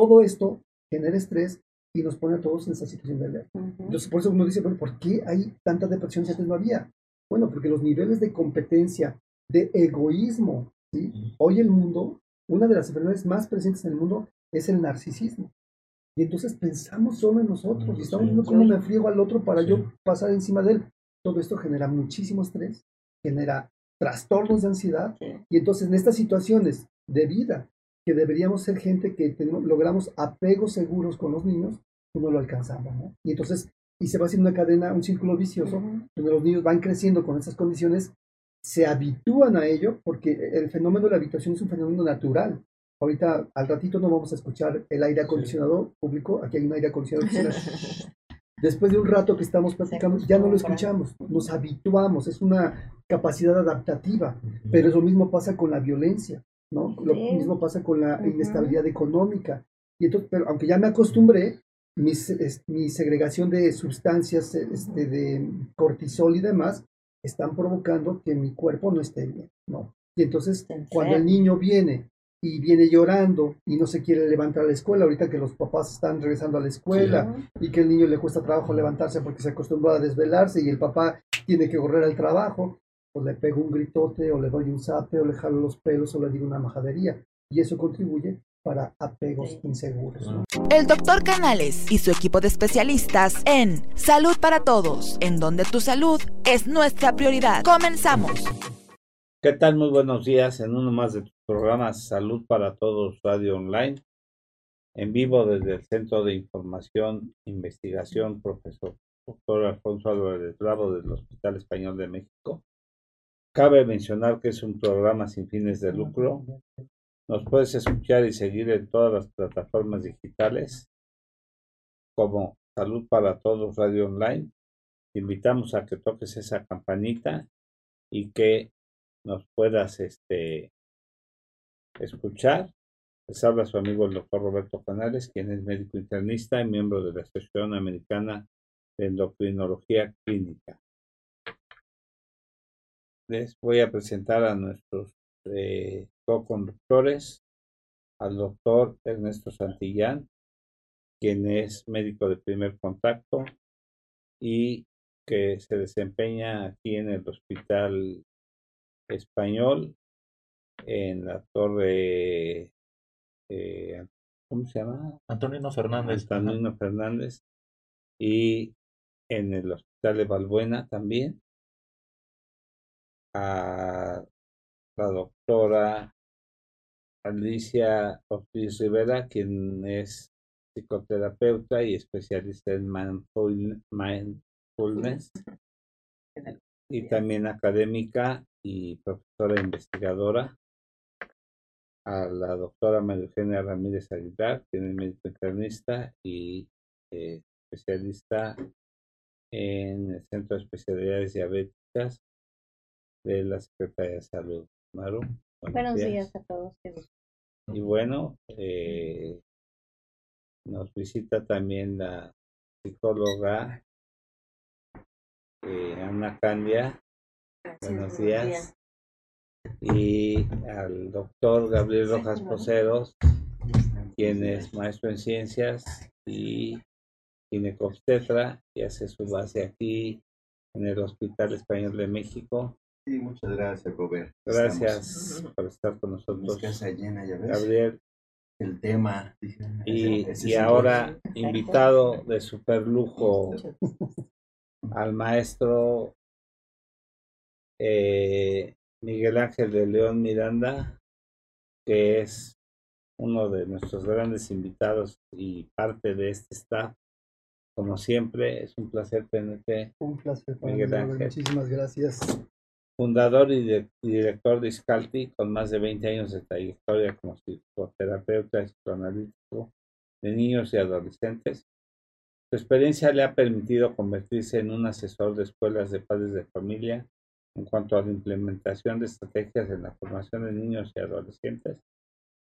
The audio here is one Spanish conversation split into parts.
todo esto genera estrés y nos pone a todos en esa situación de alerta. Entonces, por eso uno dice, bueno, ¿por qué hay tanta depresión si antes no había? Bueno, porque los niveles de competencia, de egoísmo, ¿sí? Hoy el mundo, una de las enfermedades más presentes en el mundo es el narcisismo. Y entonces pensamos solo en nosotros y estamos viendo cómo me friego al otro para yo pasar encima de él. Todo esto genera muchísimo estrés, genera trastornos de ansiedad y entonces en estas situaciones de vida que deberíamos ser gente que tenemos, logramos apegos seguros con los niños, pues no lo alcanzamos, ¿no? Y entonces, y se va haciendo una cadena, un círculo vicioso, donde los niños van creciendo con esas condiciones, se habitúan a ello, porque el fenómeno de la habitación es un fenómeno natural. Ahorita, al ratito no vamos a escuchar el aire acondicionado público, aquí hay un aire acondicionado. Después de un rato que estamos platicando, ya no lo escuchamos, nos habituamos, es una capacidad adaptativa, pero eso mismo pasa con la violencia. ¿No? Lo mismo pasa con la inestabilidad económica. Y entonces, pero aunque ya me acostumbré, mi, mi segregación de sustancias este, de cortisol y demás están provocando que mi cuerpo no esté bien, ¿no? Y entonces, cuando el niño viene y viene llorando y no se quiere levantar a la escuela, ahorita que los papás están regresando a la escuela y que el niño le cuesta trabajo levantarse porque se acostumbró a desvelarse y el papá tiene que correr al trabajo, o le pego un gritote, o le doy un zape, o le jalo los pelos, o le digo una majadería. Y eso contribuye para apegos inseguros. El doctor Canales y su equipo de especialistas en Salud para Todos, en donde tu salud es nuestra prioridad. Comenzamos. ¿Qué tal? Muy buenos días en uno más de tus programas Salud para Todos Radio Online, en vivo desde el Centro de Información e Investigación, profesor doctor Alfonso Álvarez Bravo del Hospital Español de México. Cabe mencionar que es un programa sin fines de lucro. Nos puedes escuchar y seguir en todas las plataformas digitales como Salud para Todos Radio Online. Te invitamos a que toques esa campanita y que nos puedas este, escuchar. Les habla su amigo el doctor Roberto Canales, quien es médico internista y miembro de la Asociación Americana de Endocrinología Clínica les voy a presentar a nuestros eh, co-conductores, al doctor Ernesto Santillán, quien es médico de primer contacto y que se desempeña aquí en el Hospital Español, en la torre, eh, ¿cómo se llama? Antonino Fernández. Antonino Fernández, y en el Hospital de Balbuena también a la doctora Alicia Ortiz Rivera, quien es psicoterapeuta y especialista en mindfulness, y también académica y profesora investigadora, a la doctora María Eugenia Ramírez Aguilar, quien es médico internista y eh, especialista en el Centro de Especialidades Diabéticas de la Secretaría de Salud. Maru. Buenos días. a todos. Y bueno, eh, nos visita también la psicóloga eh, Ana Candia. buenos días. Y al doctor Gabriel Rojas Poseros, quien es maestro en ciencias y ginecobstetra y hace su base aquí en el Hospital Español de México muchas gracias, Robert. Gracias por estar con nosotros. Casa llena, ya ves. Gabriel. El tema. Y, ahora invitado de super lujo al maestro eh, Miguel Ángel de León Miranda, que es uno de nuestros grandes invitados y parte de este staff. Como siempre, es un placer tenerte. Un placer, Miguel Ángel. Muchísimas gracias fundador y, director de Iscalti, con más de 20 años de trayectoria como psicoterapeuta psicoanalítico de niños y adolescentes. Su experiencia le ha permitido convertirse en un asesor de escuelas de padres de familia en cuanto a la implementación de estrategias en la formación de niños y adolescentes.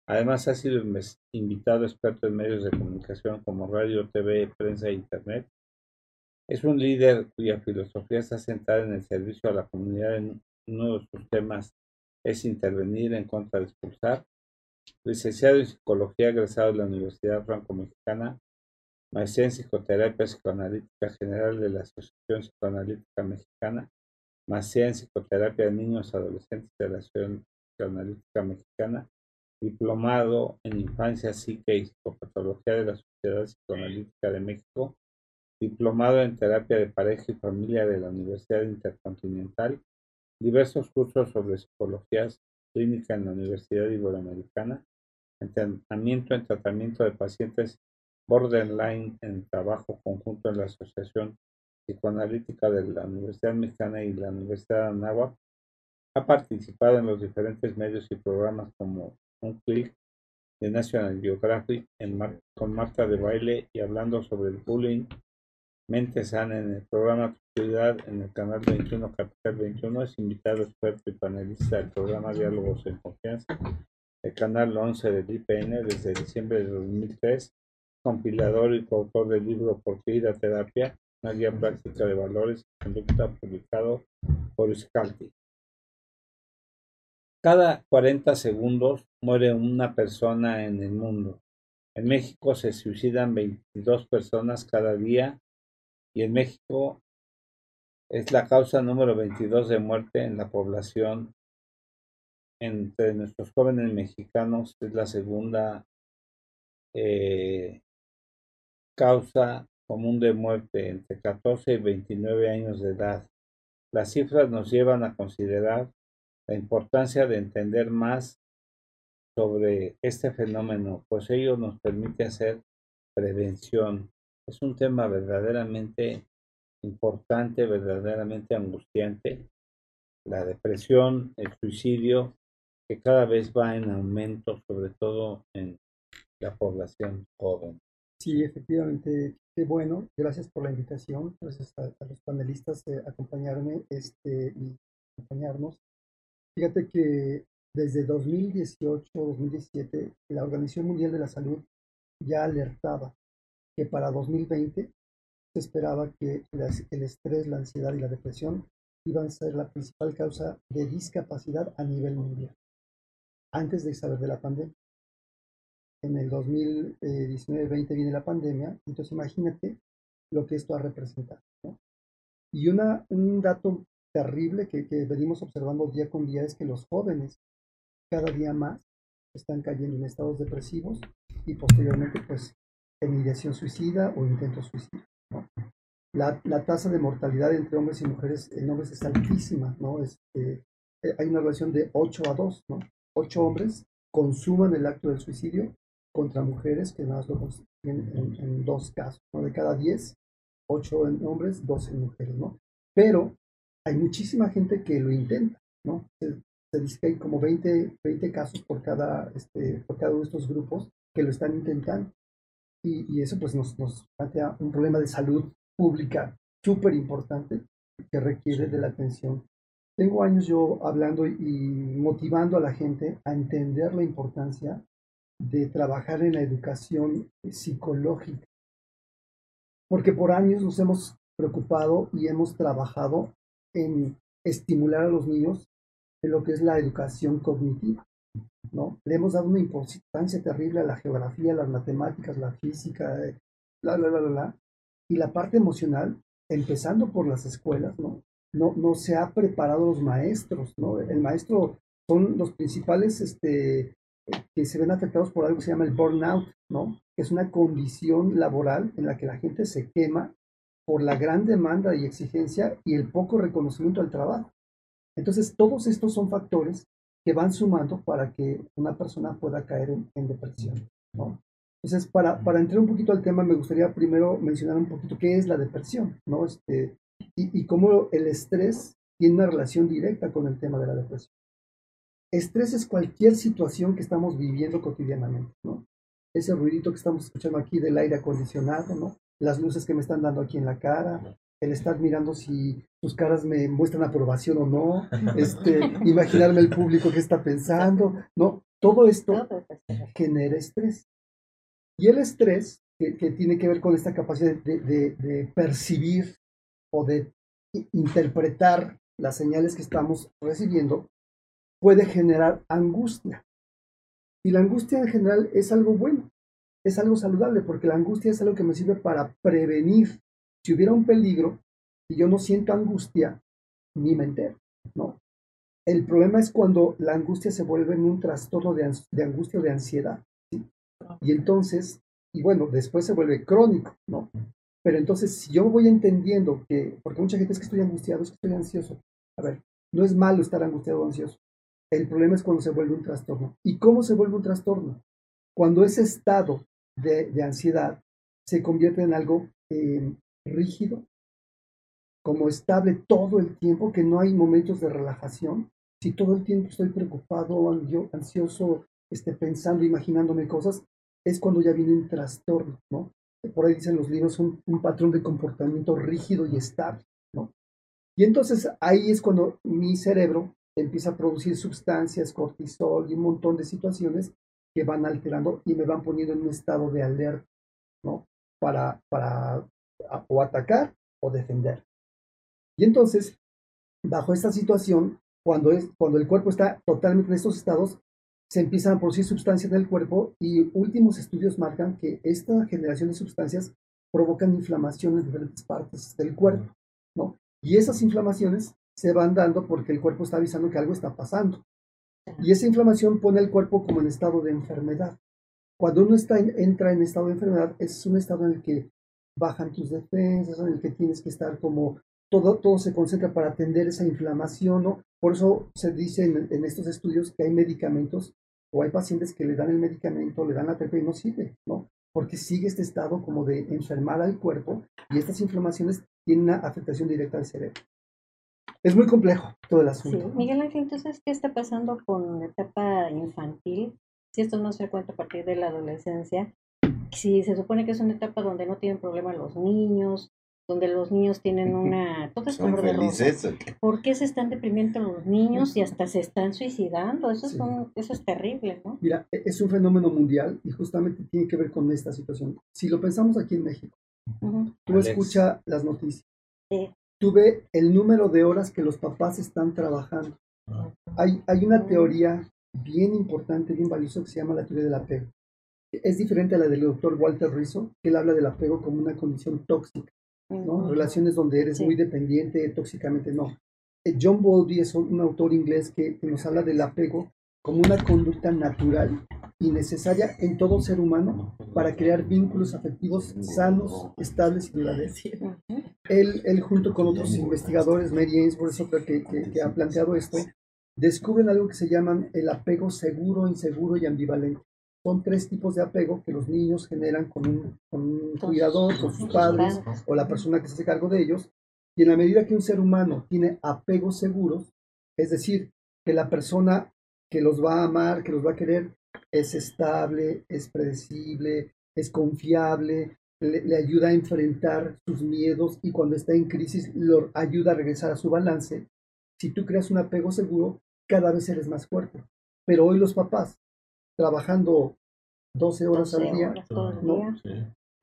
Además, ha sido invitado experto en medios de comunicación como radio, TV, prensa e Internet es un líder cuya filosofía está centrada en el servicio a la comunidad uno de sus temas es intervenir en contra de expulsar. licenciado en Psicología, egresado de la Universidad Franco-Mexicana, maestría en Psicoterapia Psicoanalítica General de la Asociación Psicoanalítica Mexicana, maestría en Psicoterapia de Niños y Adolescentes de la Asociación Psicoanalítica Mexicana, diplomado en Infancia, Psique y Psicopatología de la Sociedad Psicoanalítica de México, diplomado en Terapia de Pareja y Familia de la Universidad Intercontinental, diversos cursos sobre psicología clínica en la Universidad Iberoamericana, entrenamiento en tratamiento de pacientes borderline en trabajo conjunto en la Asociación Psicoanalítica de la Universidad Mexicana y la Universidad de Anáhuac. Ha participado en los diferentes medios y programas como Un Click de National Geographic con Marta de Baile y hablando sobre el bullying Mente Sana en el programa Ciudad en el canal 21 Capital 21 es invitado experto y panelista del programa Diálogos en Confianza, el canal 11 del IPN desde diciembre de 2003, compilador y coautor del libro Por qué ir a terapia, una guía práctica de valores y conducta publicado por Scalti. Cada 40 segundos muere una persona en el mundo. En México se suicidan 22 personas cada día y en México es la causa número 22 de muerte en la población entre nuestros jóvenes mexicanos. Es la segunda eh, causa común de muerte entre 14 y 29 años de edad. Las cifras nos llevan a considerar la importancia de entender más sobre este fenómeno, pues ello nos permite hacer prevención, es un tema verdaderamente importante, verdaderamente angustiante. La depresión, el suicidio, que cada vez va en aumento, sobre todo en la población joven. Sí, efectivamente, qué bueno. Gracias por la invitación. Gracias a, los panelistas de acompañarme este, y acompañarnos. Fíjate que desde 2018-2017 la Organización Mundial de la Salud ya alertaba que para 2020 se esperaba que el estrés, la ansiedad y la depresión iban a ser la principal causa de discapacidad a nivel mundial, antes de saber de la pandemia. En el 2019-20 viene la pandemia, entonces imagínate lo que esto ha representado. Y una, un dato terrible que, que venimos observando día con día es que los jóvenes cada día más están cayendo en estados depresivos y posteriormente pues en ideación suicida o intento suicida. La, la, tasa de mortalidad entre hombres y mujeres en hombres es altísima, ¿no? Este, eh, hay una relación de 8 a 2, ¿no? 8 hombres consuman el acto del suicidio contra mujeres que nada más lo consiguen en, dos casos, ¿no? De cada 10, 8 en hombres, 2 en mujeres, ¿no? Pero hay muchísima gente que lo intenta, ¿no? Se, dice que hay como 20, 20 casos por cada, este, por cada uno de estos grupos que lo están intentando y, eso pues nos, nos plantea un problema de salud pública súper importante que requiere de la atención. Tengo años yo hablando y motivando a la gente a entender la importancia de trabajar en la educación psicológica, porque por años nos hemos preocupado y hemos trabajado en estimular a los niños en lo que es la educación cognitiva. ¿No? Le hemos dado una importancia terrible a la geografía, las matemáticas, la física, eh, bla, bla, bla, bla, Y la parte emocional, empezando por las escuelas, ¿no? No, no se ha preparado los maestros, ¿no? El maestro son los principales este, que se ven afectados por algo que se llama el burnout, ¿no? Que es una condición laboral en la que la gente se quema por la gran demanda y exigencia y el poco reconocimiento al trabajo. Entonces, todos estos son factores que van sumando para que una persona pueda caer en, depresión. ¿no? Entonces, para, para, entrar un poquito al tema, me gustaría primero mencionar un poquito qué es la depresión, ¿no? Este, y, y cómo el estrés tiene una relación directa con el tema de la depresión. Estrés es cualquier situación que estamos viviendo cotidianamente, ¿no? Ese ruidito que estamos escuchando aquí del aire acondicionado, ¿no? Las luces que me están dando aquí en la cara, el estar mirando si sus caras me muestran aprobación o no, este, imaginarme el público que está pensando, ¿no? Todo esto genera estrés. Y el estrés, que, tiene que ver con esta capacidad de, de, percibir o de interpretar las señales que estamos recibiendo, puede generar angustia. Y la angustia en general es algo bueno, es algo saludable, porque la angustia es algo que me sirve para prevenir. Si hubiera un peligro y yo no siento angustia, ni me entero, ¿no? El problema es cuando la angustia se vuelve en un trastorno de, angustia o de ansiedad. Y entonces, y bueno, después se vuelve crónico, ¿no? Pero entonces, si yo voy entendiendo que, porque mucha gente es que estoy angustiado, es que estoy ansioso. A ver, no es malo estar angustiado o ansioso. El problema es cuando se vuelve un trastorno. ¿Y cómo se vuelve un trastorno? Cuando ese estado de, ansiedad se convierte en algo eh, rígido, como estable todo el tiempo, que no hay momentos de relajación. Si todo el tiempo estoy preocupado, ansioso, esté pensando, imaginándome cosas, es cuando ya viene un trastorno, ¿no? Por ahí dicen los libros, un, un patrón de comportamiento rígido y estable, ¿no? Y entonces ahí es cuando mi cerebro empieza a producir sustancias, cortisol y un montón de situaciones que van alterando y me van poniendo en un estado de alerta, ¿no? Para, para o atacar o defender. Y entonces, bajo esta situación, cuando, es, cuando el cuerpo está totalmente en estos estados, se empiezan a producir sustancias en el cuerpo y últimos estudios marcan que esta generación de sustancias provocan inflamación en diferentes partes del cuerpo, ¿no? Y esas inflamaciones se van dando porque el cuerpo está avisando que algo está pasando. Y esa inflamación pone al cuerpo como en estado de enfermedad. Cuando uno está entra en estado de enfermedad, es un estado en el que bajan tus defensas, en el que tienes que estar como todo, todo se concentra para atender esa inflamación, ¿no? Por eso se dice en, estos estudios que hay medicamentos o hay pacientes que le dan el medicamento, le dan la terapia y no sirve, ¿no? Porque sigue este estado como de enfermar al cuerpo y estas inflamaciones tienen una afectación directa al cerebro. Es muy complejo todo el asunto. Sí. Miguel Ángel, entonces, ¿qué está pasando con la etapa infantil? Si esto no se cuenta a partir de la adolescencia, si se supone que es una etapa donde no tienen problema los niños, donde los niños tienen una... Todo es color de rosa. ¿Por qué se están deprimiendo los niños y hasta se están suicidando? Eso, es, eso es terrible, ¿no? Mira, e, es un fenómeno mundial y justamente tiene que ver con esta situación. Si lo pensamos aquí en México, tú escucha las noticias. Sí. Tú ve el número de horas que los papás están trabajando. Ah. Hay, hay una teoría bien importante, bien valiosa, que se llama la teoría del apego. Es diferente a la del doctor Walter Rizzo, que él habla del apego como una condición tóxica. Relaciones donde eres muy dependiente tóxicamente, no. Eh, John Bowlby es un autor inglés que, nos habla del apego como una conducta natural y necesaria en todo ser humano para crear vínculos afectivos sanos, estables y duraderos. Él, él junto con otros investigadores, Mary Ainsworth que, que, que ha planteado esto, descubren algo que se llaman el apego seguro, inseguro y ambivalente son tres tipos de apego que los niños generan con un, cuidador, con sus padres o la persona que se hace cargo de ellos. Y en la medida que un ser humano tiene apegos seguros, es decir, que la persona que los va a amar, que los va a querer, es estable, es predecible, es confiable, le, le, ayuda a enfrentar sus miedos y cuando está en crisis lo ayuda a regresar a su balance. Si tú creas un apego seguro, cada vez eres más fuerte. Pero hoy los papás trabajando 12 horas al día,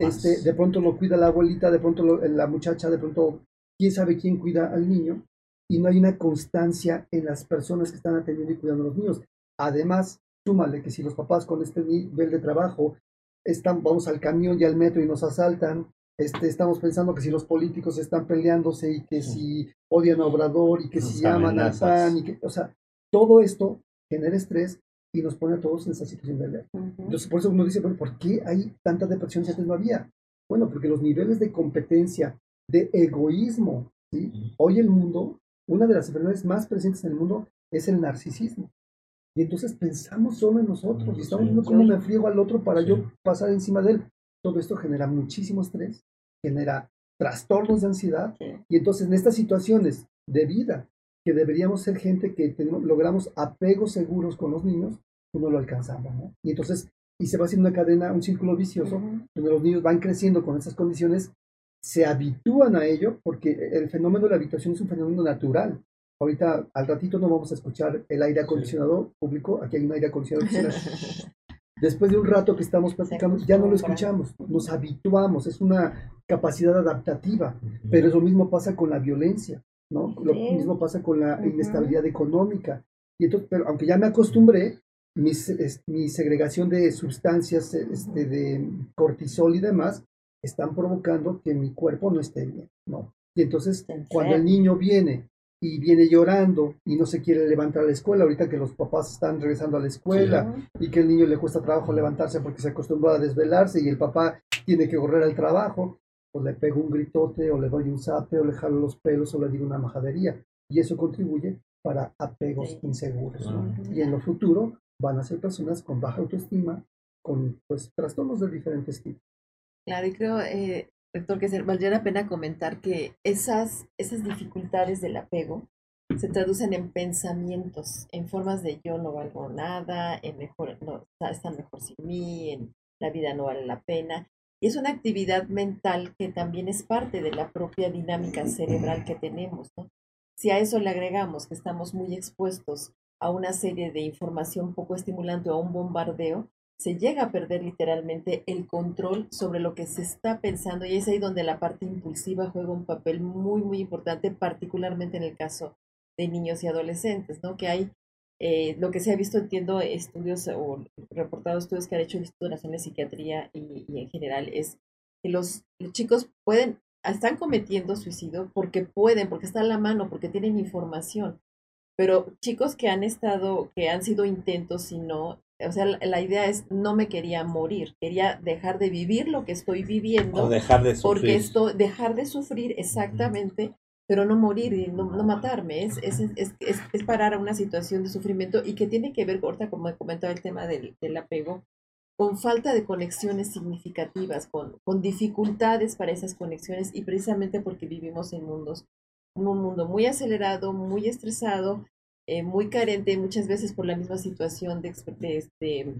Este, de pronto lo cuida la abuelita, de pronto la muchacha, de pronto quién sabe quién cuida al niño, y no hay una constancia en las personas que están atendiendo y cuidando a los niños. Además, súmale que si los papás con este nivel de trabajo están, vamos al camión y al metro y nos asaltan, este, estamos pensando que si los políticos están peleándose y que si odian a Obrador y que si aman al PAN, y que, o sea, todo esto genera estrés y nos pone a todos en esa situación de alerta. Entonces, por eso uno dice, bueno, ¿por qué hay tanta depresión si antes no había? Bueno, porque los niveles de competencia, de egoísmo, ¿sí? Hoy el mundo, una de las enfermedades más presentes en el mundo es el narcisismo. Y entonces pensamos solo en nosotros y estamos viendo cómo me friego al otro para yo pasar encima de él. Todo esto genera muchísimo estrés, genera trastornos de ansiedad y entonces en estas situaciones de vida que deberíamos ser gente que tenemos, logramos apegos seguros con los niños, pues no lo alcanzamos, ¿no? Y entonces, y se va haciendo una cadena, un círculo vicioso, donde los niños van creciendo con esas condiciones, se habitúan a ello, porque el fenómeno de la habitación es un fenómeno natural. Ahorita, al ratito no vamos a escuchar el aire acondicionado público, aquí hay un aire acondicionado. Después de un rato que estamos platicando, ya no lo escuchamos, nos habituamos, es una capacidad adaptativa, pero eso mismo pasa con la violencia. ¿No? Lo mismo pasa con la inestabilidad económica. Y entonces, pero aunque ya me acostumbré, mi, mi segregación de sustancias este, de cortisol y demás están provocando que mi cuerpo no esté bien, ¿no? Y entonces, cuando el niño viene y viene llorando y no se quiere levantar a la escuela, ahorita que los papás están regresando a la escuela y que el niño le cuesta trabajo levantarse porque se acostumbró a desvelarse y el papá tiene que correr al trabajo, pues le pego un gritote o le doy un zape o le jalo los pelos o le digo una majadería. Y eso contribuye para apegos inseguros. Y en lo futuro van a ser personas con baja autoestima, con pues trastornos de diferentes tipos. Claro, y creo, eh, rector, que valdría la pena comentar que esas, esas dificultades del apego se traducen en pensamientos, en formas de yo no valgo nada, en mejor, no, está mejor sin mí, en la vida no vale la pena. Es una actividad mental que también es parte de la propia dinámica cerebral que tenemos. ¿no? Si a eso le agregamos que estamos muy expuestos a una serie de información poco estimulante o a un bombardeo, se llega a perder literalmente el control sobre lo que se está pensando y es ahí donde la parte impulsiva juega un papel muy, muy importante, particularmente en el caso de niños y adolescentes, ¿no? Que hay, eh, lo que se ha visto, entiendo, estudios o reportados estudios que ha hecho el Instituto Nacional de Psiquiatría y, en general, es que los, los chicos pueden, están cometiendo suicidio porque pueden, porque está a la mano, porque tienen información, pero chicos que han estado, que han sido intentos y no, o sea, la, idea es no me quería morir, quería dejar de vivir lo que estoy viviendo. O dejar de sufrir. Porque esto, dejar de sufrir exactamente, pero no morir y no, matarme, es, es, es, es, parar a una situación de sufrimiento y que tiene que ver, ahorita como he comentado el tema del, del apego, con falta de conexiones significativas, con, con dificultades para esas conexiones y precisamente porque vivimos en mundos un mundo muy acelerado, muy estresado, eh, muy carente muchas veces por la misma situación de, de, este,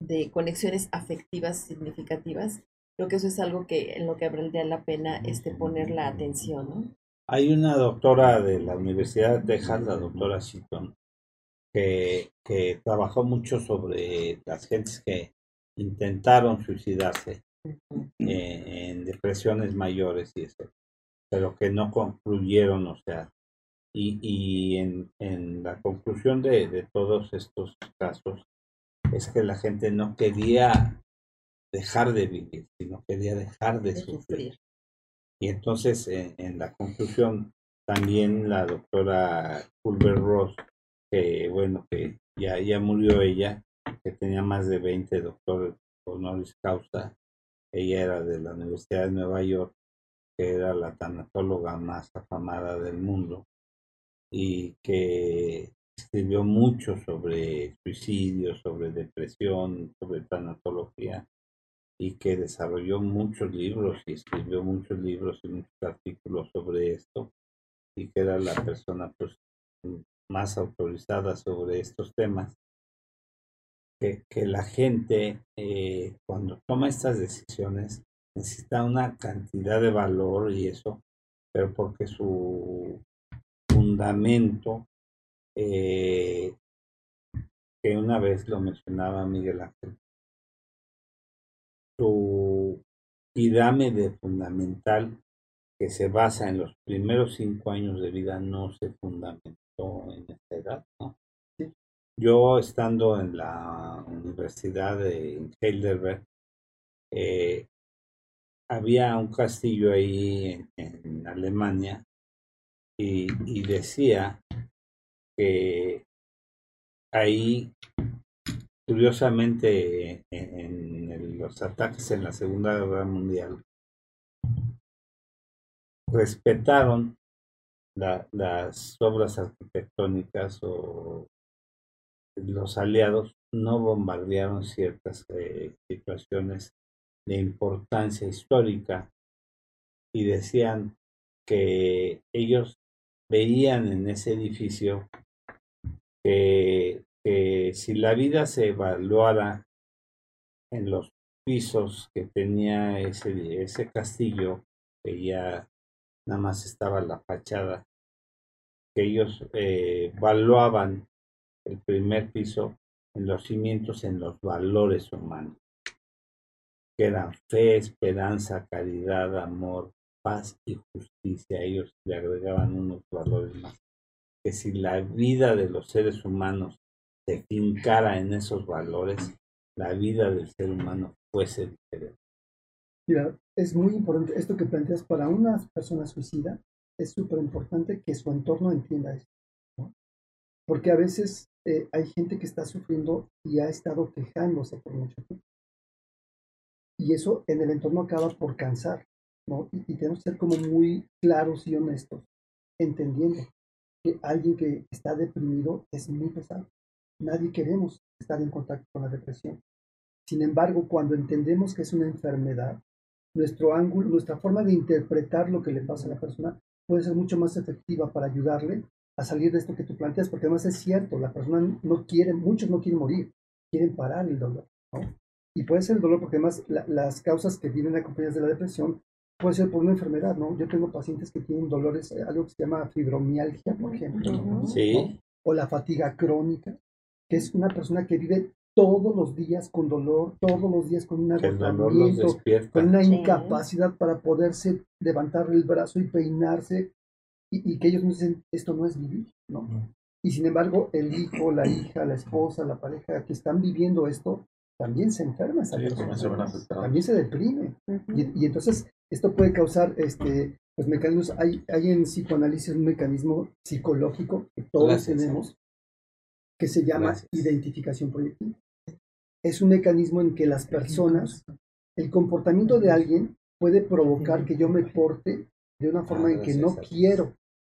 de conexiones afectivas significativas. Creo que eso es algo que en lo que valdría la pena este, poner la atención. ¿no? Hay una doctora de la Universidad de Texas, la doctora Seaton, que, que trabajó mucho sobre las gentes que intentaron suicidarse en depresiones mayores y eso pero que no concluyeron, o sea, y, y en, en, la conclusión de, de, todos estos casos es que la gente no quería dejar de vivir, sino quería dejar de, sufrir. Y entonces en, la conclusión también la doctora Culver Ross, que bueno, que ya, ya murió ella, que tenía más de 20 doctores honoris causa, ella era de la Universidad de Nueva York, que era la tanatóloga más afamada del mundo y que escribió mucho sobre suicidio, sobre depresión, sobre tanatología y que desarrolló muchos libros y escribió muchos libros y muchos artículos sobre esto y que era la persona pues, más autorizada sobre estos temas. Que, que la gente eh, cuando toma estas decisiones necesita una cantidad de valor y eso, pero porque su fundamento, eh, que una vez lo mencionaba Miguel Ángel, su pirámide fundamental que se basa en los primeros cinco años de vida no se fundamentó en esta edad, ¿no? Yo estando en la Universidad de Heidelberg, eh, había un castillo ahí en, Alemania y, decía que ahí, curiosamente, en, los ataques en la Segunda Guerra Mundial, respetaron las obras arquitectónicas o los aliados no bombardearon ciertas eh, situaciones de importancia histórica y decían que ellos veían en ese edificio que, si la vida se evaluara en los pisos que tenía ese, ese castillo, que ya nada más estaba la fachada, que ellos eh, evaluaban el primer piso en los cimientos, en los valores humanos que eran fe, esperanza, caridad, amor, paz y justicia. Ellos le agregaban unos valores más. Que si la vida de los seres humanos se fincara en esos valores, la vida del ser humano fuese diferente. Mira, es muy importante esto que planteas para una persona suicida, es súper importante que su entorno entienda esto. Porque a veces eh, hay gente que está sufriendo y ha estado quejándose por mucho tiempo. Y eso en el entorno acaba por cansar, ¿no? Y, y tenemos que ser como muy claros y honestos, entendiendo que alguien que está deprimido es muy pesado. Nadie queremos estar en contacto con la depresión. Sin embargo, cuando entendemos que es una enfermedad, nuestro ángulo, nuestra forma de interpretar lo que le pasa a la persona puede ser mucho más efectiva para ayudarle a salir de esto que tú planteas, porque además es cierto, la persona no quiere, muchos no quieren morir, quieren parar el dolor, ¿no? Y puede ser el dolor porque además las causas que vienen acompañadas de la depresión puede ser por una enfermedad, ¿no? Yo tengo pacientes que tienen dolores, eh, algo que se llama fibromialgia, por ejemplo, Sí. o la fatiga crónica, que es una persona que vive todos los días con dolor, todos los días con un los agotamiento, con una Sí. incapacidad para poderse levantar el brazo y peinarse, y, y que ellos nos dicen, esto no es vivir, ¿no? Y sin embargo, el hijo, la hija, la esposa, la pareja que están viviendo esto, también se enferma esa Sí, persona, también se deprime. Y, y entonces esto puede causar este, pues, mecanismos, hay, hay en psicoanálisis un mecanismo psicológico que todos Gracias. tenemos que se llama Gracias. identificación proyectiva. Es un mecanismo en que las personas, el comportamiento de alguien puede provocar que yo me porte de una forma en que no quiero.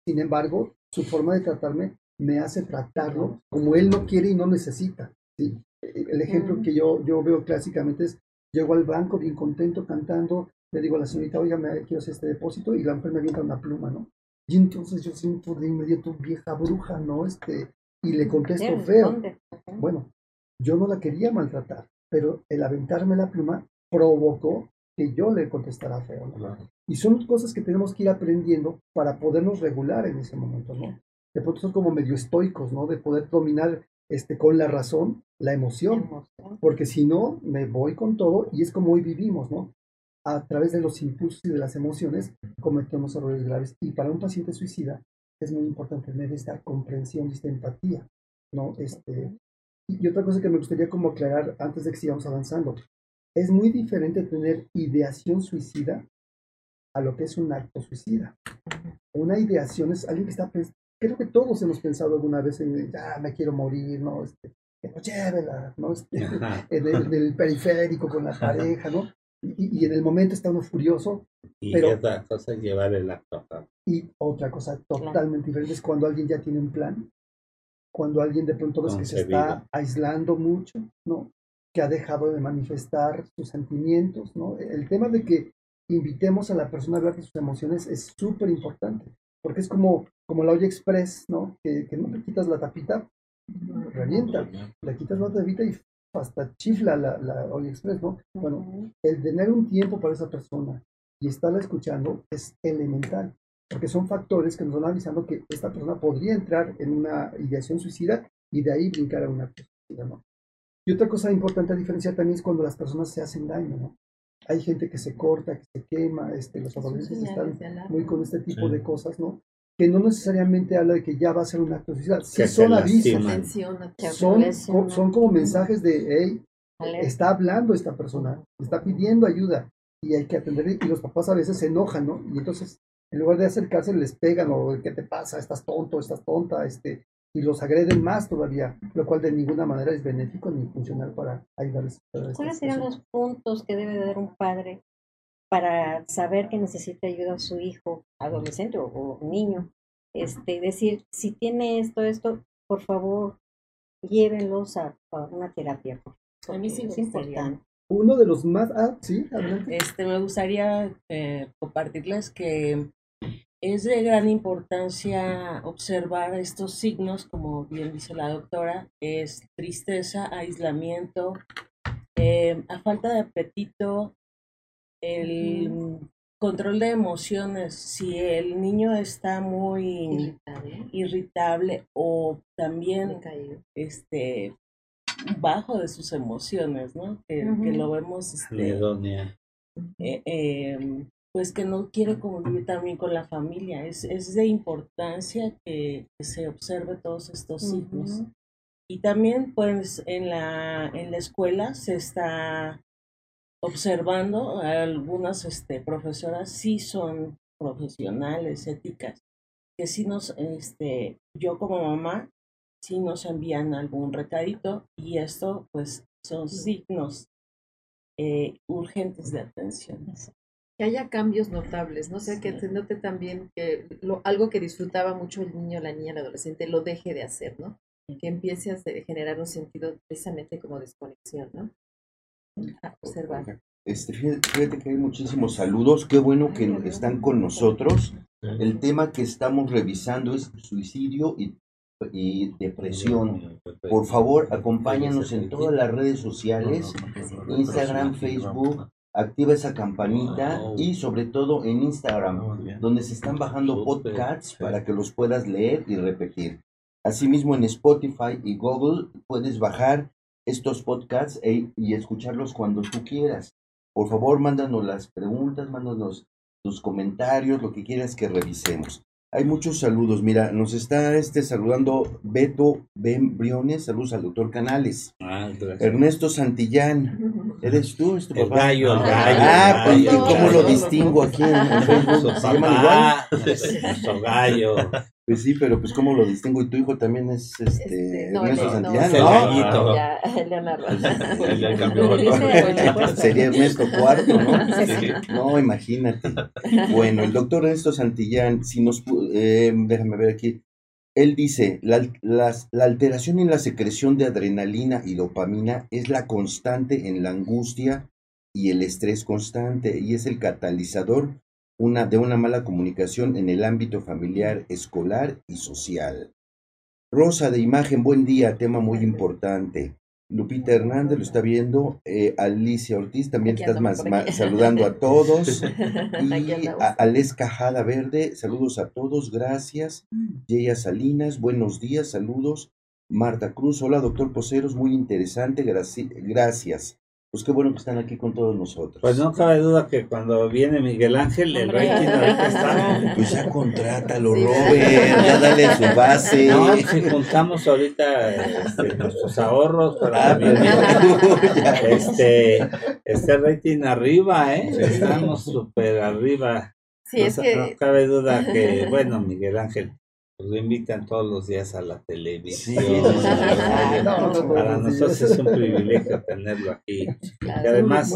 Sin embargo, su forma de tratarme me hace tratarlo como él no quiere y no necesita. ¿sí? El ejemplo que yo, yo veo clásicamente es, llego al banco bien contento, cantando, le digo a la señorita, oiga, me quiero hacer este depósito, y la mujer me avienta una pluma, ¿no? Y entonces yo siento de inmediato, vieja bruja, ¿no? Este, y le contesto Sí, feo. Bueno, yo no la quería maltratar, pero el aventarme la pluma provocó que yo le contestara feo, ¿no? Claro. Y son cosas que tenemos que ir aprendiendo para podernos regular en ese momento, ¿no? De pronto son como medio estoicos, ¿no? De poder dominar este, con la razón la emoción, Emoción. porque si no, me voy con todo y es como hoy vivimos, ¿no? A través de los impulsos y de las emociones cometemos errores graves. Y para un paciente suicida es muy importante tener esta comprensión y esta empatía, ¿no? Este, y otra cosa que me gustaría como aclarar antes de que sigamos avanzando, es muy diferente tener ideación suicida a lo que es un acto suicida. Una ideación es alguien que está pens- creo que todos hemos pensado alguna vez en, ya me quiero morir, ¿no? Este, que nos llévela, ¿no? Este, en el, en el periférico con la pareja, ¿no? Y, y en el momento está uno furioso. Y Pero- otra cosa es llevar el acto a cabo. Y otra cosa totalmente diferente es cuando alguien ya tiene un plan, cuando alguien de pronto ves que se está aislando mucho, ¿no? Que ha dejado de manifestar sus sentimientos, ¿no? El tema de que invitemos a la persona a hablar de sus emociones es súper importante, porque es como, como la olla express, ¿no? Que, que no le quitas la tapita, revienta, le quitas la tapita y hasta chifla la, la olla express, ¿no? Bueno, el tener un tiempo para esa persona y estarla escuchando es elemental, porque son factores que nos van avisando que esta persona podría entrar en una ideación suicida y de ahí brincar a una suicida, ¿no? Y otra cosa importante a diferenciar también es cuando las personas se hacen daño, ¿no? Hay gente que se corta, que se quema, este, los adolescentes están muy con este tipo Sí. de cosas, ¿no? Que no necesariamente habla de que ya va a ser un acto suicida, sí Que son avisos, son, son como mensajes de, hey, está hablando esta persona, está pidiendo ayuda y hay que atender. Y los papás a veces se enojan, ¿no? Y entonces, en lugar de acercarse, les pegan o ¿qué te pasa? Estás tonto, estás tonta, este, y los agreden más todavía, lo cual de ninguna manera es benéfico ni funcional para ayudarles. a ¿Cuáles serían los puntos que debe de dar un padre para saber que necesita ayuda a su hijo, adolescente o, o niño? Este, decir, si tiene esto, esto, por favor, llévenlos a, a una terapia. A mí sí me es gustaría. importante. Uno de los más... Ah, sí, adelante. Este, me gustaría eh, compartirles que es de gran importancia observar estos signos, como bien dice la doctora, es tristeza, aislamiento, eh, a falta de apetito, el control de emociones. Si el niño está muy Irritable, irritable o también decaído. este bajo de sus emociones, ¿no? Que, lo vemos este, eh, eh, pues que no quiere convivir también con la familia. Es, es de importancia que, que se observe todos estos signos. Y también pues en la, en la escuela se está observando, algunas este, profesoras sí son profesionales, éticas, que sí nos, este, yo como mamá, sí nos envían algún recadito y esto pues son signos eh, urgentes de atención. Que haya cambios notables, no sé, que se note también que lo, algo que disfrutaba mucho el niño, la niña, el adolescente, lo deje de hacer, ¿no? Que empiece a generar un sentido precisamente como desconexión, ¿no? A observar. Este, fíjate que hay muchísimos saludos, qué bueno que están con nosotros. El tema que estamos revisando es suicidio y, y depresión. Por favor, acompáñanos en todas las redes sociales, Instagram, Facebook, activa esa campanita y sobre todo en Instagram, donde se están bajando podcasts para que los puedas leer y repetir. Asimismo en Spotify y Google puedes bajar estos podcasts e, y escucharlos cuando tú quieras. Por favor, mándanos las preguntas, mándanos tus comentarios, lo que quieras que revisemos. Hay muchos saludos. Mira, nos está este saludando Beto Ben Briones. Saludos al doctor Canales. Ah, Ernesto Santillán. ¿Eres tú? ¿Es tu el gallo, el gallo. Ah, pues, ¿y cómo lo distingo aquí en Facebook? ¿Se llama igual? gallo. Pues sí, pero pues cómo lo distingo y tu hijo también es este, este no, Ernesto Santillán, ¿no? ¿no? Ya, Leonardo. ya cambió. Sería Ernesto Cuarto, ¿no? No, imagínate. Bueno, el doctor Ernesto Santillán, si nos eh, déjame ver aquí. Él dice, la, la alteración en la secreción de adrenalina y dopamina es la constante en la angustia y el estrés constante y es el catalizador una, de una mala comunicación en el ámbito familiar, escolar y social. Rosa de imagen, buen día, tema muy importante. Lupita Hernández lo está viendo, eh, Alicia Ortiz también estás más, saludando a todos. y a Ales Cajada Verde, saludos a todos, gracias. Yeya Salinas, buenos días, saludos. Marta Cruz, hola doctor Poceros, muy interesante, gracias. Pues qué bueno que están aquí con todos nosotros. Pues no cabe duda que cuando viene Miguel Ángel, el rating ahorita está. Pues ya contrátalo, Robert, ya dale su base. No, si juntamos ahorita este, nuestros ahorros para ah, este, este rating arriba, ¿eh? Estamos súper arriba. Sí, es que... no cabe duda que, bueno, Miguel Ángel pues lo invitan todos los días a la televisión. Para nosotros es un privilegio tenerlo aquí. Y además,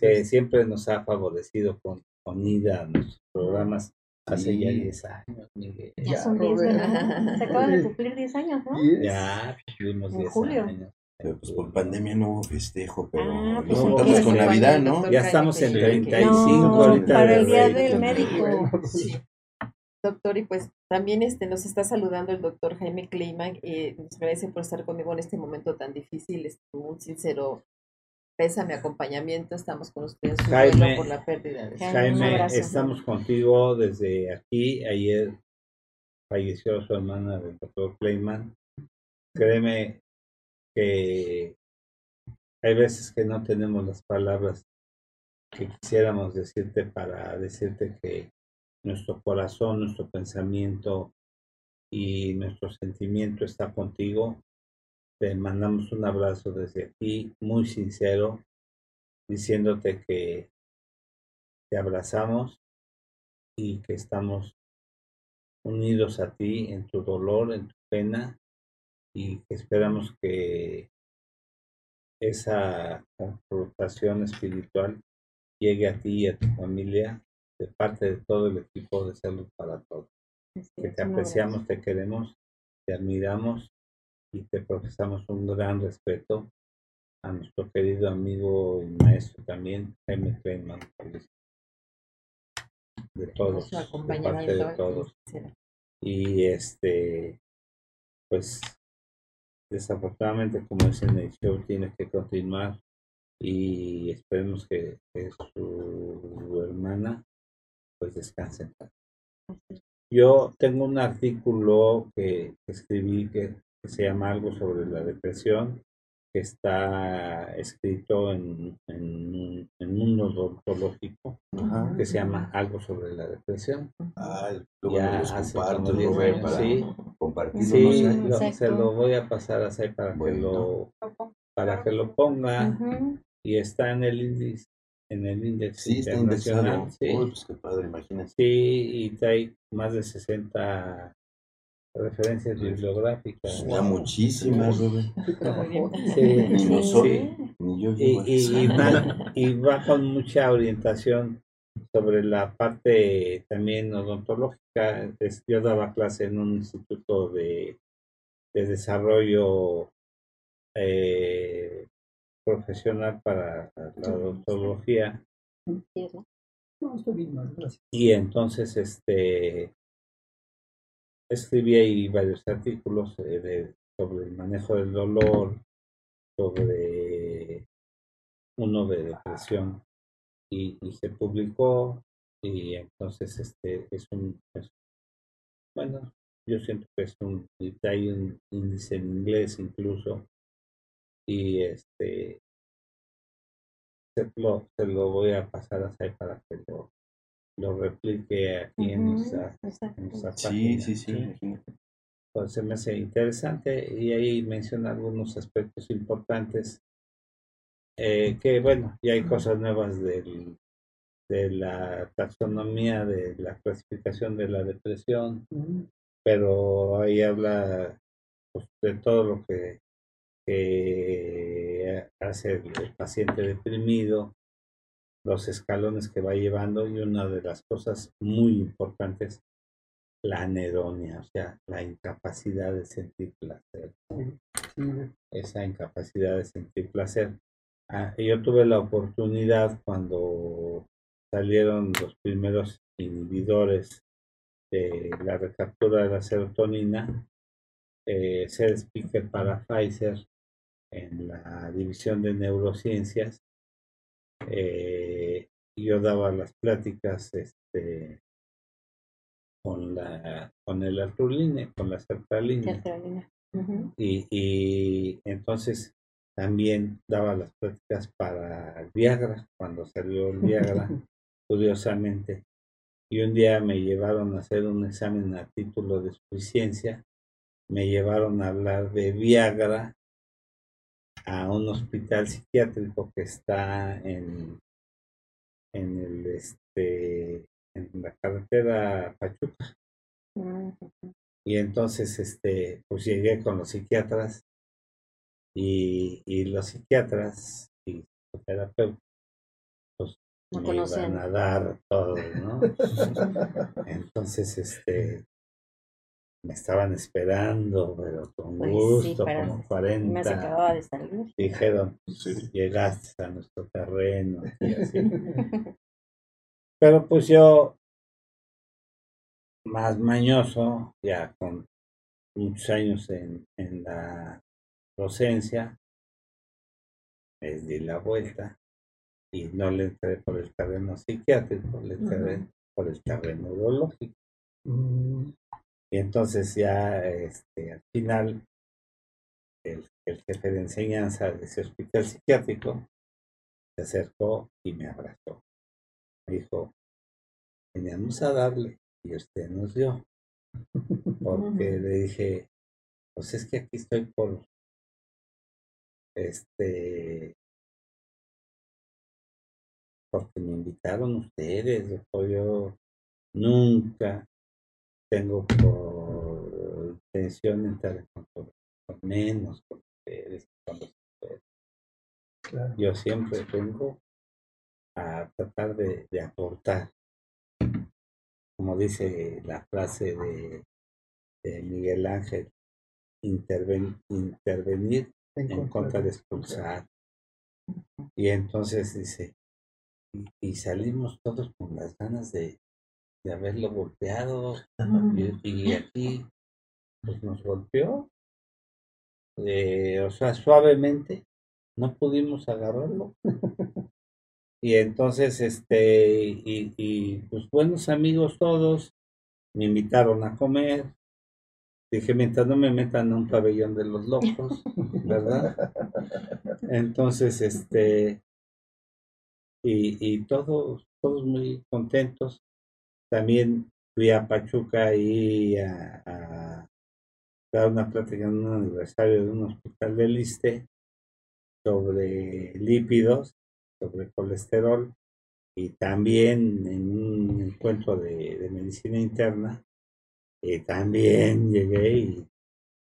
que siempre nos ha favorecido con, con ida a nuestros programas hace ya 10 años, Miguel. Ya, son 10, Se acaban de cumplir 10 años, ¿no? Ya, cumplimos 10 años. Pero pues por pandemia no hubo festejo, pero ah, pues lo contamos con Navidad, ¿no? Ya estamos en 35 no, ahorita. Para el día del médico. Sí doctor, y pues también este, nos está saludando el doctor Jaime Kleiman. y nos agradece por estar conmigo en este momento tan difícil. Es un sincero pésame, acompañamiento. Estamos con ustedes Jaime, por la pérdida de Jaime, estamos contigo desde aquí. Ayer falleció su hermana, el doctor Kleiman. Créeme que hay veces que no tenemos las palabras que quisiéramos decirte para decirte que nuestro corazón, nuestro pensamiento y nuestro sentimiento está contigo. Te mandamos un abrazo desde aquí, muy sincero, diciéndote que te abrazamos y que estamos unidos a ti en tu dolor, en tu pena y que esperamos que esa confrontación espiritual llegue a ti y a tu familia de parte de todo el equipo de Salud para Todos. que te apreciamos, te queremos, te admiramos y te profesamos un gran respeto a nuestro querido amigo y maestro también, Jaime Kleiman, de todos, de parte de todos. Y este, pues desafortunadamente, como dicen el show, tiene que continuar y esperemos que su hermana pues descansen. Yo tengo un artículo que, escribí que, se llama algo sobre la depresión, que está escrito en, en, en mundo odontológico, que se llama algo sobre la depresión. Ah, ya hace como 10 años, sí, compartirlo. Sí, se lo voy a pasar a Sai para que lo para que lo ponga y está en el índice en el índice sí, internacional. Sí. pues qué padre, imagínate. Sí, y trae más de 60 referencias bibliográficas. Ya muchísimas, Rubén. Sí, ni yo y, y, va, y va con mucha orientación sobre la parte también odontológica. Yo daba clase en un instituto de, de desarrollo eh, profesional para la odontología. Y entonces este escribí ahí varios artículos eh, sobre el manejo del dolor, sobre uno de depresión y, se publicó y entonces este es un bueno yo siento que es un hay un índice en inglés incluso y este se lo, se lo voy a pasar a Sai para que lo, lo replique aquí en nuestra, sí, Sí, sí, Pues se me hace interesante y ahí menciona algunos aspectos importantes eh, que bueno, ya hay cosas nuevas del, de la taxonomía, de la clasificación de la depresión, pero ahí habla pues, de todo lo que, hace el, paciente deprimido, los escalones que va llevando y una de las cosas muy importantes, la anedonia, o sea, la incapacidad de sentir placer. Esa incapacidad de sentir placer Ah, yo tuve la oportunidad cuando salieron los primeros inhibidores de la recaptura de la serotonina, eh, ser speaker para Pfizer en la división de neurociencias. Eh, yo daba las pláticas este, con la con el Artuline, con la sertralina. y, y entonces también daba las prácticas para Viagra, cuando salió el Viagra, curiosamente. Y un día me llevaron a hacer un examen a título de suficiencia, me llevaron a hablar de Viagra a un hospital psiquiátrico que está en, en el este en la carretera Pachuca. Y entonces este pues llegué con los psiquiatras y, los psiquiatras y psicoterapeutas pues me iban a dar todo, ¿no? Entonces, este, me estaban esperando, pero con pues gusto, como 40. Dijeron, llegaste a nuestro terreno. pero pues yo, más mañoso, ya con muchos años en, en la docencia, les di la vuelta y no le entré por el terreno psiquiátrico, le entré por el terreno urológico. Mm. Y entonces ya este, al final el, jefe de enseñanza de ese hospital psiquiátrico se acercó y me abrazó. Me dijo, teníamos a darle y usted nos dio. Porque le dije, pues es que aquí estoy por este, porque me invitaron ustedes, yo nunca tengo por intención entrar en con, menos con ustedes, con ustedes. Yo siempre vengo a tratar de, aportar, como dice la frase de, de Miguel Ángel, intervenir en, contra de expulsar. Y entonces dice, y, salimos todos con las ganas de, de haberlo golpeado. Y, aquí pues nos golpeó. Eh, o sea, suavemente. No pudimos agarrarlo. y entonces, este, y, y pues buenos amigos todos, me invitaron a comer, Dije, mientras no me metan a un pabellón de los locos, ¿verdad? Entonces, este, y, y todos, todos muy contentos. También fui a Pachuca y a, dar una plática en un aniversario de un hospital del ISTE sobre lípidos, sobre colesterol y también en un encuentro de, medicina interna, y también llegué y...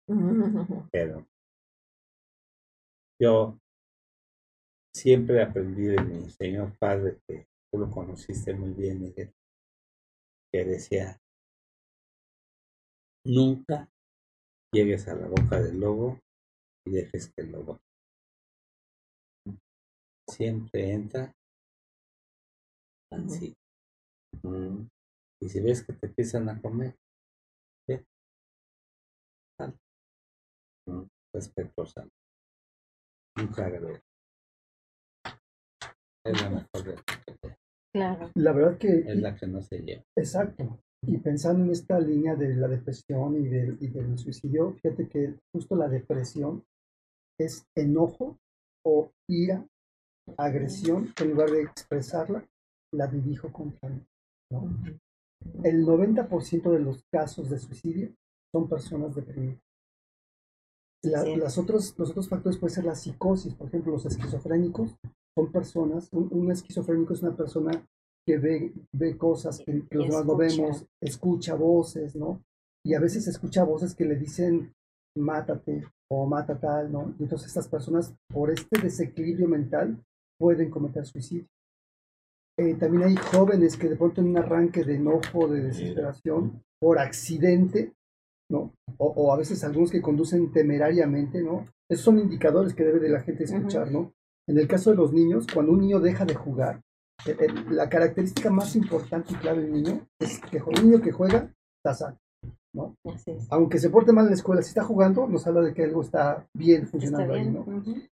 Pero yo siempre aprendí de mi señor padre, que tú lo conociste muy bien, Miguel, decía, nunca llegues a la boca del lobo y dejes que el lobo siempre entra así. Y si ves que te empiezan a comer, ¿qué? Sal. Respetuosa. Nunca agrego. Es la mejor Claro. La verdad que... Es la que no se lleva. Exacto. Y pensando en esta línea de la depresión y del, y del suicidio, fíjate que justo la depresión es enojo o ira, agresión, que en lugar de expresarla, la dirijo contra mí. ¿no? El 90% de los casos de suicidio son personas deprimidas. las otros, los otros factores pueden ser la psicosis, por ejemplo, los esquizofrénicos son personas, un, esquizofrénico es una persona que ve, ve cosas que, los demás no vemos, escucha voces, ¿no? Y a veces escucha voces que le dicen, mátate o mata tal, ¿no? Y entonces estas personas, por este desequilibrio mental, pueden cometer suicidio. Eh, también hay jóvenes que de pronto en un arranque de enojo, de desesperación, por accidente, ¿no? O, a veces algunos que conducen temerariamente, ¿no? Esos son indicadores que debe de la gente escuchar, ¿no? En el caso de los niños, cuando un niño deja de jugar, eh, eh, la característica más importante y clave del niño es que un niño que juega está sano, ¿no? Aunque se porte mal en la escuela, si está jugando, nos habla de que algo está bien funcionando ahí, ¿no?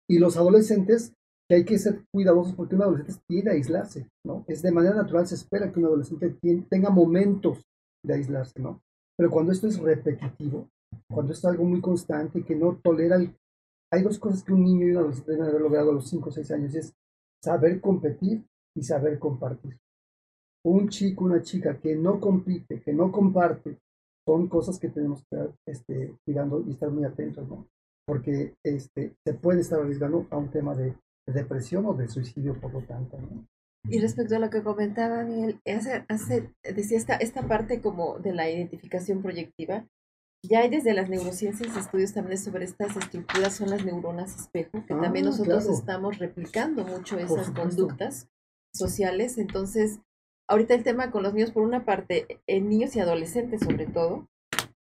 Y los adolescentes, que hay que ser cuidadosos porque un adolescente tiene a aislarse, ¿no? Es de manera natural, se espera que un adolescente tenga momentos de aislarse, ¿no? Pero cuando esto es repetitivo, cuando esto es algo muy constante y que no tolera el... Hay dos cosas que un niño y un adolescente deben haber logrado a los 5 o 6 años, es saber competir y saber compartir. Un chico, una chica que no compite, que no comparte, son cosas que tenemos que estar este, cuidando y estar muy atentos, ¿no? Porque este, se puede estar arriesgando a un tema de, depresión o de suicidio, por lo tanto, ¿no? Y respecto a lo que comentaba Miguel, hace, hace, decía esta, esta parte como de la identificación proyectiva, ya hay desde las neurociencias estudios también sobre estas estructuras, son las neuronas espejo, que también ah, nosotros estamos replicando mucho esas conductas sociales. Entonces, ahorita el tema con los niños, por una parte, en niños y adolescentes sobre todo,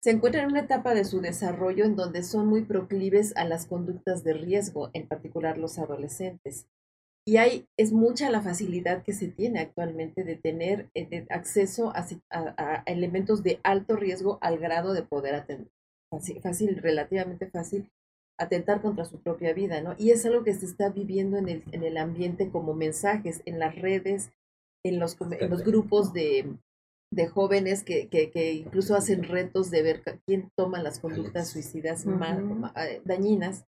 se encuentran en una etapa de su desarrollo en donde son muy proclives a las conductas de riesgo, en particular los adolescentes. Y hay, es mucha la facilidad que se tiene actualmente de tener eh, acceso a, elementos de alto riesgo al grado de poder atender, fácil, relativamente fácil, atentar contra su propia vida, ¿no? Y es algo que se está viviendo en el, en el ambiente como mensajes, en las redes, en los, en los grupos de, de jóvenes que, que, que, incluso hacen retos de ver quién toma las conductas suicidas más, eh, dañinas,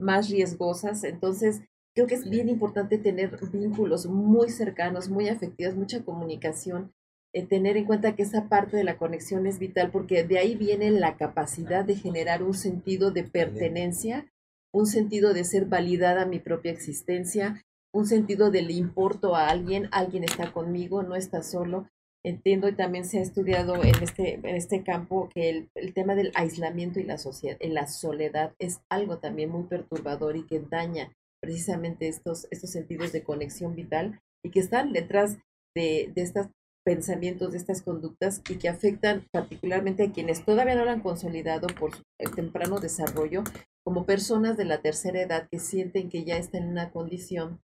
más riesgosas. Entonces, creo que es bien importante tener vínculos muy cercanos, muy afectivos, mucha comunicación eh, tener en cuenta que esa parte de la conexión es vital porque de ahí viene la capacidad de generar un sentido de pertenencia, un sentido de ser validada mi propia existencia, un sentido de le importo a alguien, alguien está conmigo, no está solo. Entiendo y también se ha estudiado en este, en este campo que el, el tema del aislamiento y la, sociedad, la soledad es algo también muy perturbador y que daña precisamente estos, estos sentidos de conexión vital y que están detrás de, de estas pensamientos, de estas conductas y que afectan particularmente a quienes todavía no lo han consolidado por su temprano desarrollo, como personas de la tercera edad que sienten que ya están en una condición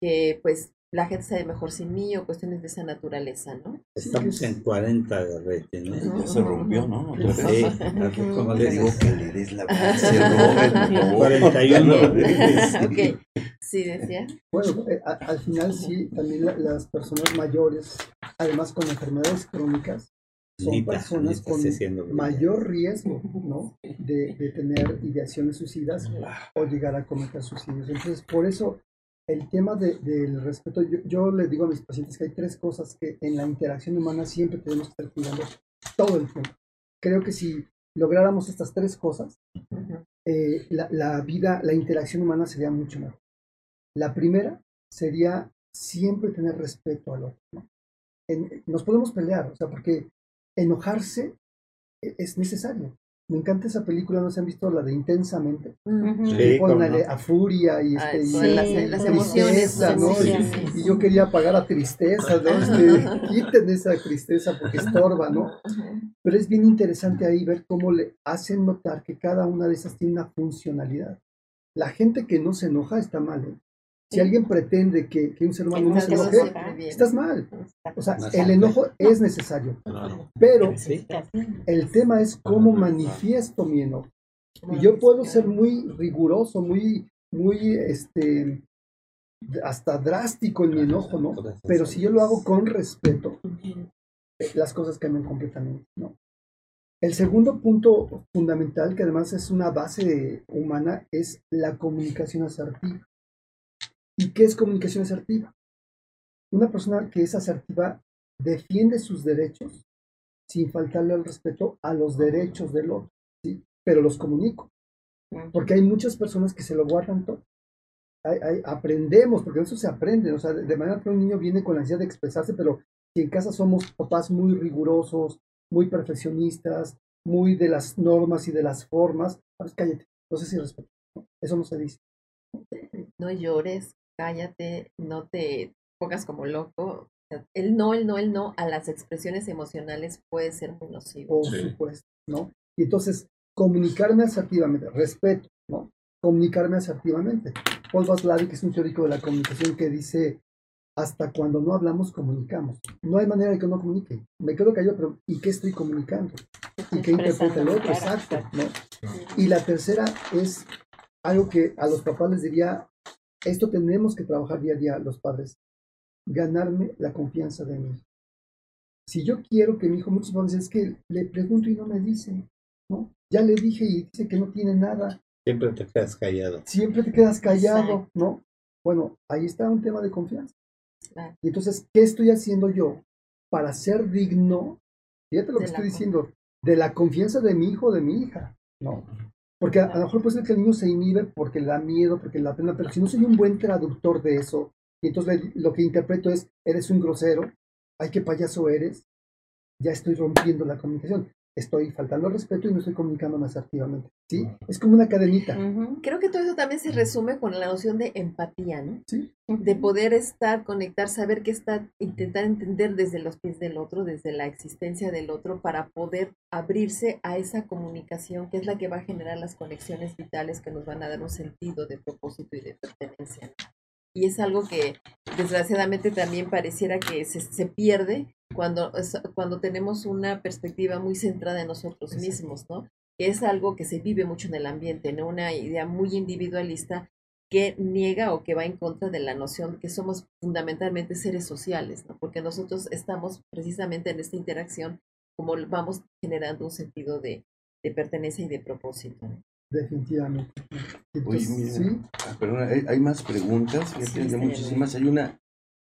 que pues la gente sabe mejor sin mí o cuestiones de esa naturaleza, ¿no? Estamos en 40 de rating, ¿no? se rompió, ¿no? Sí. Como le digo que le des la base, 41. ok, sí, decía. Bueno, eh, al final sí, también las personas mayores, además con enfermedades crónicas, son personas con mayor riesgo, ¿no? De, de tener ideaciones suicidas o llegar a cometer suicidios. Entonces, por eso el tema del respeto, yo, le digo a mis pacientes que hay tres cosas que en la interacción humana siempre tenemos que estar cuidando todo el tiempo. Creo que si lográramos estas tres cosas, eh, la, vida, la interacción humana sería mucho mejor. La primera sería siempre tener respeto al otro. nos podemos pelear, o sea, porque enojarse e, es necesario. Me encanta esa película, ¿no se han visto la de Intensamente? Sí, a furia y, este, las, emociones, ¿no? y, yo quería apagar a tristeza, ¿no? Este, quiten esa tristeza porque estorba, ¿no? Pero es bien interesante ahí ver cómo le hacen notar que cada una de esas tiene una funcionalidad. La gente que no se enoja está mal, ¿eh? Si alguien pretende que, que, un ser humano no se enoje, estás mal. O sea, el enojo es necesario. Pero el tema es cómo manifiesto mi enojo. Y yo puedo ser muy riguroso, muy, muy, este, hasta drástico en mi enojo, ¿no? Pero si yo lo hago con respeto, las cosas cambian completamente, ¿no? El segundo punto fundamental, que además es una base humana, es la comunicación asertiva. ¿Y qué es comunicación asertiva? Una persona que es asertiva defiende sus derechos sin faltarle al respeto a los derechos del otro, ¿sí? pero los comunico. Porque hay muchas personas que se lo guardan todo. Hay, aprendemos, porque eso se aprende, o sea, de, manera que un niño viene con la ansiedad de expresarse, pero si en casa somos papás muy rigurosos, muy perfeccionistas, muy de las normas y de las formas, pues cállate, no sé si respeto. Eso no se dice. No llores, cállate, no te pongas como loco. El no, el no, el no a las expresiones emocionales puede ser muy nocivo. Por supuesto, ¿no? Y entonces, comunicarme asertivamente, respeto, ¿no? Comunicarme asertivamente. Paul Vaslavic es un teórico de la comunicación que dice, hasta cuando no hablamos, comunicamos. No hay manera de que no comunique. Me quedo callado, pero ¿y qué estoy comunicando? ¿Y qué interpreta el otro? Exacto, ¿no? Y la tercera es algo que a los papás les diría, esto tenemos que trabajar día a día los padres. Ganarme la confianza de mi hijo. Si yo quiero que mi hijo, muchos padres es que le pregunto y no me dice, ¿no? Ya le dije y dice que no tiene nada. Siempre te quedas callado. Siempre te quedas callado, ¿no? Bueno, ahí está un tema de confianza. Y entonces, ¿qué estoy haciendo yo para ser digno? Fíjate lo que estoy diciendo, de la confianza de mi hijo o de mi hija, ¿no? Porque a, lo mejor puede ser que el niño se inhibe porque le da miedo, porque le da pena, pero si no soy un buen traductor de eso, y entonces lo que interpreto es, eres un grosero, ay, qué payaso eres, ya estoy rompiendo la comunicación estoy faltando al respeto y no estoy comunicándome asertivamente. ¿Sí? Es como una cadenita. Creo que todo eso también se resume con la noción de empatía, ¿no? Sí. De poder estar, conectar, saber qué está, intentar entender desde los pies del otro, desde la existencia del otro, para poder abrirse a esa comunicación que es la que va a generar las conexiones vitales que nos van a dar un sentido de propósito y de pertenencia. Y es algo que desgraciadamente también pareciera que se, se pierde cuando, cuando tenemos una perspectiva muy centrada en nosotros mismos, ¿no? Que es algo que se vive mucho en el ambiente, ¿no? Una idea muy individualista que niega o que va en contra de la noción que somos fundamentalmente seres sociales, ¿no? Porque nosotros estamos precisamente en esta interacción como vamos generando un sentido de, de pertenencia y de propósito. Definitivamente. ¿sí? Ah, hay, más preguntas, hay muchísimas. Hay una,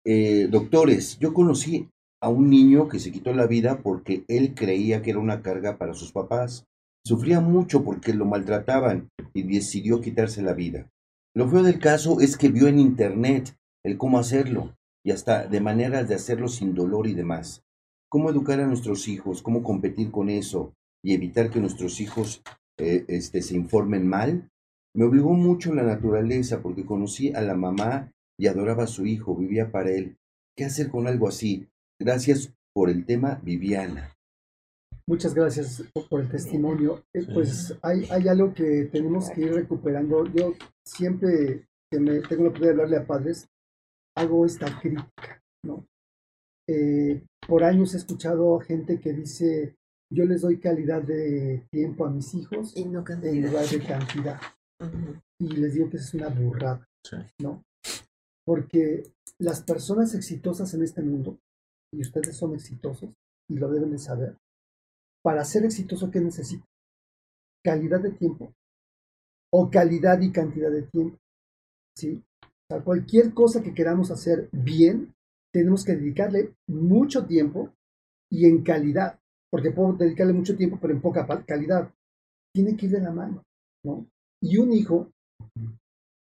eh, doctores, yo conocí a un niño que se quitó la vida porque él creía que era una carga para sus papás. Sufría mucho porque lo maltrataban y decidió quitarse la vida. Lo feo del caso es que vio en internet el cómo hacerlo y hasta de maneras de hacerlo sin dolor y demás. Cómo educar a nuestros hijos, cómo competir con eso y evitar que nuestros hijos eh, este, se informen mal. Me obligó mucho la naturaleza porque conocí a la mamá y adoraba a su hijo, vivía para él. ¿Qué hacer con algo así? Gracias por el tema, Viviana. Muchas gracias por el testimonio. Eh, pues hay, hay algo que tenemos que ir recuperando. Yo siempre que me tengo la oportunidad de hablarle a padres, hago esta crítica, ¿no? Eh, por años he escuchado a gente que dice, yo les doy calidad de tiempo a mis hijos en lugar de cantidad. Y les digo que es una burrada, ¿no? Porque las personas exitosas en este mundo y ustedes son exitosos y lo deben de saber. Para ser exitoso, ¿qué necesita? Calidad de tiempo o calidad y cantidad de tiempo. ¿Sí? O cualquier cosa que queramos hacer bien, tenemos que dedicarle mucho tiempo y en calidad. porque puedo dedicarle mucho tiempo, pero en poca calidad. Tiene que ir de la mano, ¿no? Y un hijo,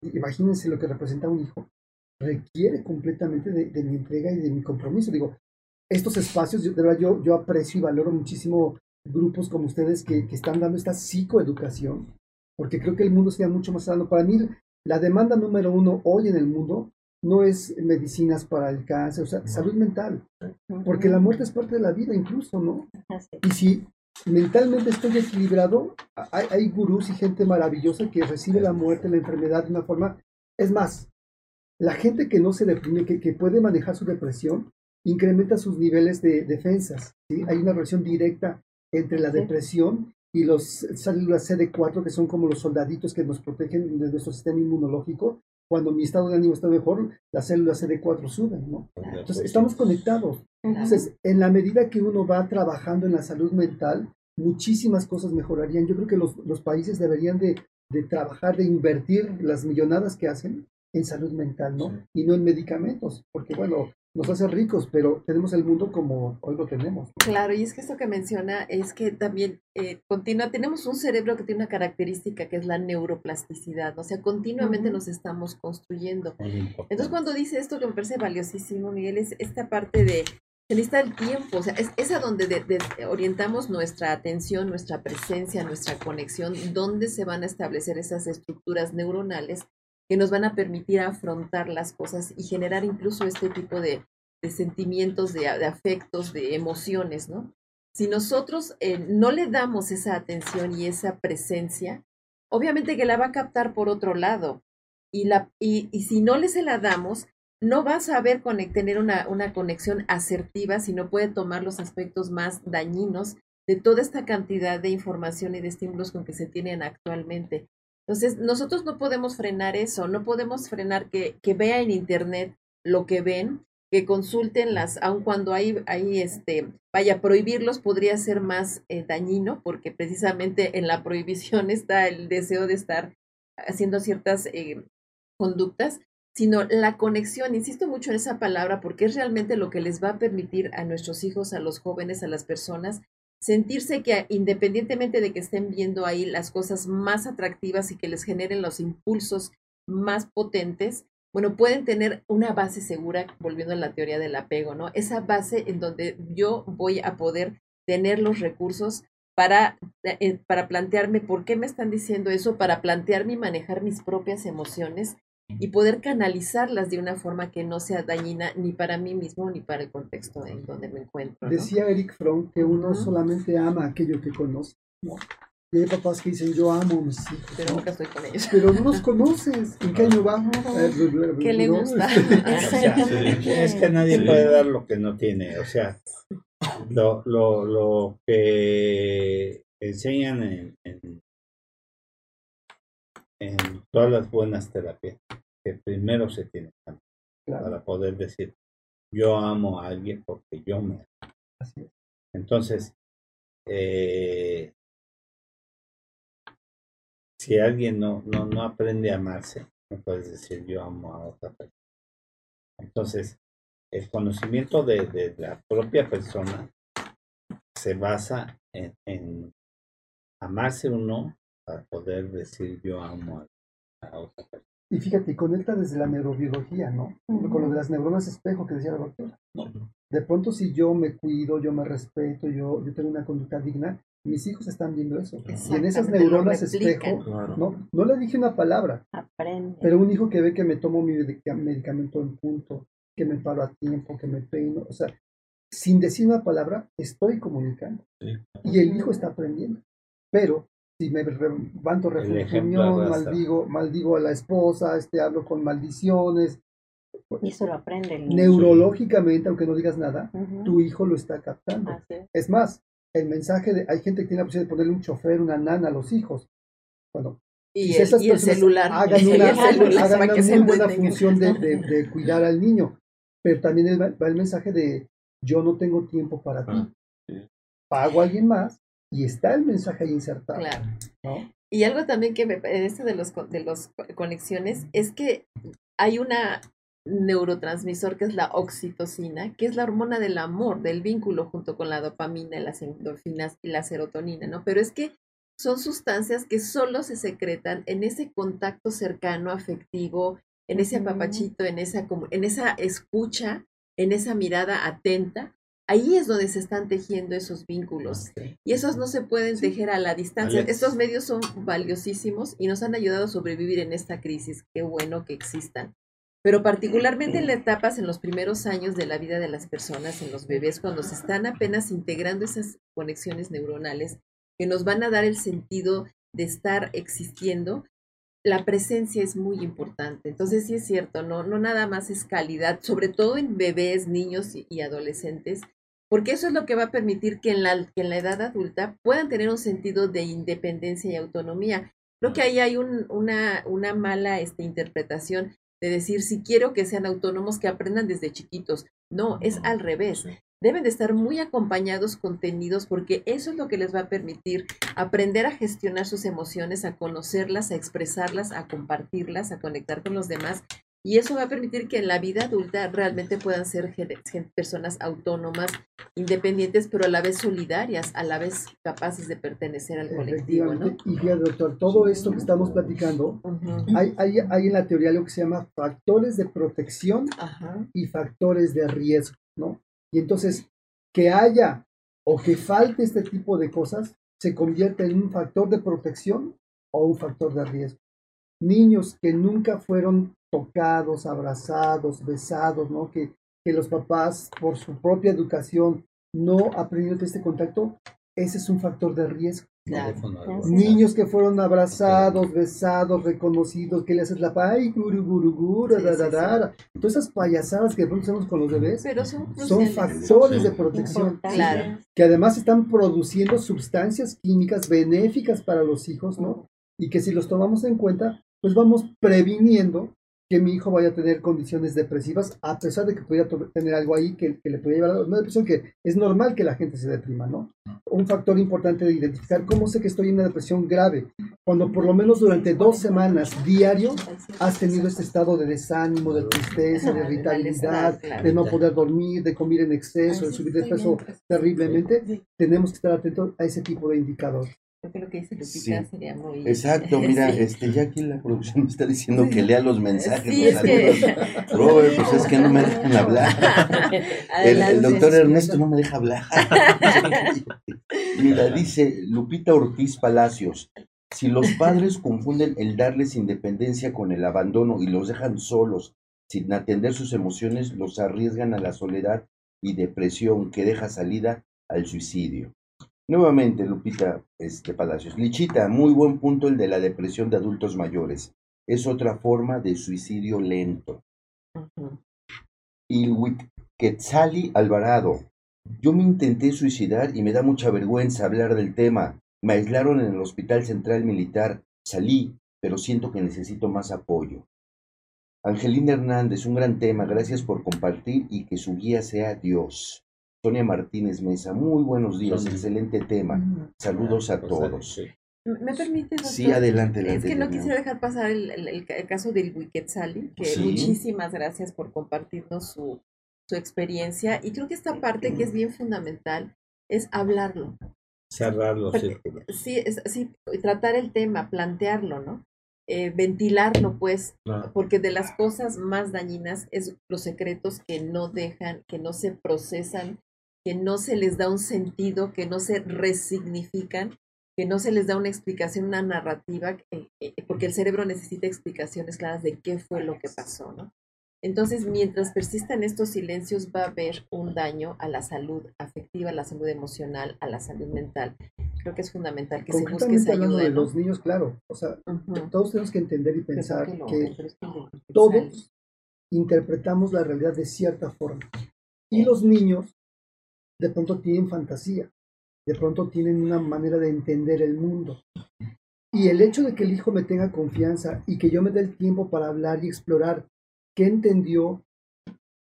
imagínense lo que representa un hijo, requiere completamente de, mi entrega y de mi compromiso. Digo, estos espacios, de verdad, yo, yo aprecio y valoro muchísimo grupos como ustedes que, que están dando esta psicoeducación, porque creo que el mundo sería mucho más sano. Para mí, la demanda número uno hoy en el mundo no es medicinas para el cáncer, o sea, salud mental, porque la muerte es parte de la vida incluso, ¿no? Y si mentalmente estoy equilibrado, hay, hay gurús y gente maravillosa que recibe la muerte, la enfermedad de una forma, es más, la gente que no se deprime, que, que puede manejar su depresión, incrementa sus niveles de defensas, ¿sí? Hay una relación directa entre la depresión y las células CD4, que son como los soldaditos que nos protegen de nuestro sistema inmunológico, cuando mi estado de ánimo está mejor, las células CD4 suben, ¿no? Entonces, estamos conectados. Entonces, en la medida que uno va trabajando en la salud mental, muchísimas cosas mejorarían. Yo creo que los, los países deberían de, de, trabajar, de invertir las millonadas que hacen en salud mental, ¿no? Y no en medicamentos, porque bueno, nos hace ricos, pero tenemos el mundo como hoy lo tenemos. Claro, y es que esto que menciona es que también eh, continúa, tenemos un cerebro que tiene una característica que es la neuroplasticidad, o sea, continuamente nos estamos construyendo. Entonces, cuando dice esto que me parece valiosísimo, Miguel, es esta parte de se necesita el tiempo, o sea, es, a donde orientamos nuestra atención, nuestra presencia, nuestra conexión, dónde se van a establecer esas estructuras neuronales que nos van a permitir afrontar las cosas y generar incluso este tipo de, sentimientos, de, afectos, de emociones, ¿no? Si nosotros eh, no le damos esa atención y esa presencia, obviamente que la va a captar por otro lado. Y, la, y, si no le se la damos, no va a saber tener una, una conexión asertiva, sino puede tomar los aspectos más dañinos de toda esta cantidad de información y de estímulos con que se tienen actualmente. Entonces, nosotros no podemos frenar eso, no podemos frenar que, que vea en Internet lo que ven, que consulten las, aun cuando hay, hay este, vaya, prohibirlos podría ser más eh, dañino, porque precisamente en la prohibición está el deseo de estar haciendo ciertas eh, conductas, sino la conexión, insisto mucho en esa palabra, porque es realmente lo que les va a permitir a nuestros hijos, a los jóvenes, a las personas, sentirse que independientemente de que estén viendo ahí las cosas más atractivas y que les generen los impulsos más potentes, bueno, pueden tener una base segura, volviendo a la teoría del apego, ¿no? Esa base en donde yo voy a poder tener los recursos para, eh, para plantearme por qué me están diciendo eso, para plantearme y manejar mis propias emociones y poder canalizarlas de una forma que no sea dañina ni para mí mismo ni para el contexto en donde me encuentro. Decía Eric Fromm que uno solamente ama aquello que conoce. Y hay papás que dicen, yo amo a mis hijos. Pero nunca estoy con ellos. Pero no los conoces. ¿En qué año va? ¿Qué le gusta? es que nadie puede dar lo que no tiene. O sea, lo, lo, lo que enseñan en, en todas las buenas terapias, que primero se tiene para poder decir, yo amo a alguien porque yo me amo. Entonces, eh, si alguien no, no, no aprende a amarse, no puedes decir yo amo a otra persona. Entonces, el conocimiento de, de la propia persona se basa en, en amarse uno para poder decir yo amo a, otra persona. Y fíjate, conecta desde la neurobiología, ¿no? Con lo de las neuronas espejo que decía la doctora. De pronto, si yo me cuido, yo me respeto, yo, yo tengo una conducta digna, mis hijos están viendo eso. Y en esas neuronas espejo, ¿no? no le dije una palabra, Aprende. pero un hijo que ve que me tomo mi medicamento en punto, que me paro a tiempo, que me peino, o sea, sin decir una palabra, estoy comunicando. Y el hijo está aprendiendo. Pero si me levanto reflexión, maldigo, maldigo a la esposa, este, hablo con maldiciones. Y eso lo aprende. Neurológicamente, aunque no digas nada, tu hijo lo está captando. Es más, el mensaje de, hay gente que tiene la posibilidad de ponerle un chofer, una nana a los hijos. Bueno, y, el, y el, celular. Hagan una, hagan una muy buena función de, de, cuidar al niño. Pero también va el mensaje de, yo no tengo tiempo para ti. Ah, Pago a alguien más y está el mensaje ahí insertado. Claro. Y algo también que me este de los de los conexiones es que hay una neurotransmisor que es la oxitocina, que es la hormona del amor, del vínculo junto con la dopamina, las endorfinas y la serotonina, ¿no? Pero es que son sustancias que solo se secretan en ese contacto cercano, afectivo, en ese apapachito, en esa, en esa escucha, en esa mirada atenta. Ahí es donde se están tejiendo esos vínculos. Y esos no se pueden tejer a la distancia. Estos medios son valiosísimos y nos han ayudado a sobrevivir en esta crisis. Qué bueno que existan pero particularmente en las etapas, en los primeros años de la vida de las personas, en los bebés, cuando se están apenas integrando esas conexiones neuronales que nos van a dar el sentido de estar existiendo, la presencia es muy importante. Entonces sí es cierto, no, no nada más es calidad, sobre todo en bebés, niños y, adolescentes, porque eso es lo que va a permitir que en, la, que en la edad adulta puedan tener un sentido de independencia y autonomía. Creo que ahí hay una, una mala este, interpretación de decir, si quiero que sean autónomos, que aprendan desde chiquitos. No, es al revés. Deben de estar muy acompañados, contenidos, porque eso es lo que les va a permitir aprender a gestionar sus emociones, a conocerlas, a expresarlas, a compartirlas, a conectar con los demás y eso va a permitir que en la vida adulta realmente puedan ser personas autónomas, independientes, pero a la vez solidarias, a la vez capaces de pertenecer al colectivo. ¿no? Y doctor, todo esto que estamos platicando, hay, hay, hay, en la teoría lo que se llama factores de protección y factores de riesgo, ¿no? Y entonces, que haya o que falte este tipo de cosas, se convierte en un factor de protección o un factor de riesgo. Niños que nunca fueron tocados, abrazados, besados, ¿no? Que, que los papás, por su propia educación, no aprendieron este contacto, ese es un factor de riesgo. Niños que fueron abrazados, besados, reconocidos, que le haces la ay, guru, guru, guru, Todas esas payasadas que de pronto hacemos con los bebés son, factores de protección. Que además están produciendo sustancias químicas benéficas para los hijos, ¿no? Y que si los tomamos en cuenta, pues vamos previniendo que mi hijo vaya a tener condiciones depresivas, a pesar de que pudiera tener algo ahí que, le puede llevar a una depresión, que es normal que la gente se deprima, ¿no? Un factor importante de identificar cómo sé que estoy en una depresión grave, cuando por lo menos durante dos semanas diario has tenido este estado de desánimo, de tristeza, de irritabilidad, de no poder dormir, de comer en exceso, de subir de peso terriblemente, tenemos que estar atentos a ese tipo de indicador. Creo que dice Lupita sería muy... Exacto, mira, este, ya aquí la producción me está diciendo que lea los mensajes. Sí, que... Robert, pues es que no me dejan hablar. el, doctor Ernesto no me deja hablar. mira, dice Lupita Ortiz Palacios, si los padres confunden el darles independencia con el abandono y los dejan solos sin atender sus emociones, los arriesgan a la soledad y depresión que deja salida al suicidio. Nuevamente, Lupita este, Palacios. Lichita, muy buen punto el de la depresión de adultos mayores. Es otra forma de suicidio lento. Y Quetzali Alvarado. Yo me intenté suicidar y me da mucha vergüenza hablar del tema. Me aislaron en el Hospital Central Militar. Salí, pero siento que necesito más apoyo. Angelina Hernández, un gran tema. Gracias por compartir y que su guía sea Dios. Sonia Martínez Mesa, muy buenos días, excelente tema. Saludos a todos. ¿Me permite? Sí, adelante, Es que no quisiera dejar pasar el, caso del Sally, que muchísimas gracias por compartirnos su, su experiencia. Y creo que esta parte que es bien fundamental es hablarlo. Cerrarlo, sí. Sí, sí, tratar el tema, plantearlo, ¿no? Eh, ventilarlo, pues, porque de las cosas más dañinas es los secretos que no dejan, que no se procesan que no se les da un sentido, que no se resignifican, que no se les da una explicación, una narrativa, eh, eh, porque el cerebro necesita explicaciones claras de qué fue lo que pasó, ¿no? Entonces, mientras persistan estos silencios, va a haber un daño a la salud afectiva, a la salud emocional, a la salud mental. Creo que es fundamental que se busque esa ayuda. de los niños, claro. O sea, todos tenemos que entender y pensar que todos interpretamos la realidad de cierta forma. Y los niños de pronto tienen fantasía, de pronto tienen una manera de entender el mundo. Y el hecho de que el hijo me tenga confianza y que yo me dé el tiempo para hablar y explorar qué entendió,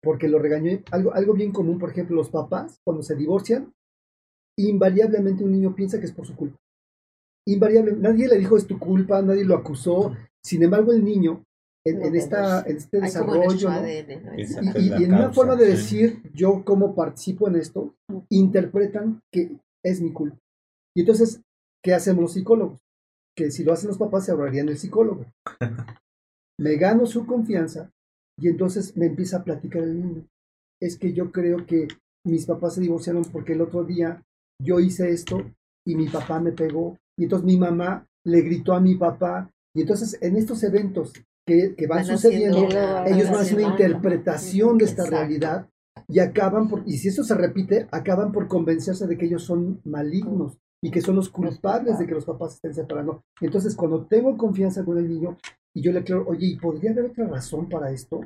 porque lo regañó, algo, algo bien común, por ejemplo, los papás, cuando se divorcian, invariablemente un niño piensa que es por su culpa. Invariablemente, nadie le dijo es tu culpa, nadie lo acusó. Sin embargo, el niño en, esta, en este desarrollo. Y, en una forma de decir, yo como participo en esto, interpretan que es mi culpa. Y entonces, ¿qué hacemos los psicólogos? Que si lo hacen los papás, se ahorrarían el psicólogo. me gano su confianza y entonces me empieza a platicar el niño. Es que yo creo que mis papás se divorciaron porque el otro día yo hice esto y mi papá me pegó. Y entonces mi mamá le gritó a mi papá. Y entonces en estos eventos que, van, sucediendo, ellos van a hacer una interpretación de esta realidad y acaban por, y si eso se repite, acaban por convencerse de que ellos son malignos y que son los culpables de que los papás estén separando. Entonces, cuando tengo confianza con el niño y yo le aclaro, oye, ¿y podría haber otra razón para esto?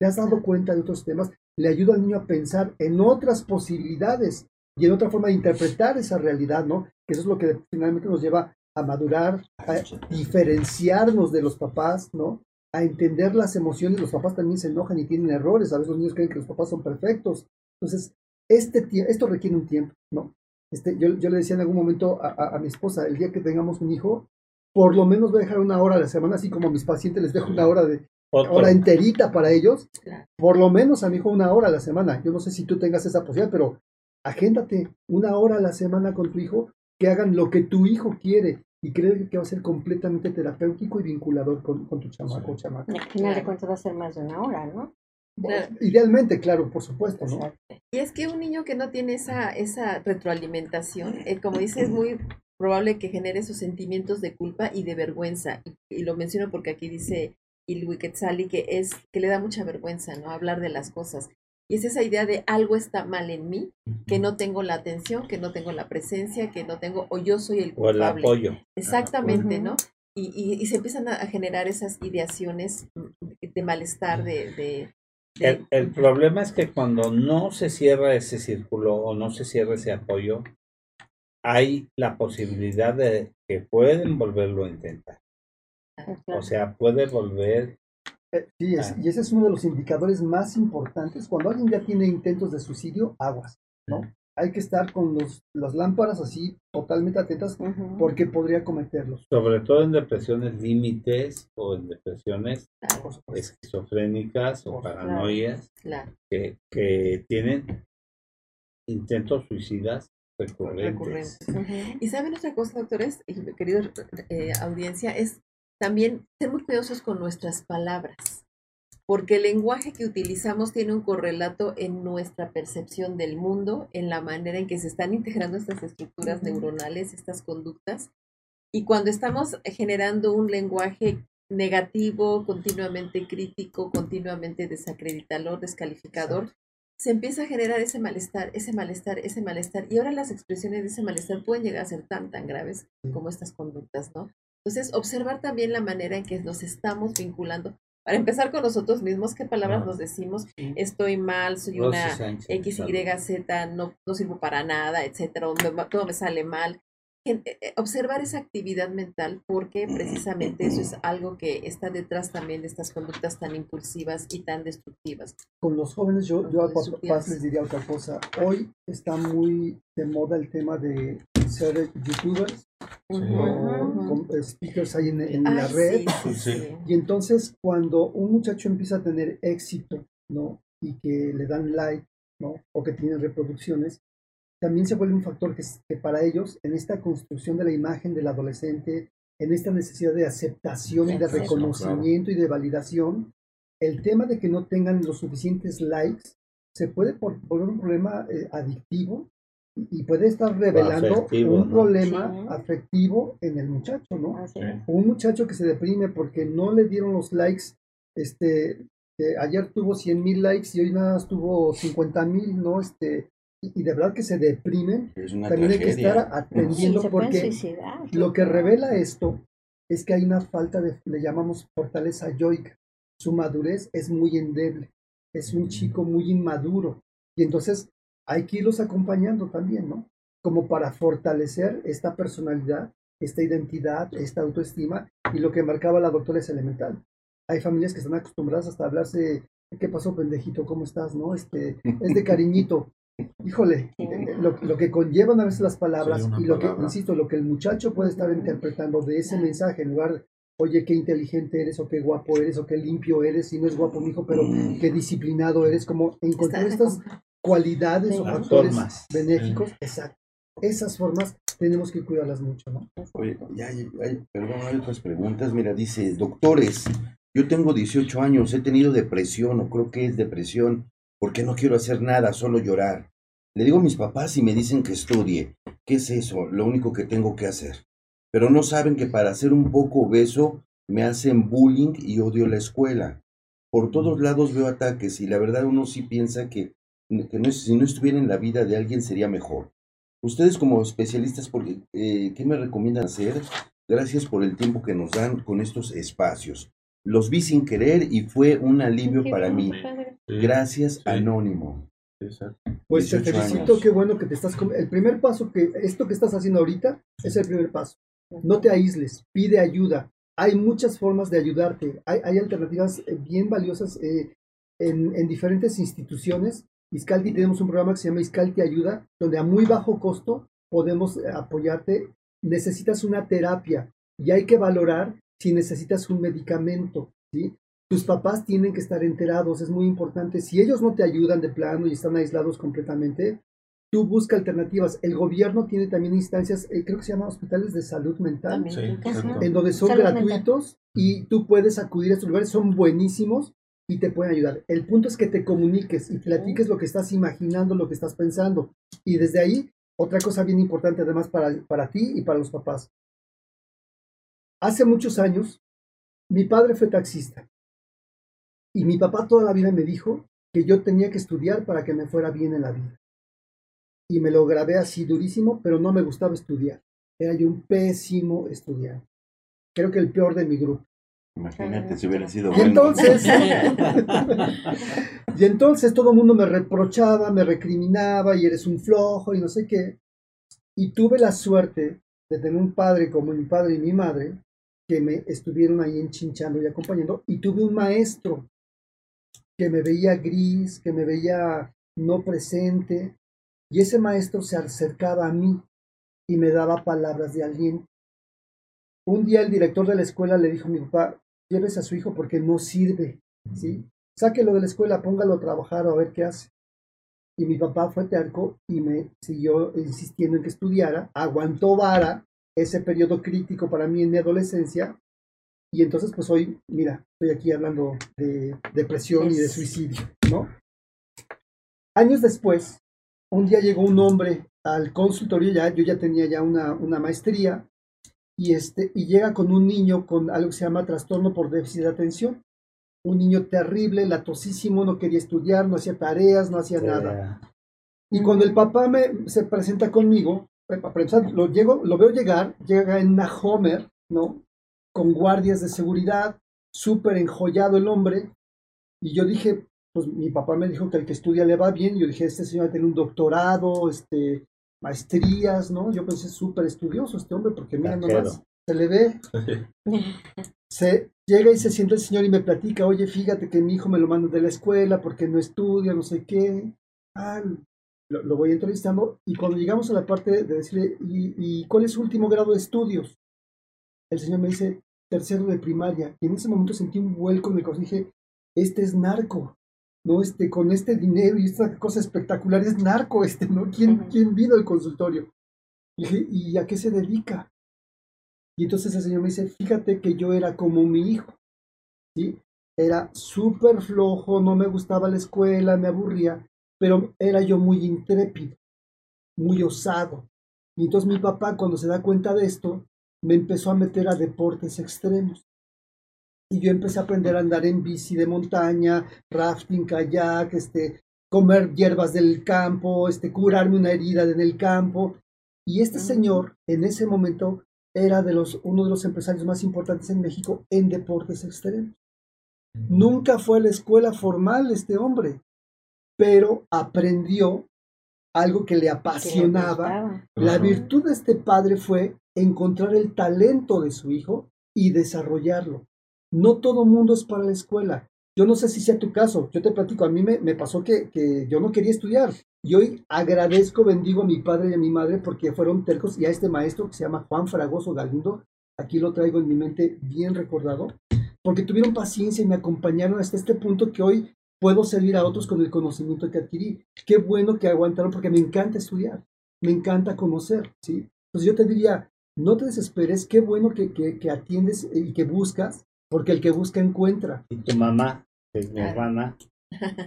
¿Te has dado cuenta de otros temas? Le ayuda al niño a pensar en otras posibilidades y en otra forma de interpretar esa realidad, ¿no? Que eso es lo que finalmente nos lleva a madurar, a diferenciarnos de los papás, ¿no? A entender las emociones. Los papás también se enojan y tienen errores. A veces los niños creen que los papás son perfectos. Entonces, este, esto requiere un tiempo, ¿no? Este, yo, yo le decía en algún momento a, a, mi esposa, el día que tengamos un hijo, por lo menos voy a dejar una hora a la semana, así como a mis pacientes les dejo una hora de hora enterita para ellos, por lo menos a mi hijo una hora a la semana. Yo no sé si tú tengas esa posibilidad, pero agéndate una hora a la semana con tu hijo, que hagan lo que tu hijo quiere y creo que va a ser completamente terapéutico y vinculador con, con tu chamaco o chamaca. Al final de cuentas va a ser más de una hora, ¿no? Idealmente, claro, por supuesto, ¿no? Y es que un niño que no tiene esa, esa retroalimentación, eh, como dice, es muy probable que genere esos sentimientos de culpa y de vergüenza. Y, lo menciono porque aquí dice Ilwi Quetzali que es que le da mucha vergüenza, ¿no? Hablar de las cosas. Y es esa idea de algo está mal en mí, que no tengo la atención, que no tengo la presencia, que no tengo, o yo soy el culpable. O el apoyo. Exactamente, ¿no? Y, y, se empiezan a generar esas ideaciones de malestar, de... el, el, problema es que cuando no se cierra ese círculo o no se cierra ese apoyo, hay la posibilidad de que pueden volverlo a intentar. O sea, puede volver eh, sí, ah. y ese es uno de los indicadores más importantes. Cuando alguien ya tiene intentos de suicidio, aguas, ¿no? Hay que estar con los, las lámparas así totalmente atentas porque podría cometerlos. Sobre todo en depresiones límites o en depresiones esquizofrénicas o paranoias Que, que tienen intentos suicidas recurrentes. Y saben otra cosa, doctores, queridos eh, audiencia, es también ser muy cuidadosos con nuestras palabras, porque el lenguaje que utilizamos tiene un correlato en nuestra percepción del mundo, en la manera en que se están integrando estas estructuras neuronales, estas conductas. Y cuando estamos generando un lenguaje negativo, continuamente crítico, continuamente desacreditador, descalificador, se empieza a generar ese malestar, ese malestar, ese malestar. Y ahora las expresiones de ese malestar pueden llegar a ser tan, tan graves como estas conductas, ¿no? Entonces, observar también la manera en que nos estamos vinculando. Para empezar con nosotros mismos, ¿qué palabras nos decimos? Estoy mal, soy una X, Y, Z, no, no sirvo para nada, etcétera, todo me sale mal. Eh, eh, observar esa actividad mental porque precisamente eso es algo que está detrás también de estas conductas tan impulsivas y tan destructivas. Con los jóvenes yo, yo a papás les diría otra cosa. Hoy está muy de moda el tema de ser youtubers o speakers ahí en, la red. Y entonces cuando un muchacho empieza a tener éxito, ¿no? Y que le dan like, ¿no? O que tienen reproducciones, también se vuelve un factor que, que, para ellos, en esta construcción de la imagen del adolescente, en esta necesidad de aceptación y de reconocimiento y de validación, el tema de que no tengan los suficientes likes se puede volver un problema eh, adictivo y puede estar revelando un problema afectivo en el muchacho, ¿no? Un muchacho que se deprime porque no le dieron los likes, este, ayer tuvo 100 mil likes y hoy nada más tuvo 50 mil, ¿no? Este, y, de verdad que se deprimen, también hay que estar atendiendo porque lo que revela esto es que hay una falta de, le llamamos fortaleza yoica, su madurez es muy endeble, es un chico muy inmaduro. Y entonces hay que irlos acompañando también, ¿no? Como para fortalecer esta personalidad, esta identidad, esta autoestima y lo que marcaba la doctora es elemental. Hay familias que están acostumbradas hasta a hablarse, ¿qué pasó pendejito? ¿Cómo estás? ¿No? Este, es de cariñito. Híjole, eh, lo, que conllevan a veces las palabras y lo que, insisto, lo que el muchacho puede estar interpretando de ese mensaje en lugar oye, qué inteligente eres, o qué guapo eres, o qué limpio eres, si no es guapo mi hijo, pero mm. qué disciplinado eres, como encontrar estas cualidades o factores benéficos, exacto. Esas formas tenemos que cuidarlas mucho, ¿no? Oye, ya perdón, hay otras preguntas. Mira, dice, doctores, yo tengo 18 años, he tenido depresión, o creo que es depresión, porque no quiero hacer nada, solo llorar. Le digo a mis papás y me dicen que estudie. ¿Qué es eso? Lo único que tengo que hacer. Pero no saben que para ser un poco obeso me hacen bullying y odio la escuela. Por todos lados veo ataques y la verdad uno sí piensa que, que no, si no estuviera en la vida de alguien sería mejor. Ustedes como especialistas, eh, ¿qué me recomiendan hacer? Gracias por el tiempo que nos dan con estos espacios. Los vi sin querer y fue un alivio para mí. Gracias, Anónimo. Pues te felicito, qué bueno que te estás... El primer paso que esto que estás haciendo ahorita es el primer paso. No te aísles, pide ayuda. Hay muchas formas de ayudarte. Hay, alternativas eh, bien valiosas eh, en, en, diferentes instituciones. Iscalti tenemos un programa que se llama Iscalti Ayuda, donde a muy bajo costo podemos eh, apoyarte. Necesitas una terapia y hay que valorar si necesitas un medicamento. ¿sí? Tus papás tienen que estar enterados, es muy importante. Si ellos no te ayudan de plano y están aislados completamente, tú busca alternativas. El gobierno tiene también instancias, eh, creo que se llama hospitales de salud mental, en donde son gratuitos y tú puedes acudir a estos lugares, son buenísimos y te pueden ayudar. El punto es que te comuniques y platiques lo que estás imaginando, lo que estás pensando. Y desde ahí, otra cosa bien importante además para, para ti y para los papás. Hace muchos años, mi padre fue taxista y mi papá toda la vida me dijo que yo tenía que estudiar para que me fuera bien en la vida. Y me lo grabé así durísimo, pero no me gustaba estudiar. Era yo un pésimo estudiante. Creo que el peor de mi grupo. Imagínate si hubiera sido y Entonces, y entonces todo el mundo me reprochaba, me recriminaba y eres un flojo y no sé qué. Y tuve la suerte de tener un padre como mi padre y mi madre que me estuvieron ahí enchinchando y acompañando. Y tuve un maestro que me veía gris, que me veía no presente, y ese maestro se acercaba a mí y me daba palabras de aliento. Un día el director de la escuela le dijo a mi papá, llévese a su hijo porque no sirve, ¿sí? Sáquelo de la escuela, póngalo a trabajar o a ver qué hace. Y mi papá fue terco y me siguió insistiendo en que estudiara, aguantó vara ese periodo crítico para mí en mi adolescencia y entonces, pues hoy, mira, estoy aquí hablando de depresión y de suicidio, ¿no? Años después, un día llegó un hombre al consultorio, ya, yo ya tenía ya una, una maestría, y, este, y llega con un niño con algo que se llama trastorno por déficit de atención. Un niño terrible, latosísimo, no quería estudiar, no hacía tareas, no hacía nada. Y cuando el papá me, se presenta conmigo, eh, lo, llego, lo veo llegar, llega en una Homer, ¿no? con guardias de seguridad, súper enjollado el hombre. Y yo dije, pues mi papá me dijo que el que estudia le va bien. Y yo dije, este señor tiene un doctorado, este, maestrías, ¿no? Yo pensé, súper estudioso este hombre, porque mira nomás, se le ve. se llega y se siente el señor y me platica, oye, fíjate que mi hijo me lo manda de la escuela porque no estudia, no sé qué. Ah, lo, voy entrevistando y cuando llegamos a la parte de decirle, ¿y, ¿y, cuál es su último grado de estudios? El señor me dice, tercero de primaria, y en ese momento sentí un vuelco en el corazón y dije, este es narco, ¿no? Este, con este dinero y esta cosa espectacular, es narco este, ¿no? ¿Quién, ¿quién vino al consultorio? Y dije, ¿y a qué se dedica? Y entonces el señor me dice, fíjate que yo era como mi hijo, ¿sí? Era súper flojo, no me gustaba la escuela, me aburría, pero era yo muy intrépido, muy osado. Y entonces mi papá, cuando se da cuenta de esto, me empezó a meter a deportes extremos. Y yo empecé a aprender a andar en bici de montaña, rafting, kayak, este, comer hierbas del campo, este, curarme una herida en el campo. Y este señor, en ese momento, era de los, uno de los empresarios más importantes en México en deportes extremos. Nunca fue a la escuela formal este hombre, pero aprendió algo que le apasionaba. la virtud de este padre fue encontrar el talento de su hijo y desarrollarlo. No todo mundo es para la escuela. Yo no sé si sea tu caso, yo te platico, a mí me, pasó que, que, yo no quería estudiar. Y hoy agradezco, bendigo a mi padre y a mi madre porque fueron tercos y a este maestro que se llama Juan Fragoso Galindo, aquí lo traigo en mi mente bien recordado, porque tuvieron paciencia y me acompañaron hasta este punto que hoy puedo servir a otros con el conocimiento que adquirí. Qué bueno que aguantaron porque me encanta estudiar, me encanta conocer, ¿sí? Entonces yo te diría, no te desesperes, qué bueno que, que, atiendes y que buscas, porque el que busca encuentra. Y tu mamá, que es mi hermana,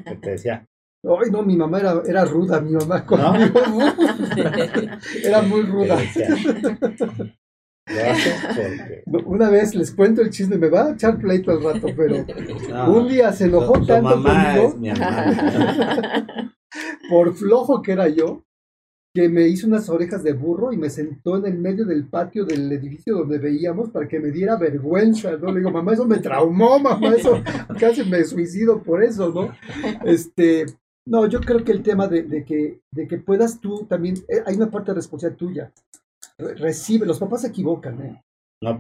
que te decía, Ay, no, mi mamá era, era ruda, mi mamá conmigo. era muy ruda. Una vez les cuento el chisme, me va a echar pleito al rato, pero un día se enojó tanto conmigo por flojo que era yo, que me hizo unas orejas de burro y me sentó en el medio del patio del edificio donde veíamos para que me diera vergüenza, ¿no? Le digo, mamá, eso me traumó, mamá, eso casi me suicido por eso, ¿no? Este, no, yo creo que el tema de, que, de que puedas tú también, eh, hay una parte de responsabilidad tuya recibe, los papás se equivocan, ¿eh?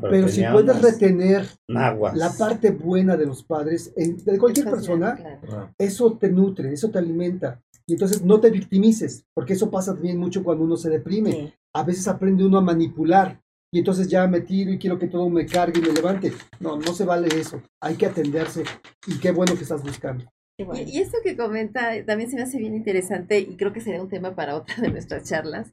pero, si puedes retener la parte buena de los padres, de cualquier persona, eso te nutre, eso te alimenta. Y entonces no te victimices, porque eso pasa también mucho cuando uno se deprime. A veces aprende uno a manipular y entonces ya me tiro y quiero que todo me cargue y me levante. No, no se vale eso. Hay que atenderse y qué bueno que estás buscando. Y, y, esto que comenta también se me hace bien interesante y creo que sería un tema para otra de nuestras charlas,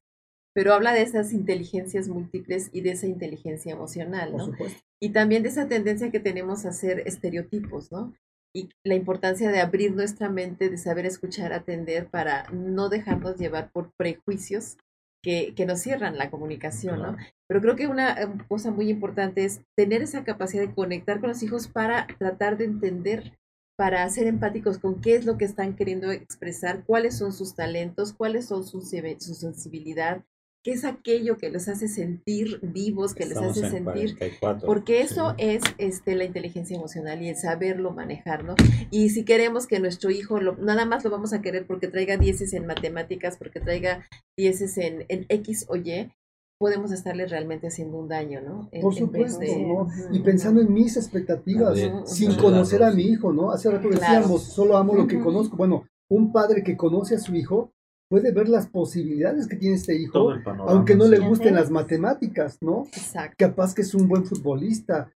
pero habla de esas inteligencias múltiples y de esa inteligencia emocional, ¿no? Y también de esa tendencia que tenemos a hacer estereotipos, ¿no? Y la importancia de abrir nuestra mente, de saber escuchar, atender para no dejarnos llevar por prejuicios que, que nos cierran la comunicación, ¿no? Pero creo que una cosa muy importante es tener esa capacidad de conectar con los hijos para tratar de entender para ser empáticos con qué es lo que están queriendo expresar, cuáles son sus talentos, cuáles son su, su sensibilidad, qué es aquello que les hace sentir vivos, que les hace sentir, porque eso es este, la inteligencia emocional y el saberlo manejar, ¿no? Y si queremos que nuestro hijo, nada más lo vamos a querer porque traiga dieces en matemáticas, porque traiga dieces en, en X o Y, podemos estarle realmente haciendo un daño, ¿no? Por supuesto, ¿no? Y pensando en mis expectativas, sin conocer a mi hijo, ¿no? Hace rato decíamos, solo amo lo que conozco. Bueno, un padre que conoce a su hijo puede ver las posibilidades que tiene este hijo, aunque no le gusten las matemáticas, ¿no? Exacto. Capaz que es un buen futbolista.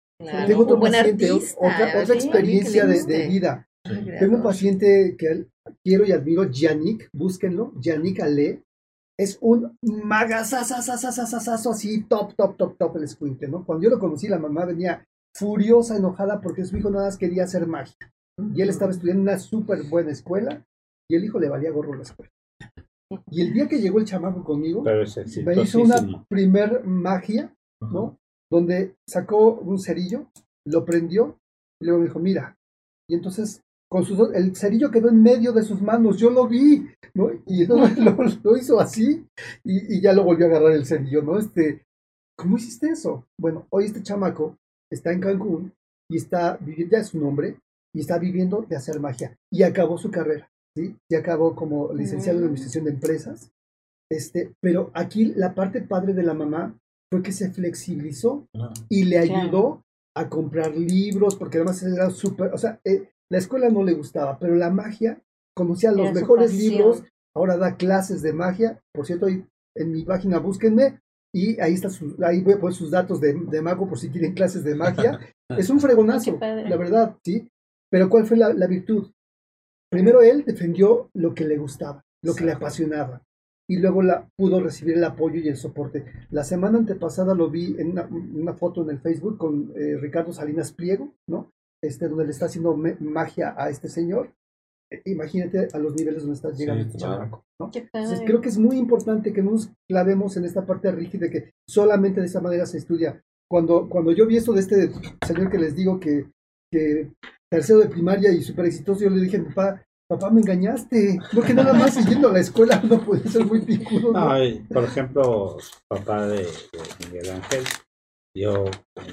Tengo otro paciente, otra, otra experiencia de, vida. Tengo un paciente que quiero y admiro, Yannick, búsquenlo, Yannick Ale. Es un magazazazazazazazo así, top, top, top, top el escuinte, ¿no? Cuando yo lo conocí, la mamá venía furiosa, enojada, porque su hijo nada más quería hacer magia. Y él estaba estudiando en una súper buena escuela, y el hijo le valía gorro la escuela. Y el día que llegó el chamaco conmigo, me hizo una primer magia, ¿no? Donde sacó un cerillo, lo prendió, y luego me dijo, mira. Y entonces, con sus el cerillo quedó en medio de sus manos, yo lo vi, ¿no? Y lo, lo, hizo así, y, y, ya lo volvió a agarrar el cerillo, ¿no? Este, ¿cómo hiciste eso? Bueno, hoy este chamaco está en Cancún y está viviendo, ya es su nombre, y está viviendo de hacer magia, y acabó su carrera. ¿Sí? Ya acabó como licenciado en mm. Administración de Empresas. Este, pero aquí la parte padre de la mamá fue que se flexibilizó y le ayudó a comprar libros, porque además era súper, o sea, eh, la escuela no le gustaba, pero la magia, conocía los mejores libros, ahora da clases de magia, por cierto, en mi página búsquenme, y ahí está su, ahí voy a poner sus datos de, de, mago por si quieren clases de magia. es un fregonazo, la verdad, ¿sí? Pero ¿cuál fue la, la virtud? Primero él defendió lo que le gustaba, lo que le apasionaba, y luego la, pudo recibir el apoyo y el soporte. La semana antepasada lo vi en una, foto en el Facebook con eh, Ricardo Salinas Pliego, ¿no? Este, donde le está haciendo magia a este señor. E, imagínate a los niveles donde está llegando este ¿no? Entonces, creo que es muy importante que nos clavemos en esta parte rígida de que solamente de esa manera se estudia. Cuando, cuando yo vi esto de este señor que les digo que, que tercero de primaria y súper exitoso, yo le dije, papá, papá, me engañaste, porque nada más yendo a la escuela no puede ser muy picudo. por ejemplo, papá de, Miguel Ángel, yo,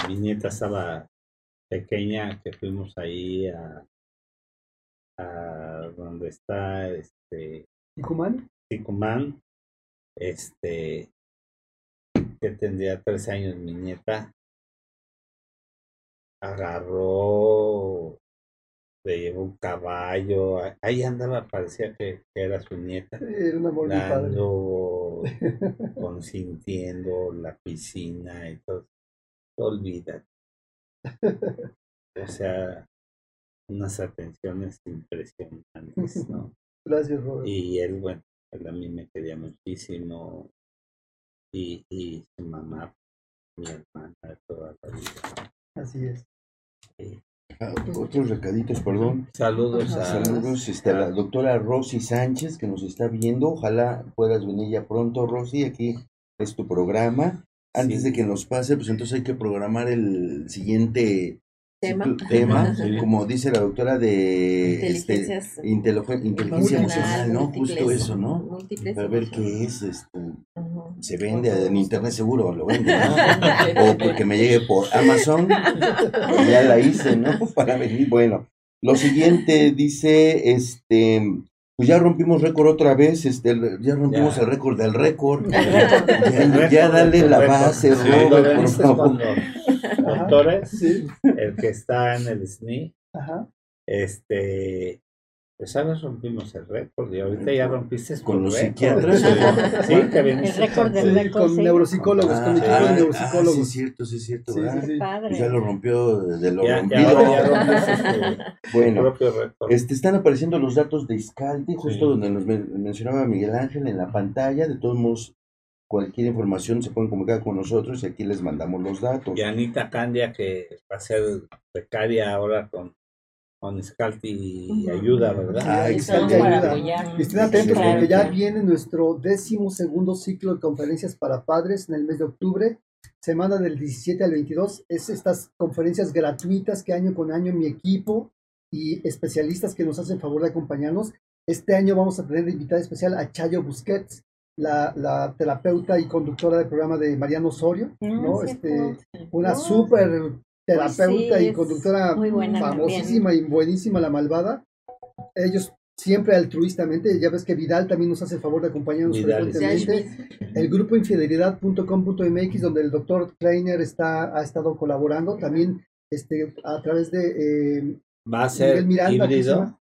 mi nieta estaba pequeña, que fuimos ahí a, a donde está este Ticumán. Ticumán, este que tendría tres años mi nieta, agarró le llevó un caballo, ahí andaba, parecía que, era su nieta, era dando, consintiendo la piscina y todo. olvídate. o sea, unas atenciones impresionantes, ¿no? Gracias, Robert. Y él, bueno, él a mí me quería muchísimo. Y, y su mamá, mi hermana toda la vida. Así es. Ah, otros recaditos, perdón. Saludos a, Saludos este, la doctora Rosy Sánchez que nos está viendo. Ojalá puedas venir ya pronto, Rosy. Aquí es tu programa. Antes Sí. de que nos pase, pues entonces hay que programar el siguiente Tema. tema, Sí. como dice la doctora de este, Inteligencias inteligen- inteligencia emocional, ¿no? Justo eso, ¿no? múltiples Para ver qué es, este, se vende en internet seguro, lo vende, ¿no? o porque me llegue por Amazon, ya la hice, ¿no? Para venir, bueno. Lo siguiente dice, este, pues ya rompimos récord otra vez, este, ya rompimos Ya. el récord del récord. Ya, dale la base, Sí, Robert, por favor. Con Sí, el que está en el SNI, ajá. este, pues ahora rompimos el récord y ahorita ya rompiste Con los psiquiatras, Sí, que El récord con- del Sí, récord, con sí. neuropsicólogos, con mi equipo de Ah, ah, sí, neuropsicólogos. es cierto, sí, es cierto, Sí, sí, sí. padre. Pues ya lo rompió de lo Ya, ya, rompido. ya rompiste tu Bueno, propio récord. Este, están apareciendo los datos de Iscaldi, justo Sí. donde nos men- mencionaba Miguel Ángel en la pantalla. De todos modos, cualquier información se pueden comunicar con nosotros y aquí les mandamos los datos. Y Anita Candia, que va a ser becaria ahora con, con Scalti y ayuda, ¿verdad? Ah, para ayuda. estén atentos porque ya viene nuestro décimo segundo ciclo de conferencias para padres en el mes de octubre, semana del 17 al 22. Es estas conferencias gratuitas que año con año mi equipo y especialistas que nos hacen favor de acompañarnos. Este año vamos a tener de invitada especial a Chayo Busquets, la, la terapeuta y conductora del programa de Mariano Osorio, ¿no? Ah, Este, cierto. una No. súper terapeuta sí, y conductora famosísima y buenísima, la malvada. Ellos siempre altruistamente, ya ves que Vidal también nos hace el favor de acompañarnos Vidal, frecuentemente. El grupo infidelidad.com.mx, donde el doctor Kleiner está, ha estado colaborando, también este, a través de eh, Va a ser Miguel Miranda, ¿cómo se híbrido.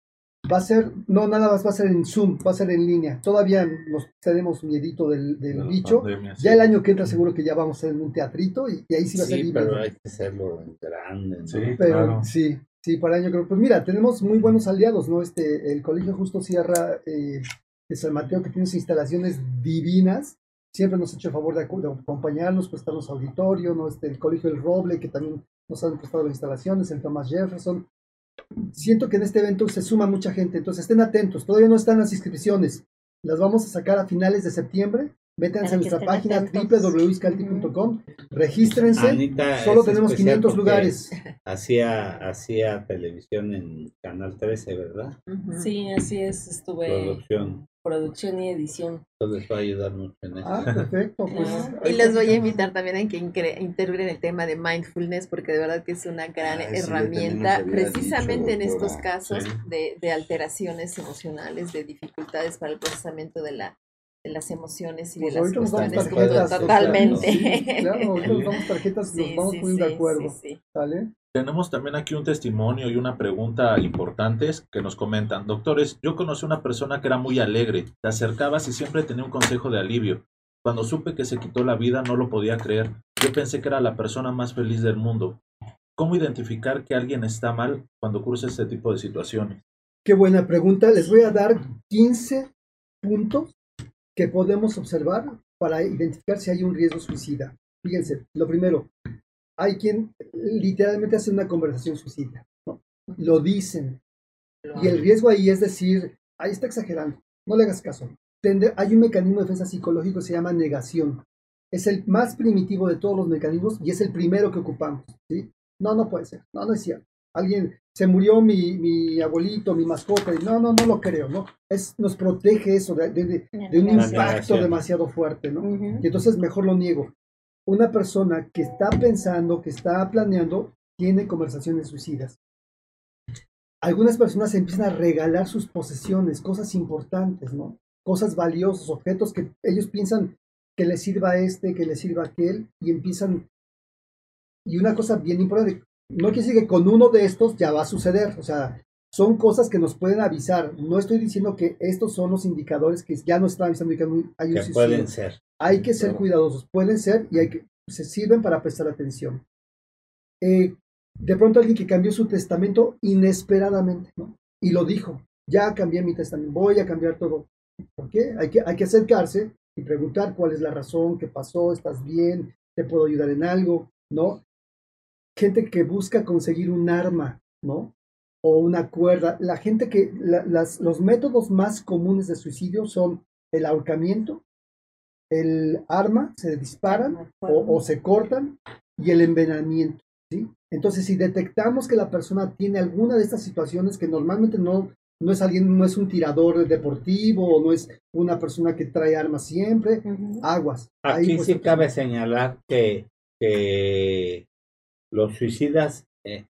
Va a ser, no, nada más va a ser en Zoom, va a ser en línea. Todavía nos tenemos miedito del, del bicho. pandemia, sí. Ya el año que entra seguro que ya vamos a hacer en un teatrito y, y ahí sí va a ser Sí, híbrido. pero hay que hacerlo en grande. ¿no? Sí. Pero Claro. sí, sí, para el año creo. Pues mira, tenemos muy buenos aliados, ¿no? Este, el Colegio Justo Sierra eh, de San Mateo, que tiene sus instalaciones divinas, siempre nos ha hecho el favor de, acu- de acompañarnos, prestarnos auditorio, ¿no? Este, el Colegio El Roble, que también nos han prestado las instalaciones, el Thomas Jefferson. Siento que en este evento se suma mucha gente, entonces estén atentos, todavía no están las inscripciones, las vamos a sacar a finales de septiembre. Métanse a nuestra página atentos. www.iscalti.com, regístrense, Anita solo tenemos especial 500 porque lugares. Hacía, hacía televisión en Canal 13, ¿verdad? Sí, así es. Estuve Producción. producción y edición. Entonces va a ayudar mucho en eso. Ah, perfecto. Pues, Ah. Y les voy a invitar también a que integren el tema de mindfulness, porque de verdad que es una gran Ah, herramienta, precisamente dicho, en estos casos Sí. de, de alteraciones emocionales, de dificultades para el procesamiento de, la, de las emociones y Pues de las ahorita nos damos cuestiones tarjetas, como totalmente. Sí, claro, ahorita nos damos tarjetas, nos Sí, vamos poniendo de acuerdo. sí, sí. ¿Sale? Tenemos también aquí un testimonio y una pregunta importantes que nos comentan. Doctores, yo conocí una persona que era muy alegre, te acercabas y siempre tenía un consejo de alivio. Cuando supe que se quitó la vida no lo podía creer. Yo pensé que era la persona más feliz del mundo. ¿Cómo identificar que alguien está mal cuando cruza este tipo de situaciones? Qué buena pregunta. Les voy a dar 15 puntos que podemos observar para identificar si hay un riesgo suicida. Fíjense, lo primero, hay quien literalmente hace una conversación suicida. ¿no? Lo dicen. Y el riesgo ahí es decir, ahí está exagerando, no le hagas caso. Hay un mecanismo de defensa psicológico que se llama negación. Es el más primitivo de todos los mecanismos y es el primero que ocupamos. ¿sí? No, no puede ser. No, no es cierto. Alguien, se murió mi, mi abuelito, mi mascota. Y no, no, no lo creo. ¿no? Es, nos protege eso de, de- de- de un impacto demasiado fuerte. ¿no? Ujú. Y entonces mejor lo niego. Una persona que está pensando, que está planeando, tiene conversaciones suicidas. Algunas personas empiezan a regalar sus posesiones, cosas importantes, ¿no? Cosas valiosas, objetos que ellos piensan que les sirva a este, que les sirva a aquel, y empiezan. Y una cosa bien importante, no quiere decir que con uno de estos ya va a suceder, o sea, son cosas que nos pueden avisar. No estoy diciendo que estos son los indicadores que ya nos están avisando que hay un Que pueden ser. hay que ser cuidadosos, pueden ser y hay que, se sirven para prestar atención. Eh, de pronto alguien que cambió su testamento inesperadamente, ¿no? Y lo dijo, ya cambié mi testamento, voy a cambiar todo. ¿Por qué? Hay que, hay que acercarse y preguntar cuál es la razón, qué pasó, estás bien, te puedo ayudar en algo, ¿no? Gente que busca conseguir un arma, ¿no? O una cuerda. La gente que, las, los métodos más comunes de suicidio son el ahorcamiento, el arma, se disparan o, se cortan y el envenenamiento. ¿sí? Entonces, si detectamos que la persona tiene alguna de estas situaciones que normalmente no, no es alguien, no es un tirador deportivo o no es una persona que trae armas siempre, aguas. Aquí pues, sí cabe señalar que, que los suicidas eh,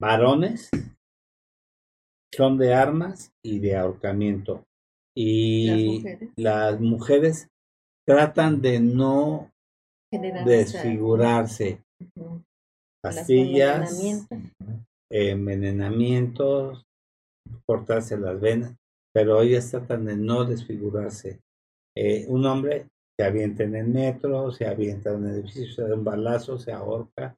varones son de armas y de ahorcamiento. Y las mujeres, tratan de no desfigurarse. Pastillas, envenenamientos, cortarse las venas, pero ellas tratan de no desfigurarse. Eh, un hombre se avienta en el metro, se avienta en el edificio, se da un balazo, se ahorca,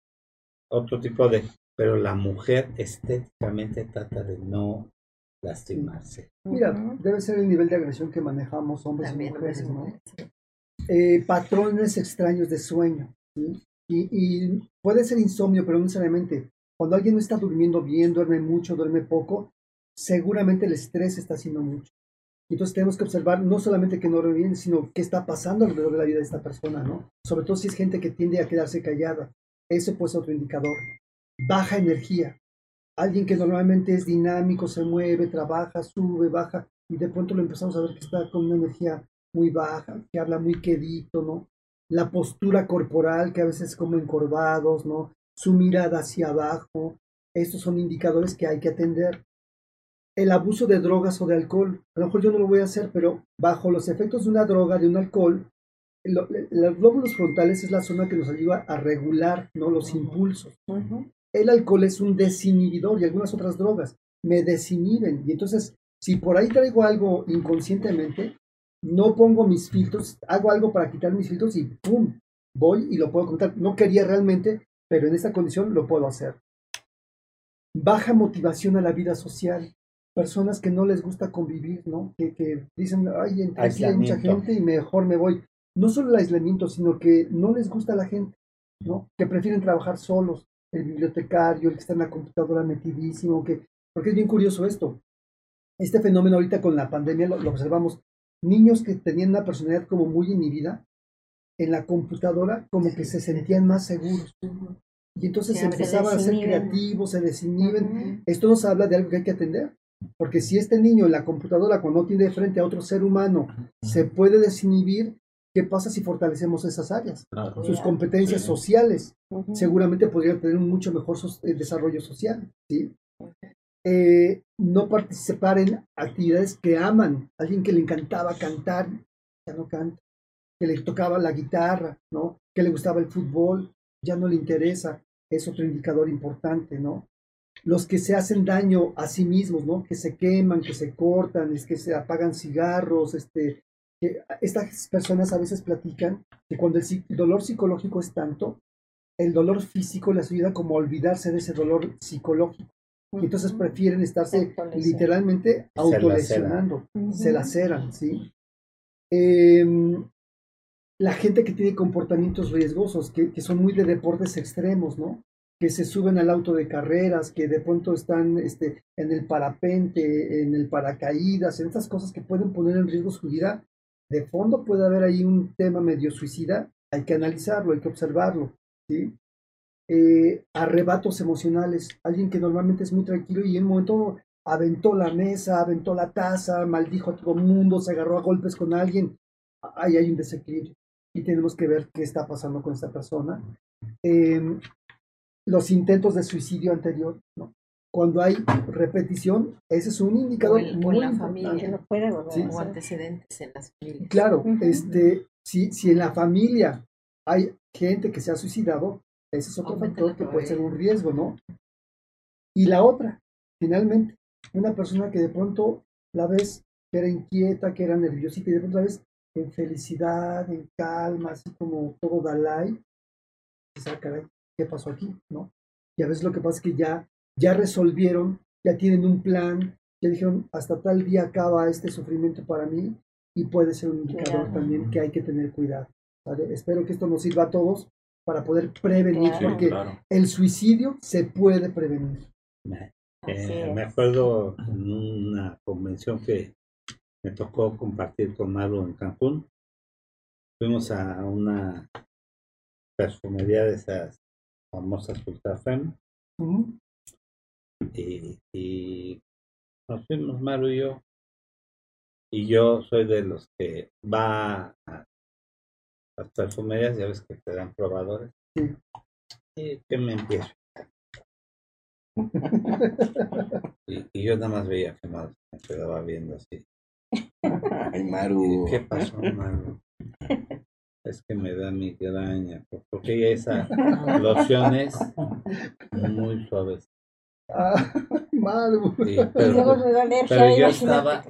otro tipo de... Pero la mujer estéticamente trata de no lastimarse. Mira, debe ser el nivel de agresión que manejamos hombres y mujeres, ¿no? Eh, patrones extraños de sueño, ¿sí? y, y, puede ser insomnio, pero no necesariamente. Cuando alguien no está durmiendo bien, duerme mucho, duerme poco, seguramente el estrés está haciendo mucho. Entonces tenemos que observar no solamente que no duerme bien, sino qué está pasando alrededor de la vida de esta persona, ¿no? Sobre todo si es gente que tiende a quedarse callada. Ese puede ser otro indicador. Baja energía alguien que normalmente es dinámico, se mueve, trabaja, sube, baja, y de pronto lo empezamos a ver que está con una energía muy baja, que habla muy quedito, ¿no? La postura corporal, que a veces como encorvados, ¿no? Su mirada hacia abajo, estos son indicadores que hay que atender. El abuso de drogas o de alcohol, a lo mejor yo no lo voy a hacer, pero bajo los efectos de una droga, de un alcohol, los glóbulos frontales es la zona que nos ayuda a regular ¿no? los impulsos. El alcohol es un desinhibidor y algunas otras drogas me desinhiben. Y entonces, si por ahí traigo algo inconscientemente, no pongo mis filtros, hago algo para quitar mis filtros y ¡pum! Voy y lo puedo contar. No quería realmente, pero en esta condición lo puedo hacer. Baja motivación a la vida social. Personas que no les gusta convivir, ¿no? Que, que dicen, ay, aquí hay mucha gente y mejor me voy. No solo el aislamiento, sino que no les gusta la gente, ¿no? Que prefieren trabajar solos el bibliotecario, el que está en la computadora metidísimo, que, porque es bien curioso esto. Este fenómeno ahorita con la pandemia lo, observamos. Niños que tenían una personalidad como muy inhibida, en la computadora como que se sentían más seguros. Y entonces empezaban a ser creativos, se desinhiben. Esto nos habla de algo que hay que atender. Porque si este niño en la computadora, cuando tiene de frente a otro ser humano, se puede desinhibir, ¿Qué pasa si fortalecemos esas áreas? Sus competencias sociales. Seguramente podrían tener un mucho mejor eh, desarrollo social. ¿sí? Eh, no participar en actividades que aman. Alguien que le encantaba cantar, ya no canta. Que le tocaba la guitarra, ¿no? Que le gustaba el fútbol, ya no le interesa. Es otro indicador importante, ¿no? Los que se hacen daño a sí mismos, ¿no? Que se queman, que se cortan, es que se apagan cigarros, este, estas personas a veces platican que cuando el dolor psicológico es tanto, el dolor físico les ayuda como a olvidarse de ese dolor psicológico. Y entonces prefieren estarse literalmente autolesionando, se laceran, ¿sí? Em, la gente que tiene comportamientos riesgosos, que, que, son muy de deportes extremos, ¿no? Que se suben al auto de carreras, que de pronto están este, en el parapente, en el paracaídas, en estas cosas que pueden poner en riesgo su vida, de fondo puede haber ahí un tema medio suicida, hay que analizarlo, hay que observarlo. ¿sí? Eh, arrebatos emocionales, alguien que normalmente es muy tranquilo y en un momento aventó la mesa, aventó la taza, maldijo a todo el mundo, se agarró a golpes con alguien, ahí hay un desequilibrio y tenemos que ver qué está pasando con esta persona. Em, los intentos de suicidio anterior, ¿no? Cuando hay repetición, ese es un indicador muy en la familia, no puede o antecedentes en las familias. Claro, este, si, si en la familia hay gente que se ha suicidado, ese es otro factor que puede ser un riesgo, ¿no? Y la otra, finalmente, una persona que de pronto la ves que era inquieta, que era nerviosita y de pronto la ves en felicidad, en calma, así como todo Dalai, y ah, ¿qué pasó aquí? ¿No? y a veces lo que pasa es que ya, ya resolvieron, ya tienen un plan, ya dijeron, hasta tal día acaba este sufrimiento para mí y puede ser un indicador también que hay que tener cuidado. Espero que esto nos sirva a todos para poder prevenir, porque el suicidio se puede prevenir. Eh, me acuerdo en una convención que me tocó compartir con Maru en Cancún. Fuimos a una perfumería de esas famosas Ultra Femme. y, y, nos fuimos Maru y yo. Y yo soy de los que va a las perfumerías, ya ves que te dan probadores. Y que me empiezo. y, yo nada más veía que más me quedaba viendo así. Ay, Maru. ¿Qué pasó, Maru? Es que me da migraña, porque esa loción es muy suave. Ah, Maru. pero, pero yo estaba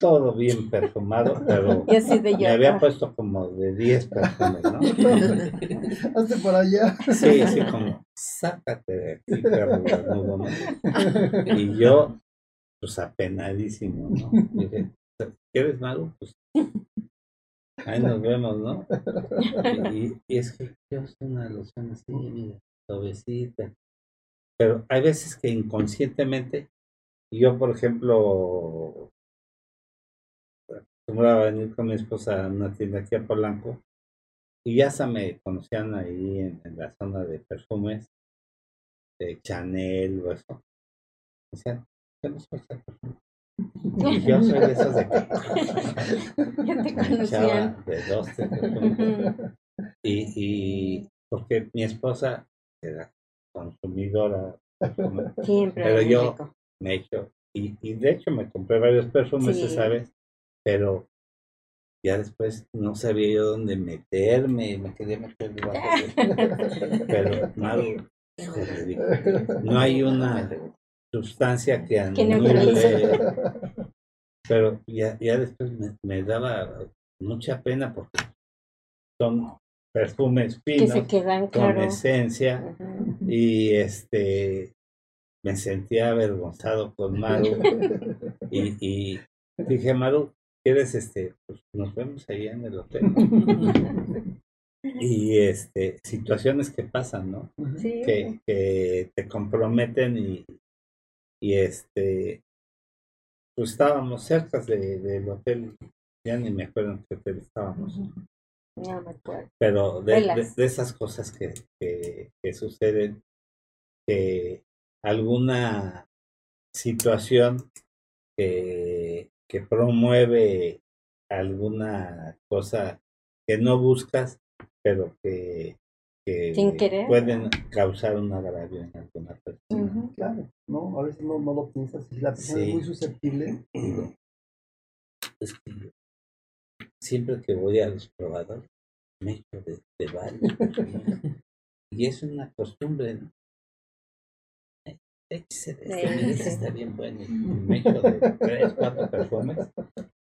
todo bien perfumado, pero me había puesto como de 10 perfumes, ¿no? Hazte por allá. Sí, sí, como, sácate de aquí, perro ¿no? Y yo, pues apenadísimo, ¿no? Dije, ¿quieres malo? Pues ahí nos vemos, ¿no? Y, es que yo soy una loción así, mira, suavecita. Pero hay veces que inconscientemente, yo, por ejemplo, acostumbraba a venir con mi esposa a una tienda aquí a Polanco y ya se me conocían ahí en, la zona de perfumes, de Chanel o eso. Decían, ¿qué nos perfume? Y yo soy de esos de que ya te conocían. de dos, de y, y porque mi esposa era consumidora. Siempre. Pero yo me he hecho, y, y, de hecho me compré varios perfumes, sí. ¿sabes? pero ya después no sabía yo dónde meterme, me quedé meter pero no, no hay una sustancia que anule, pero ya, ya después me, daba mucha pena porque son perfumes finos con esencia. Y este me sentía avergonzado con Maru. Y, y dije Maru quieres, este, pues nos vemos ahí en el hotel. y este, situaciones que pasan, ¿no? Que, que te comprometen y, y este, pues estábamos cerca de, del hotel, ya ni me acuerdo en qué hotel estábamos. No me acuerdo. Pero de, de, esas cosas que, que, que suceden, que alguna situación que que promueve alguna cosa que no buscas, pero que, pueden causar un agravio en alguna persona. Claro, no, a veces no, no lo piensas. Si la persona es muy susceptible. Es que siempre que voy a los probadores, me echo de, de varios. y es una costumbre, ¿no? Este está bien bueno. Me echo de tres, cuatro perfumes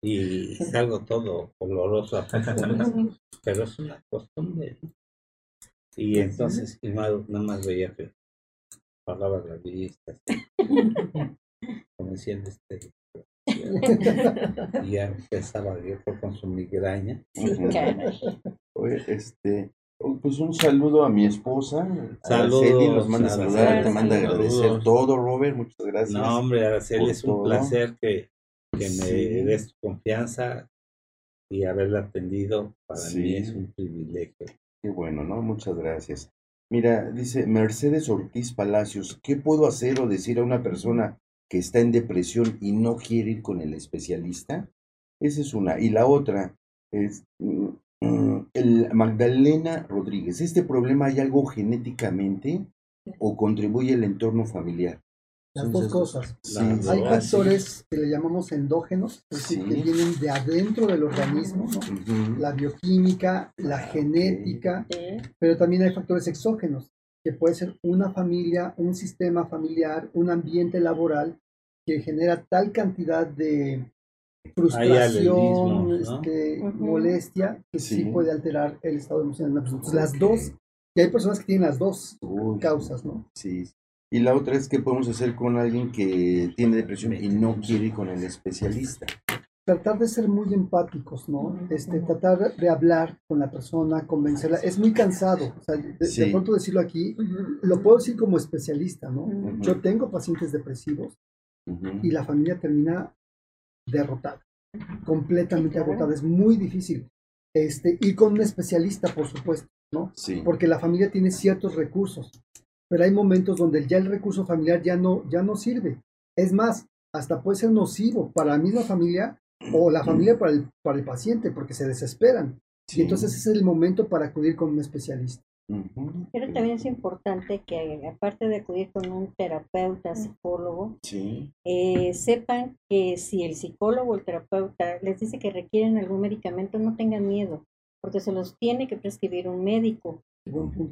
y salgo todo oloroso a perfumes, pero es una costumbre. Y entonces, y nada, más veía que pagaba la vista, como diciendo este. y ya empezaba yo con su migraña. Oye, este, Oh, pues un saludo a mi esposa. Saludos. Araceli nos manda a saludar, te manda a agradecer todo, Robert. Muchas gracias. No, hombre, Araceli, es un placer que, que me des confianza y haberla atendido. Para mí es un privilegio. Qué bueno, ¿no? Muchas gracias. Mira, dice Mercedes Ortiz Palacios, ¿qué puedo hacer o decir a una persona que está en depresión y no quiere ir con el especialista? Esa es una. Y la otra es, mm, Mm, el Magdalena Rodríguez, ¿este problema hay algo genéticamente o contribuye el entorno familiar? Las dos cosas. Hay factores que le llamamos endógenos, es decir, que vienen de adentro del organismo, la bioquímica, la genética, pero también hay factores exógenos, que puede ser una familia, un sistema familiar, un ambiente laboral que genera tal cantidad de frustración, este, molestia, que sí. puede alterar el estado emocional de una persona. Entonces, las dos Y hay personas que tienen las dos causas, ¿no? Sí. Y la otra es qué podemos hacer con alguien que tiene depresión y no quiere ir con el especialista. Tratar de ser muy empáticos, ¿no? Este, tratar de hablar con la persona, convencerla. Es muy cansado. O sea, de, pronto decirlo aquí, lo puedo decir como especialista, ¿no? Yo tengo pacientes depresivos y la familia termina derrotada, completamente agotada. Es muy difícil. Este, ir con un especialista, por supuesto, ¿no? Sí. Porque la familia tiene ciertos recursos pero hay momentos donde ya el recurso familiar ya no, ya no sirve. Es más, hasta puede ser nocivo para la misma familia o la familia para el, para el paciente porque se desesperan. Y entonces ese es el momento para acudir con un especialista. Pero también es importante que aparte de acudir con un terapeuta, psicólogo, eh, sepan que si el psicólogo o el terapeuta les dice que requieren algún medicamento, no tengan miedo, porque se los tiene que prescribir un médico.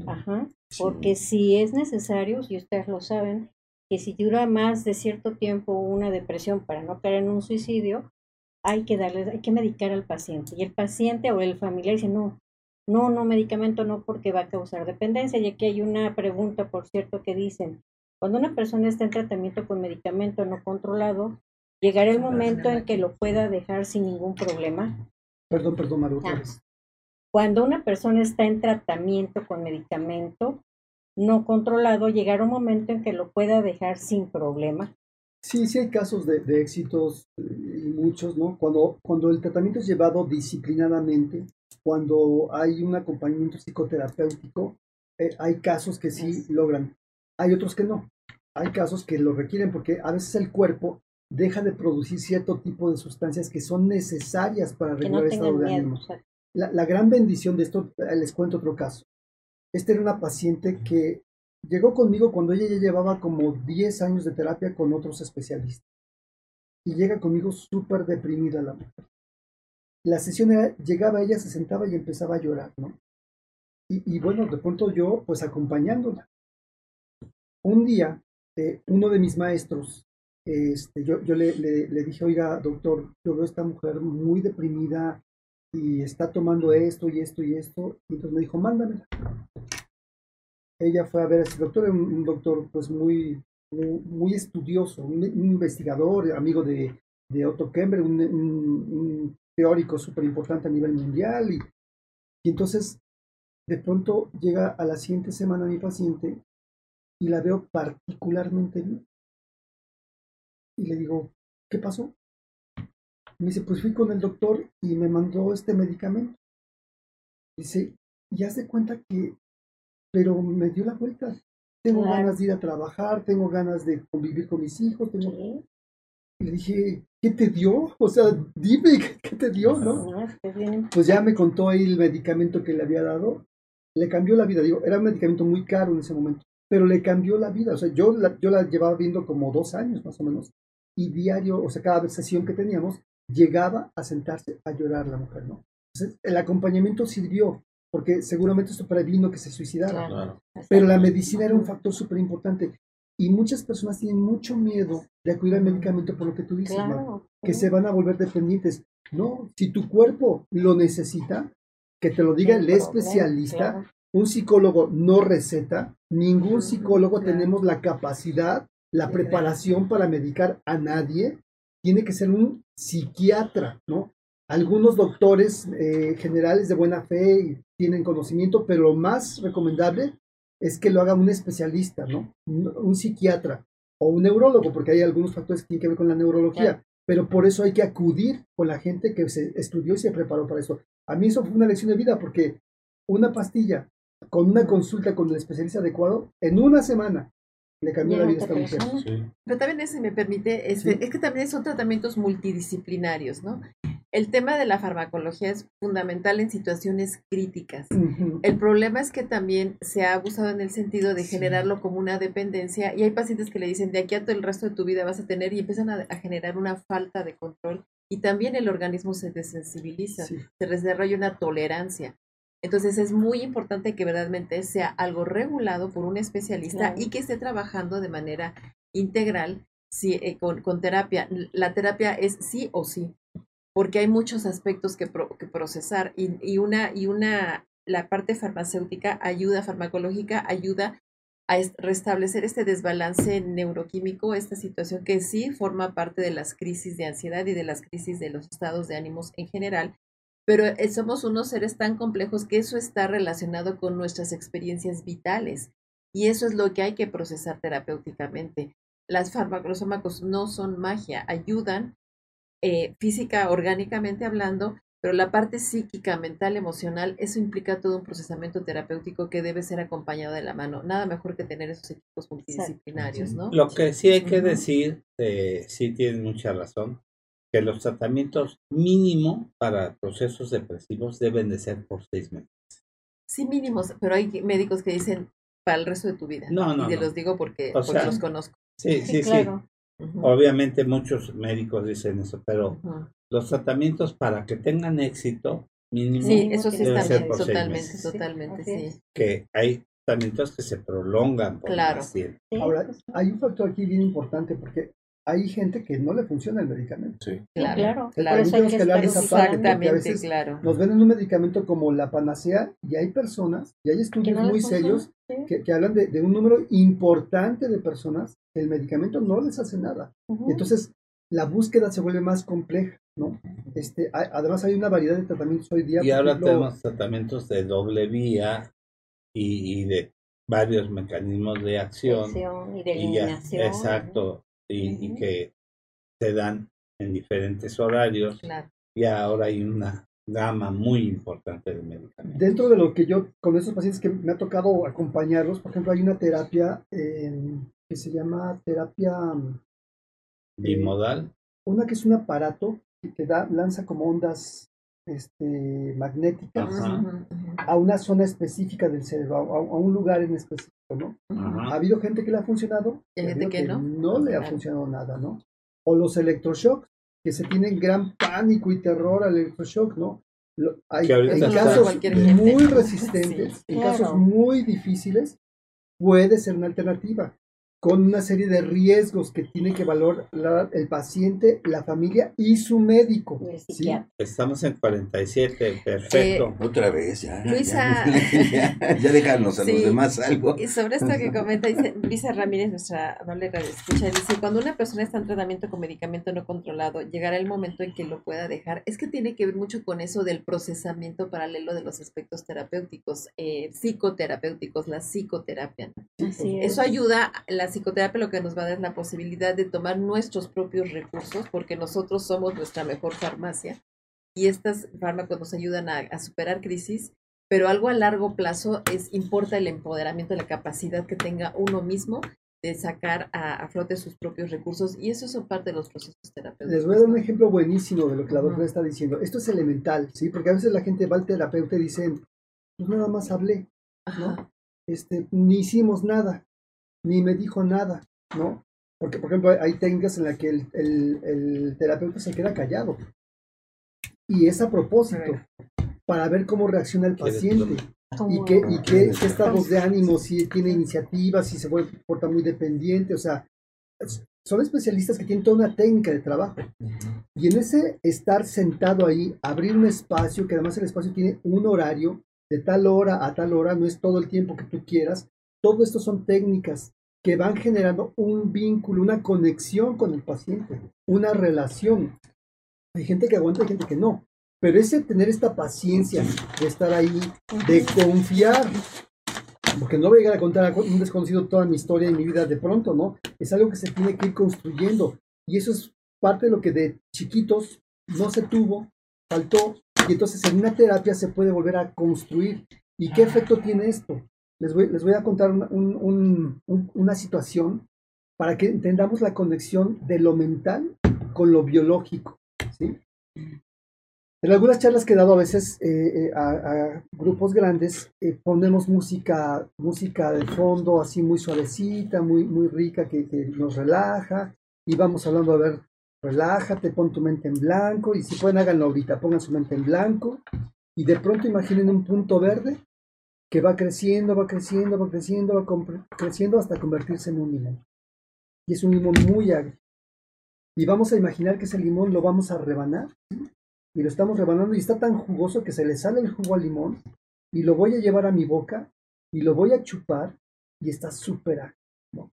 Ajá, porque si es necesario, y ustedes lo saben, que si dura más de cierto tiempo una depresión para no caer en un suicidio, hay que darle, hay que medicar al paciente. Y el paciente o el familiar dice, no, no, no, medicamento no, porque va a causar dependencia. Y aquí hay una pregunta, por cierto, que dicen, cuando una persona está en tratamiento con medicamento no controlado, llegará el momento en que lo pueda dejar sin ningún problema. Perdón, perdón, Maru. Cuando una persona está en tratamiento con medicamento no controlado, llegará un momento en que lo pueda dejar sin problema. Sí, sí hay casos de, éxitos eh, y muchos, ¿no? Cuando, cuando el tratamiento es llevado disciplinadamente, cuando hay un acompañamiento psicoterapéutico, eh, hay casos que sí logran, hay otros que no. Hay casos que lo requieren porque a veces el cuerpo deja de producir cierto tipo de sustancias que son necesarias para regular el estado de ánimo la, gran bendición de esto, eh, les cuento otro caso. Esta era una paciente que llegó conmigo cuando ella ya llevaba como 10 años de terapia con otros especialistas. Y llega conmigo súper deprimida la mujer. La sesión llegaba ella, se sentaba y empezaba a llorar, ¿no? Y, bueno, de pronto yo, pues acompañándola. Un día, eh, uno de mis maestros, este, yo, yo le, le, dije, oiga, doctor, yo veo a esta mujer muy deprimida, y está tomando esto y esto y esto. Y entonces me dijo, mándamela. Ella fue a ver a ese doctor, un, doctor pues muy, muy, estudioso, un, investigador, amigo de, de Otto Kemper, un, teórico súper importante a nivel mundial. Y, y entonces, de pronto llega a la siguiente semana mi paciente y la veo particularmente bien. Y le digo, ¿qué pasó? Me dice, pues fui con el doctor y me mandó este medicamento. Dice, ya se cuenta que, pero me dio la vuelta. Tengo ganas de ir a trabajar, tengo ganas de convivir con mis hijos. Tengo... Y le dije, ¿qué te dio? O sea, dime, ¿qué, te dio? ¿no? Pues ya me contó ahí el medicamento que le había dado. Le cambió la vida. Digo, era un medicamento muy caro en ese momento, pero le cambió la vida. O sea, yo la, yo la llevaba viendo como dos años más o menos. Y diario, o sea, cada sesión que teníamos, llegaba a sentarse a llorar la mujer, ¿no? Entonces, el acompañamiento sirvió, porque seguramente esto previno que se suicidara. Pero la medicina era un factor súper importante. Y muchas personas tienen mucho miedo de acudir al medicamento por lo que tú dices, que se van a volver dependientes. No, si tu cuerpo lo necesita, que te lo diga el especialista, un psicólogo no receta, ningún psicólogo tenemos la capacidad, la preparación para medicar a nadie, tiene que ser un psiquiatra, ¿no? Algunos doctores eh, generales de buena fe tienen conocimiento, pero lo más recomendable es que lo haga un especialista, ¿no? Un, psiquiatra o un neurólogo, porque hay algunos factores que tienen que ver con la neurología. Pero por eso hay que acudir con la gente que se estudió y se preparó para eso. A mí eso fue una lección de vida, porque una pastilla con una consulta con el especialista adecuado, en una semana le cambió la vida a esta mujer. Pero también, eso me permite, es, es que también son tratamientos multidisciplinarios, ¿no? El tema de la farmacología es fundamental en situaciones críticas. El problema es que también se ha abusado en el sentido de generarlo como una dependencia y hay pacientes que le dicen de aquí a todo el resto de tu vida vas a tener y empiezan a, generar una falta de control y también el organismo se desensibiliza, se desarrolla una tolerancia. Entonces es muy importante que verdaderamente sea algo regulado por un especialista y que esté trabajando de manera integral eh, con, terapia. La terapia es sí o sí, porque hay muchos aspectos que, procesar y, una, y una la parte farmacéutica ayuda, farmacológica ayuda a restablecer este desbalance neuroquímico, esta situación que sí forma parte de las crisis de ansiedad y de las crisis de los estados de ánimos en general, pero eh, somos unos seres tan complejos que eso está relacionado con nuestras experiencias vitales y eso es lo que hay que procesar terapéuticamente. Las fármacos no son magia, ayudan eh, física, orgánicamente hablando, pero la parte psíquica, mental, emocional, eso implica todo un procesamiento terapéutico que debe ser acompañado de la mano. Nada mejor que tener esos equipos multidisciplinarios, ¿no? Lo que sí hay que decir, eh, sí tienen mucha razón, que los tratamientos mínimo para procesos depresivos deben de ser por seis meses. Sí, mínimos, pero hay médicos que dicen para el resto de tu vida. No, no. Y te los digo porque, los conozco. Sí, sí, sí. Obviamente muchos médicos dicen eso, pero los tratamientos para que tengan éxito mínimo sí, eso sí está bien, totalmente, totalmente, sí. Que hay tratamientos que se prolongan por claro. Ahora, hay un factor aquí bien importante porque hay gente que no le funciona el medicamento. Sí, claro. claro. Exactamente, claro. Nos venden un medicamento como la panacea y hay personas, y hay estudios muy serios que, hablan de, un número importante de personas que el medicamento no les hace nada. Entonces, la búsqueda se vuelve más compleja, ¿no? Este, además hay una variedad de tratamientos hoy día. Y ahora tenemos tratamientos de doble vía y, de varios mecanismos de acción. y de eliminación. exacto y, que se dan en diferentes horarios. Y ahora hay una gama muy importante de medicamentos. Dentro de lo que yo, con esos pacientes que me ha tocado acompañarlos, por ejemplo, hay una terapia que se llama terapia... Eh, Bimodal. una que es un aparato que da, lanza como ondas este, magnéticas a una zona específica del cerebro, a, un lugar en específico, ¿no? Ha habido gente que le ha funcionado y gente que, no. No le ha funcionado nada, ¿no? O los electroshocks, que se tienen gran pánico y terror al electroshock, ¿no? hay, en casos muy resistentes, en casos muy difíciles, puede ser una alternativa con una serie de riesgos que tiene que valorar el paciente, la familia y su médico. ¿sí? Estamos en 47, perfecto. Eh, Otra vez, ya. Luisa. Ya, ya, déjanos a los demás algo. Y sobre esto que comenta, dice Luisa Ramírez, nuestra amable escucha, dice, cuando una persona está en tratamiento con medicamento no controlado, llegará el momento en que lo pueda dejar. Es que tiene que ver mucho con eso del procesamiento paralelo de los aspectos terapéuticos, eh, psicoterapéuticos, la psicoterapia. Eso ayuda, la psicoterapia lo que nos va a dar es la posibilidad de tomar nuestros propios recursos, porque nosotros somos nuestra mejor farmacia y estos fármacos nos ayudan a, superar crisis, pero algo a largo plazo es importa el empoderamiento, la capacidad que tenga uno mismo de sacar a, flote sus propios recursos y eso es parte de los procesos terapéuticos. Les voy a dar un ejemplo buenísimo de lo que la doctora está diciendo. Esto es elemental, ¿sí? Porque a veces la gente va al terapeuta y dicen, pues nada más hablé, ¿no? Este, ni hicimos nada ni me dijo nada, ¿no? Porque, por ejemplo, hay técnicas en las que el, terapeuta se queda callado. Y es a propósito, para ver cómo reacciona el paciente. Y qué, y qué, estados de ánimo, si tiene iniciativa, si se vuelve, porta muy dependiente, o sea, son especialistas que tienen toda una técnica de trabajo. Y en ese estar sentado ahí, abrir un espacio, que además el espacio tiene un horario, de tal hora a tal hora, no es todo el tiempo que tú quieras, todo esto son técnicas que van generando un vínculo, una conexión con el paciente, una relación. Hay gente que aguanta, hay gente que no. Pero ese tener esta paciencia de estar ahí, de confiar, porque no voy a llegar a contar a un desconocido toda mi historia y mi vida de pronto, ¿no? Es algo que se tiene que ir construyendo. Y eso es parte de lo que de chiquitos no se tuvo, faltó, y entonces en una terapia se puede volver a construir. ¿Y qué efecto tiene esto? Les voy, a contar una situación para que entendamos la conexión de lo mental con lo biológico. ¿sí? En algunas charlas que he dado a veces eh, eh, a, grupos grandes, eh, ponemos música, música de fondo así muy suavecita, muy, muy rica, que, que, nos relaja, y vamos hablando, a ver, relájate, pon tu mente en blanco, y si pueden háganlo ahorita, pongan su mente en blanco, y de pronto imaginen un punto verde que va creciendo, va creciendo, va creciendo, va creciendo hasta convertirse en un limón. Y es un limón muy agrio. Y vamos a imaginar que ese limón lo vamos a rebanar. Y lo estamos rebanando y está tan jugoso que se le sale el jugo al limón y lo voy a llevar a mi boca y lo voy a chupar y está súper ácido.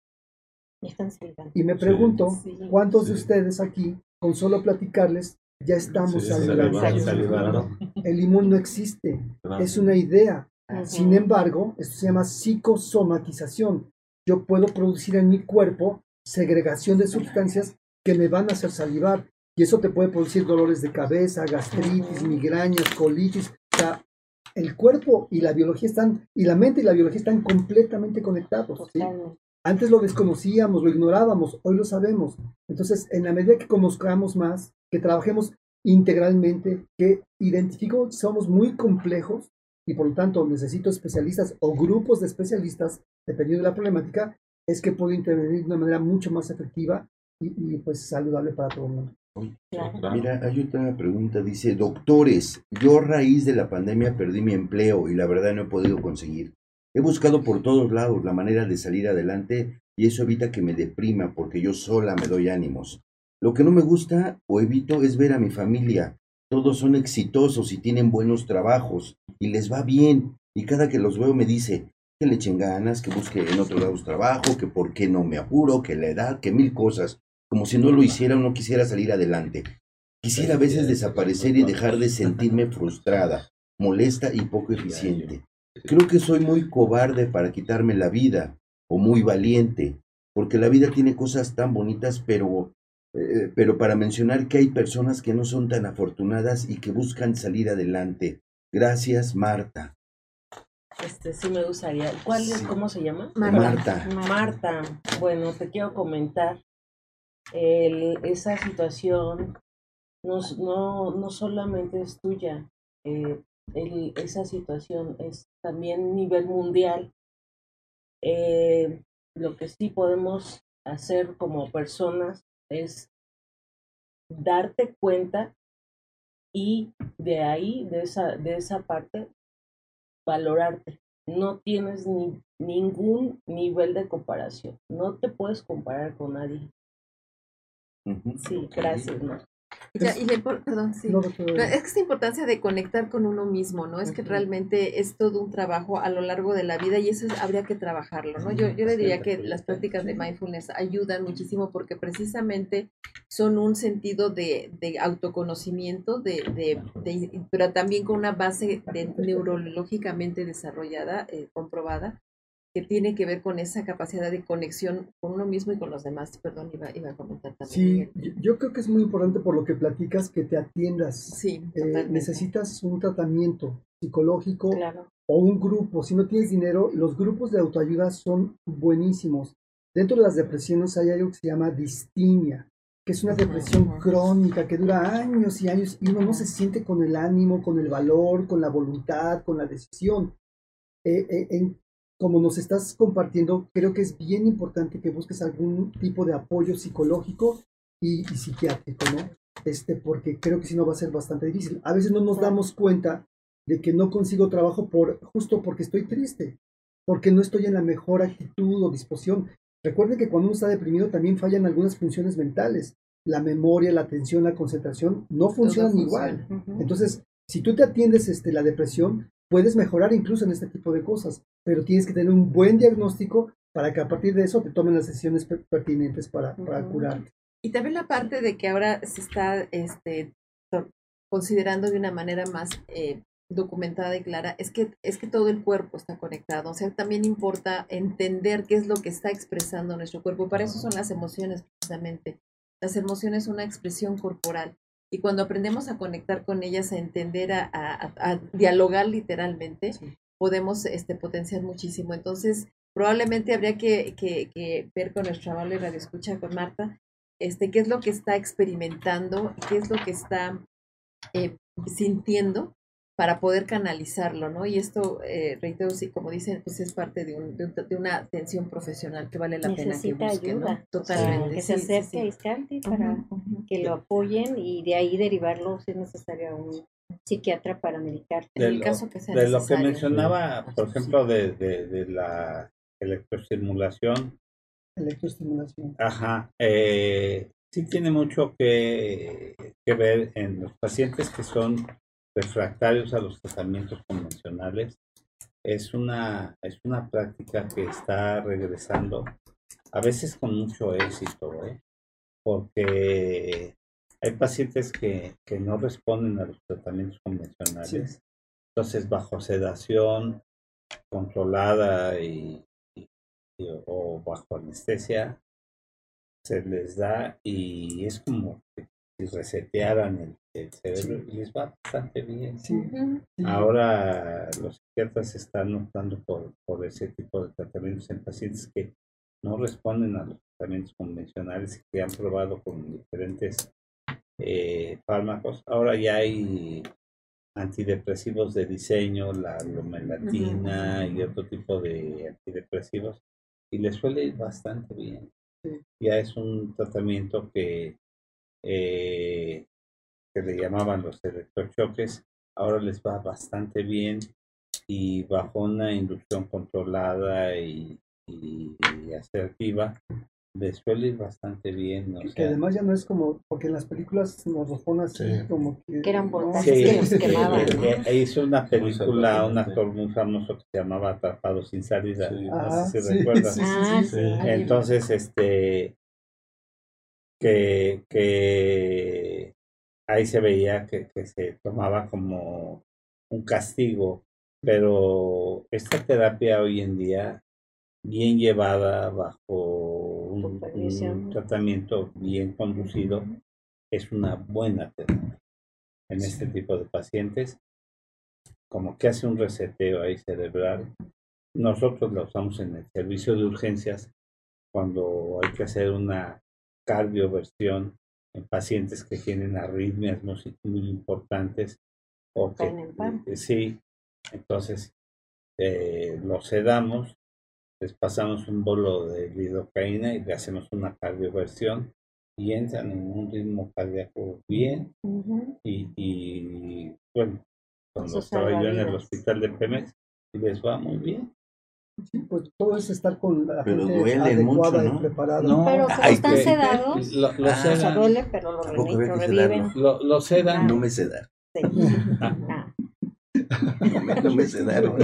Y me pregunto, ¿cuántos de ustedes aquí, con solo platicarles, ya estamos salivando? El limón no existe, es una idea. Sin embargo, esto se llama psicosomatización. Yo puedo producir en mi cuerpo segregación de sustancias que me van a hacer salivar. Y eso te puede producir dolores de cabeza, gastritis, migrañas, colitis. O sea, el cuerpo y la biología están, y la mente y la biología están completamente conectados. Antes lo desconocíamos, lo ignorábamos, hoy lo sabemos. Entonces, en la medida que conozcamos más, que trabajemos integralmente, que identifico somos muy complejos y por lo tanto necesito especialistas o grupos de especialistas, dependiendo de la problemática, es que puedo intervenir de una manera mucho más efectiva y, pues saludable para todo el mundo. Mira, hay otra pregunta, dice, doctores, yo a raíz de la pandemia perdí mi empleo y la verdad no he podido conseguir. He buscado por todos lados la manera de salir adelante y eso evita que me deprima porque yo sola me doy ánimos. Lo que no me gusta o evito es ver a mi familia. Todos son exitosos y tienen buenos trabajos y les va bien. Y cada que los veo me dice, que le echen ganas, que busque en otro lado trabajo, que por qué no me apuro, que la edad, que mil cosas, como si no lo hiciera o no quisiera salir adelante. Quisiera a veces desaparecer y dejar de sentirme frustrada, molesta y poco eficiente. Creo que soy muy cobarde para quitarme la vida, o muy valiente, porque la vida tiene cosas tan bonitas, pero, eh, pero para mencionar que hay personas que no son tan afortunadas y que buscan salir adelante. Gracias, Marta. Este sí me gustaría. ¿Cuál es, cómo se llama? Marta. Marta. Bueno, te quiero comentar. El, esa situación no, no, no solamente es tuya, eh, el, esa situación es también a nivel mundial. Eh, lo que sí podemos hacer como personas es darte cuenta y de ahí, de esa, de esa parte, valorarte. No tienes ni, ningún nivel de comparación. No te puedes comparar con nadie. Sí, gracias, y perdón, sí. es que esta importancia de conectar con uno mismo, ¿no? Es que realmente es todo un trabajo a lo largo de la vida y eso habría que trabajarlo, ¿no? Yo, yo le diría que las prácticas de mindfulness ayudan muchísimo porque precisamente son un sentido de, de autoconocimiento, de, de, pero también con una base neurológicamente desarrollada, eh, comprobada, que tiene que ver con esa capacidad de conexión con uno mismo y con los demás. Perdón, iba, iba a comentar también. Sí, yo creo que es muy importante por lo que platicas que te atiendas. Sí, eh, necesitas un tratamiento psicológico o un grupo. Si no tienes dinero, los grupos de autoayuda son buenísimos. Dentro de las depresiones hay algo que se llama distimia, que es una depresión crónica que dura años y años y uno no se siente con el ánimo, con el valor, con la voluntad, con la decisión. Eh, eh, en, como nos estás compartiendo, creo que es bien importante que busques algún tipo de apoyo psicológico y, psiquiátrico, ¿no? Este, porque creo que si no va a ser bastante difícil. A veces no nos damos cuenta de que no consigo trabajo por, justo porque estoy triste, porque no estoy en la mejor actitud o disposición. Recuerden que cuando uno está deprimido también fallan algunas funciones mentales. La memoria, la atención, la concentración no funcionan igual. Entonces, si tú te atiendes este, la depresión, puedes mejorar incluso en este tipo de cosas, pero tienes que tener un buen diagnóstico para que a partir de eso te tomen las decisiones pertinentes para, para curarte. Y también la parte de que ahora se está este, considerando de una manera más eh, documentada y clara, es que, es que todo el cuerpo está conectado. O sea, también importa entender qué es lo que está expresando nuestro cuerpo. Para eso son las emociones, precisamente. Las emociones son una expresión corporal. Y cuando aprendemos a conectar con ellas, a entender, a, dialogar literalmente, podemos este, potenciar muchísimo. Entonces, probablemente habría que, ver con nuestra amable radio escucha con Marta, este, qué es lo que está experimentando, qué es lo que está eh, sintiendo para poder canalizarlo, ¿no? Y esto, eh, reitero, sí, como dicen, pues es parte de, un, de, una atención profesional que vale la pena que busque, ayuda. Totalmente. que se acerque a Iscanti para que lo apoyen y de ahí derivarlo si es necesario a un psiquiatra para medicar. En el caso que sea De lo que mencionaba, por ejemplo, de, de, la electroestimulación. Electroestimulación. Ajá. Eh, sí tiene mucho que, que ver en los pacientes que son refractarios a los tratamientos convencionales es una, es una práctica que está regresando, a veces con mucho éxito, ¿eh? porque hay pacientes que, que, no responden a los tratamientos convencionales. Entonces, bajo sedación controlada y, o bajo anestesia, se les da y es como si resetearan el, cerebro y les va bastante bien. Ahora los psiquiatras están optando por, por ese tipo de tratamientos en pacientes que no responden a los tratamientos convencionales y que han probado con diferentes eh, fármacos. Ahora ya hay antidepresivos de diseño, la lomelatina y otro tipo de antidepresivos y les suele ir bastante bien. Ya es un tratamiento que eh, que le llamaban los electrochoques, ahora les va bastante bien y bajo una inducción controlada y, asertiva les suele ir bastante bien. que además ya no es como, porque en las películas nos lo ponen así como que... que eran voltajes que los quemaban. hizo una película, un actor muy famoso que se llamaba Atrapado sin salida, no sé si recuerdas. Entonces, este, que, ahí se veía que, se tomaba como un castigo, pero esta terapia hoy en día, bien llevada bajo un, tratamiento bien conducido, es una buena terapia en este tipo de pacientes, como que hace un reseteo ahí cerebral. Nosotros la usamos en el servicio de urgencias cuando hay que hacer una cardioversión en pacientes que tienen arritmias muy, importantes o que eh, sí, entonces eh, los sedamos, les pasamos un bolo de lidocaína y le hacemos una cardioversión y entran en un ritmo cardíaco bien y, y, bueno, cuando estaba yo en el hospital de Pemex les va muy bien. Sí, pues todo es estar con la pero gente duele adecuada mucho, y preparada. No, pero como están sedados, lo, lo ah, sedan. o sea, duele, pero lo, lo reviven. Lo, lo sedan. No me sedar. Sí. Ah. No me, no me sedaron.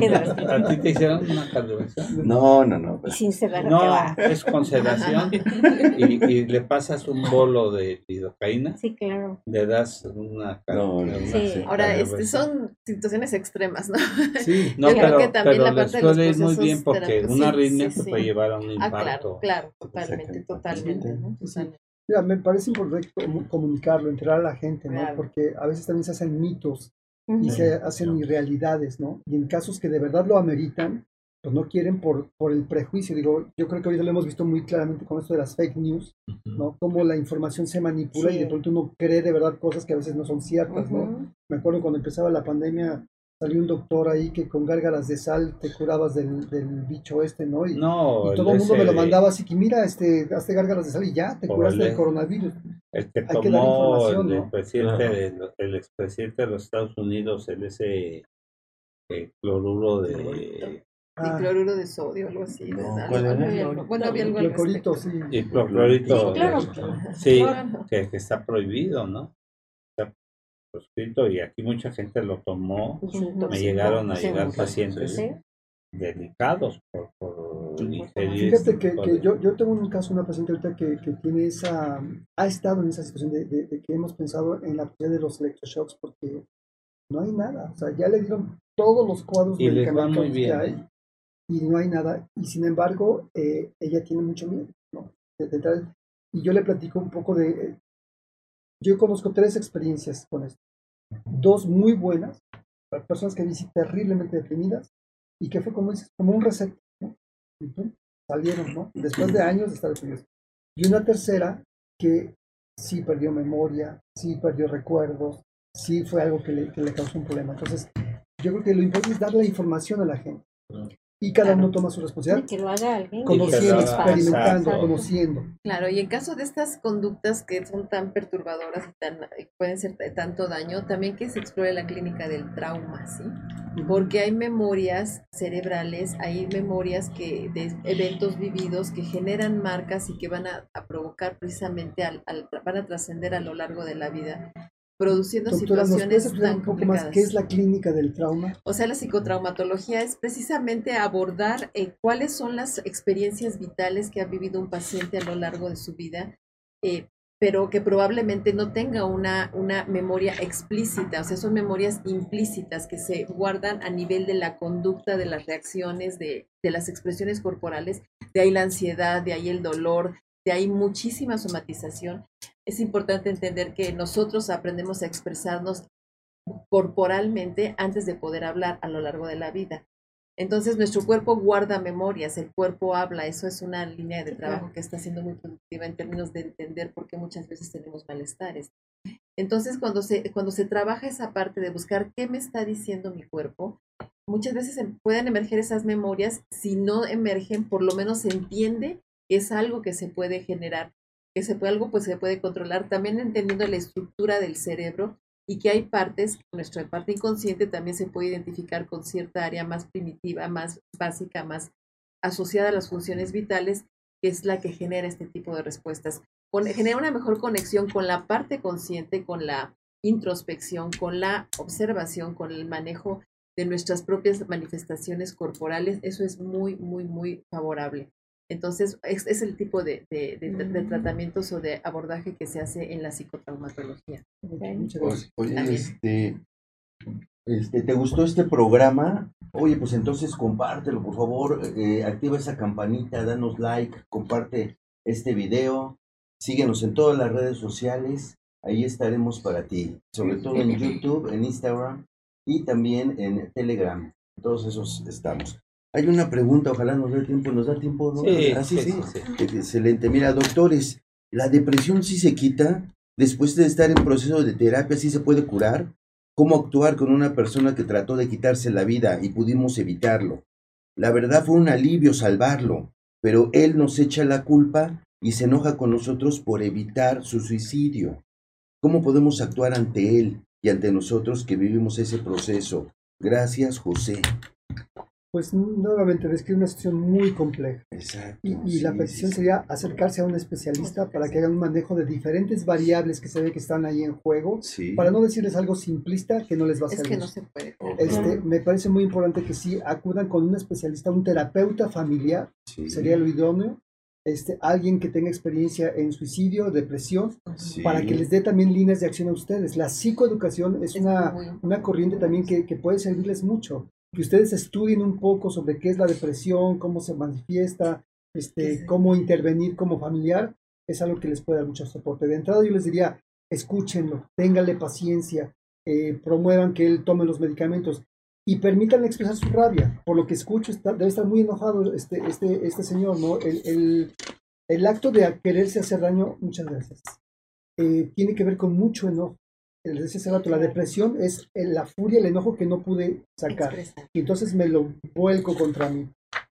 ¿A ti te hicieron una cardioversión? No, no, no. Y sin sedar No, va. es con sedación y, y, le pasas un bolo de lidocaína. Sí, claro. Le das una no, no, sí. Ahora, este, son situaciones extremas, ¿no? Sí, no, Yo pero, creo que también pero la parte les suele ir muy bien porque una Sí, arritmia sí, se sí. puede llevar a un Ah, infarto. claro, claro, totalmente, totalmente, ¿no? Totalmente. Mira, me parece importante comunicarlo, enterar a la gente, ¿no? Claro. Porque a veces también se hacen mitos y se hacen irrealidades, ¿no? Y en casos que de verdad lo ameritan, pues no quieren por, por el prejuicio. Digo, yo creo que ahorita lo hemos visto muy claramente con esto de las fake news, ¿no? Cómo la información se manipula y de pronto uno cree de verdad cosas que a veces no son ciertas, ¿no? Me acuerdo cuando empezaba la pandemia, salió un doctor ahí que con gárgaras de sal te curabas del, del bicho este, ¿no? Y, No, y todo el mundo me lo mandaba así que mira, este, hazte gárgaras de sal y ya, te Por curaste el- del coronavirus. El que Hay que dar tomó información, el, ¿no? presidente, Claro. de- el expresidente de los Estados Unidos, el ese eh, cloruro de Ah, Dicloruro de sodio, algo así. No, Bueno, había algo al respecto. sí. hipoclorito, Sí, claro. sí, que está prohibido, ¿no? Proscrito y aquí mucha gente lo tomó. Me llegaron a llegar pacientes Sí. delicados por, por Fíjate que, yo, yo tengo un caso, una paciente ahorita que, que tiene esa, ha estado en esa situación de, de- de que hemos pensado en la posibilidad de los electroshocks porque no hay nada, o sea, ya le dieron todos los cuadros Y bien, que hay ¿eh? y no hay nada, y sin embargo, eh, ella tiene mucho miedo, ¿no? De- de entrar- y yo le platico un poco de, eh, yo conozco tres experiencias con esto, dos muy buenas, para personas que viví terriblemente deprimidas, y que fue como un reset, ¿no? Y pum, salieron, ¿no? Después de años de estar deprimidos. Y una tercera que sí perdió memoria, sí perdió recuerdos, sí fue algo que le, que le causó un problema. Entonces, yo creo que lo importante es dar la información a la gente. Y cada uno toma su responsabilidad, que lo haga alguien. conociendo, experimentando, exacto. conociendo. Claro, y en caso de estas conductas que son tan perturbadoras y tan, pueden ser de tanto daño, también que se explore la clínica del trauma, ¿sí? Porque hay memorias cerebrales, hay memorias que de eventos vividos que generan marcas y que van a, a provocar precisamente, al, al- van a trascender a lo largo de la vida produciendo Doctora, ¿nos situaciones explicar tan un poco más complicadas. qué es la clínica del trauma? O sea, la psicotraumatología es precisamente abordar eh, cuáles son las experiencias vitales que ha vivido un paciente a lo largo de su vida, eh, pero que probablemente no tenga una, una memoria explícita, o sea, son memorias implícitas que se guardan a nivel de la conducta, de las reacciones, de, de las expresiones corporales, de ahí la ansiedad, de ahí el dolor, de ahí muchísima somatización. Es importante entender que nosotros aprendemos a expresarnos corporalmente antes de poder hablar a lo largo de la vida. Entonces nuestro cuerpo guarda memorias, el cuerpo habla, eso es una línea de trabajo que está siendo muy productiva en términos de entender por qué muchas veces tenemos malestares. Entonces cuando se, cuando se trabaja esa parte de buscar qué me está diciendo mi cuerpo, muchas veces em- pueden emerger esas memorias, si no emergen, por lo menos se entiende que es algo que se puede generar, que se puede, algo pues se puede controlar, también entendiendo la estructura del cerebro y que hay partes, nuestra parte inconsciente también se puede identificar con cierta área más primitiva, más básica, más asociada a las funciones vitales, que es la que genera este tipo de respuestas. Con- genera una mejor conexión con la parte consciente, con la introspección, con la observación, con el manejo de nuestras propias manifestaciones corporales. Eso es muy, muy, muy favorable. Entonces, es, es el tipo de, de- de- de tratamientos o de abordaje que se hace en la psicotraumatología. Muchas Oye, gracias. oye, este, este, ¿te gustó este programa? Oye, pues entonces compártelo, por favor, eh, activa esa campanita, danos like, comparte este video, síguenos en todas las redes sociales, ahí estaremos para ti, sobre todo en YouTube, en Instagram y también en Telegram, todos esos estamos. Hay una pregunta, ojalá nos dé tiempo, ¿nos da tiempo? No? Sí, Ah, sí, sí, sí. sí, Excelente. Mira, doctores, ¿la depresión sí se quita? Después de estar en proceso de terapia, ¿sí se puede curar? ¿Cómo actuar con una persona que trató de quitarse la vida y pudimos evitarlo? La verdad fue un alivio salvarlo, pero él nos echa la culpa y se enoja con nosotros por evitar su suicidio. ¿Cómo podemos actuar ante él y ante nosotros que vivimos ese proceso? Gracias, José. Pues nuevamente describe una situación muy compleja. Exacto. Y, y la petición sí, sería acercarse a un especialista para que haga un manejo de diferentes variables que se ve que están ahí en juego, Sí. para no decirles algo simplista que no les va a Es servir. que no se puede. Este, me parece muy importante que sí acudan con un especialista, un terapeuta familiar, Sí. sería lo idóneo, este, alguien que tenga experiencia en suicidio, depresión, Sí. para que les dé también líneas de acción a ustedes. La psicoeducación es Es una, una corriente también que, que puede servirles mucho. Que ustedes estudien un poco sobre qué es la depresión, cómo se manifiesta, este, cómo intervenir como familiar, es algo que les puede dar mucho soporte. De entrada yo les diría, escúchenlo, ténganle paciencia, eh, promuevan que él tome los medicamentos y permítanle expresar su rabia. Por lo que escucho, está, debe estar muy enojado este, este, este señor, ¿no? El, el- el acto de quererse hacer daño, muchas gracias, eh, tiene que ver con mucho enojo. Les decía hace rato, la depresión es la furia, el enojo que no pude sacar. expresar. Y entonces me lo vuelco contra mí.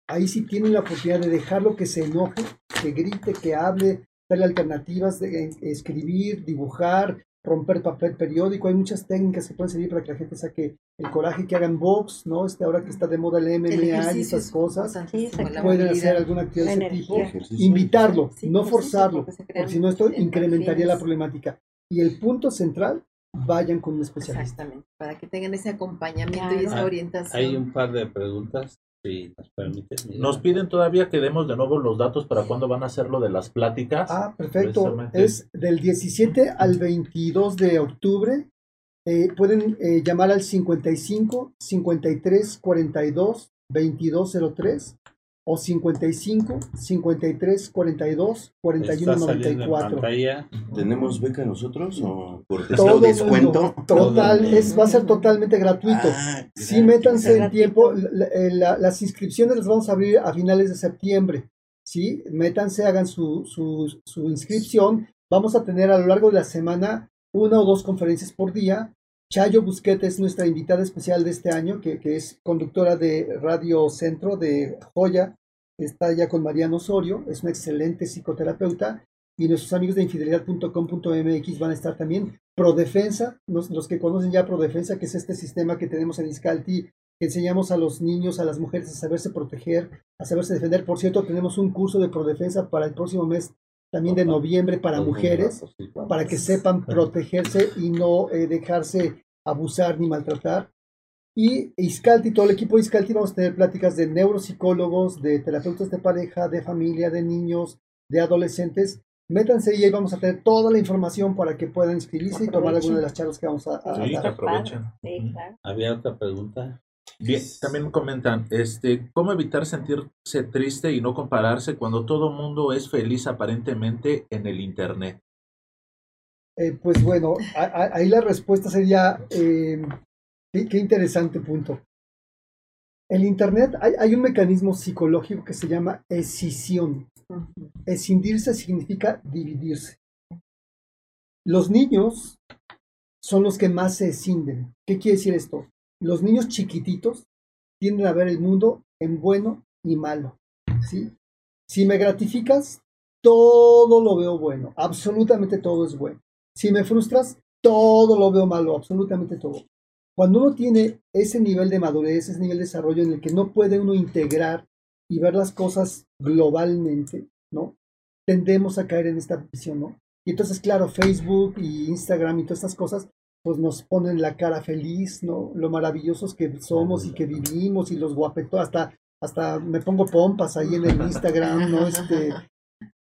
Ahí sí tienen la oportunidad de dejarlo que se enoje, que grite, que hable, darle alternativas de escribir, dibujar, romper papel periódico. Hay muchas técnicas que pueden servir para que la gente saque el coraje, que hagan box, ¿no? Este, ahora que está de moda el El MMA y esas es cosas, la pueden hacer alguna actividad de ese tipo. Invitarlo, Sí, no sí, forzarlo, porque si no esto incrementaría la problemática. Y el punto central, vayan con un especialista. Exactamente, para que tengan ese acompañamiento y Claro. esa Ah, orientación. Hay un par de preguntas, si nos permites. Nos piden todavía que demos de nuevo los datos para cuándo van a hacer lo de las pláticas. Ah, perfecto. Es del 17 al 22 de octubre. Eh, pueden eh, llamar al 55 53 42 2203 o 55 53 42 41 Está saliendo en 94. pantalla. ¿Tenemos beca nosotros o por Todo descuento? mundo, total, es, va a ser totalmente gratuito. Ah, Sí, gratis. métanse en tiempo. La- la- las inscripciones las vamos a abrir a finales de septiembre. Sí, métanse, hagan su, su, su inscripción. Vamos a tener a lo largo de la semana una o dos conferencias por día. Chayo Busquete es nuestra invitada especial de este año, que, que es conductora de Radio Centro de Joya. Está ya con Mariano Osorio, es una excelente psicoterapeuta. Y nuestros amigos de infidelidad.com.mx van a estar también. Prodefensa, los, los que conocen ya Prodefensa, que es este sistema que tenemos en Iscalti, que enseñamos a los niños, a las mujeres a saberse proteger, a saberse defender. Por cierto, tenemos un curso de Prodefensa para el próximo mes también de noviembre para mujeres, para que sepan protegerse y no eh, dejarse abusar ni maltratar. Y Iscalti, todo el equipo de Iscalti, vamos a tener pláticas de neuropsicólogos, de terapeutas de pareja, de familia, de niños, de adolescentes. Métanse y ahí vamos a tener toda la información para que puedan inscribirse y tomar alguna de las charlas que vamos a, sí, dar. aprovechen. Había otra pregunta. Bien, también comentan, este, ¿cómo evitar sentirse triste y no compararse cuando todo el mundo es feliz aparentemente en el Internet? Eh, pues bueno, ahí la respuesta sería, eh, qué, interesante punto. El Internet, hay, hay, un mecanismo psicológico que se llama escisión. Escindirse significa dividirse. Los niños son los que más se escinden. ¿Qué quiere decir esto? Los niños chiquititos tienden a ver el mundo en bueno y malo. ¿sí? Si me gratificas, todo lo veo bueno, absolutamente todo es bueno. Si me frustras, todo lo veo malo, absolutamente todo. Cuando uno tiene ese nivel de madurez, ese nivel de desarrollo en el que no puede uno integrar y ver las cosas globalmente, ¿no? Tendemos a caer en esta visión, ¿no? Y entonces, claro, Facebook y Instagram y todas estas cosas, pues nos ponen la cara feliz, ¿no? Lo maravillosos que somos y que vivimos y los guapetos, hasta, hasta me pongo pompas ahí en el Instagram, ¿no? Este,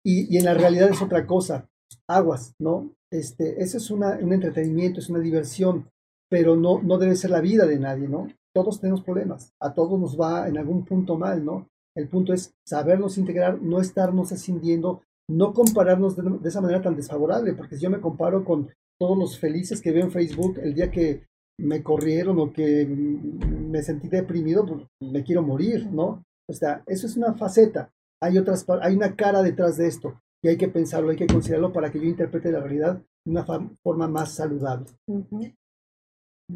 y, y en la realidad es otra cosa, aguas, ¿no? Este, eso es una, un entretenimiento, es una diversión, pero no, no debe ser la vida de nadie, ¿no? Todos tenemos problemas, a todos nos va en algún punto mal, ¿no? El punto es sabernos integrar, no estarnos ascendiendo, no compararnos de, esa manera tan desfavorable, porque si yo me comparo con todos los felices que veo en Facebook el día que me corrieron o que me sentí deprimido, pues me quiero morir, ¿no? O sea, eso es una faceta. Hay otras, hay una cara detrás de esto y hay que pensarlo, hay que considerarlo para que yo interprete la realidad de una forma más saludable.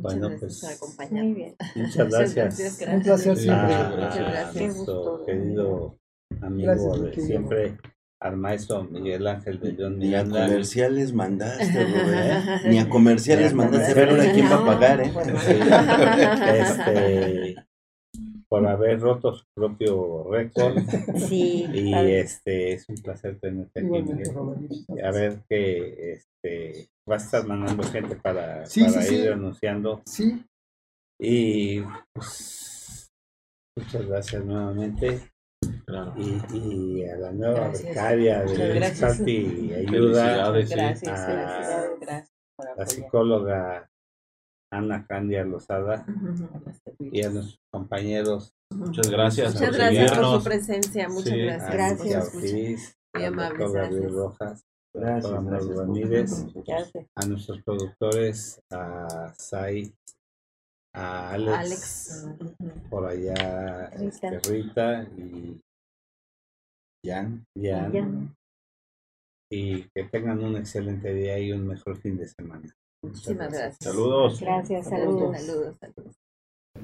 Bueno, pues Muy bien. muchas gracias. Un placer siempre. muchas gracias. Nuestro querido amigo de siempre, al maestro Miguel Ángel de León Ni a comerciales mandaste, Ni a comerciales mandaste, pero quién va a pagar, ¿eh? Este, por haber roto su propio récord. Sí. Y este es un placer tenerte aquí. A ver que este vas a estar mandando gente para, para ir anunciando. Sí. Y pues, muchas gracias nuevamente. Y, y, a la nueva becaria de Santi Ayuda, gracias, gracias, la psicóloga Ana Candia Lozada y a nuestros compañeros. Muchas gracias. Muchas gracias por su presencia. Muchas gracias. Gracias. Muy amables. Gabriel Rojas. Gracias, gracias Ramírez, a nuestros productores, a Sai, a Alex, por allá Rita. Este, Rita y Jan, Jan, y que tengan un excelente día y un mejor fin de semana. Muchísimas gracias. Saludos. Gracias, saludos. Saludos, saludos.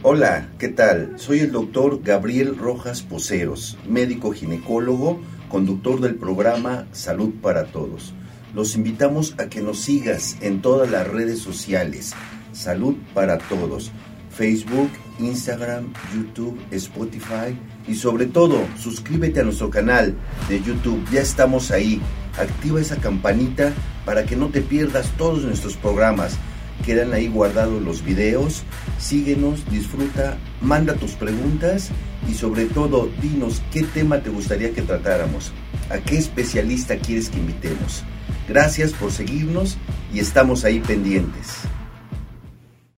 Hola, ¿qué tal? Soy el doctor Gabriel Rojas Poceros, médico ginecólogo, conductor del programa Salud para Todos. Los invitamos a que nos sigas en todas las redes sociales. Salud para Todos. Facebook, Instagram, YouTube, Spotify y sobre todo suscríbete a nuestro canal de YouTube. Ya estamos ahí. Activa esa campanita para que no te pierdas todos nuestros programas. Quedan ahí guardados los videos. Síguenos, disfruta, manda tus preguntas y sobre todo dinos qué tema te gustaría que tratáramos. ¿A qué especialista quieres que invitemos? Gracias por seguirnos y estamos ahí pendientes.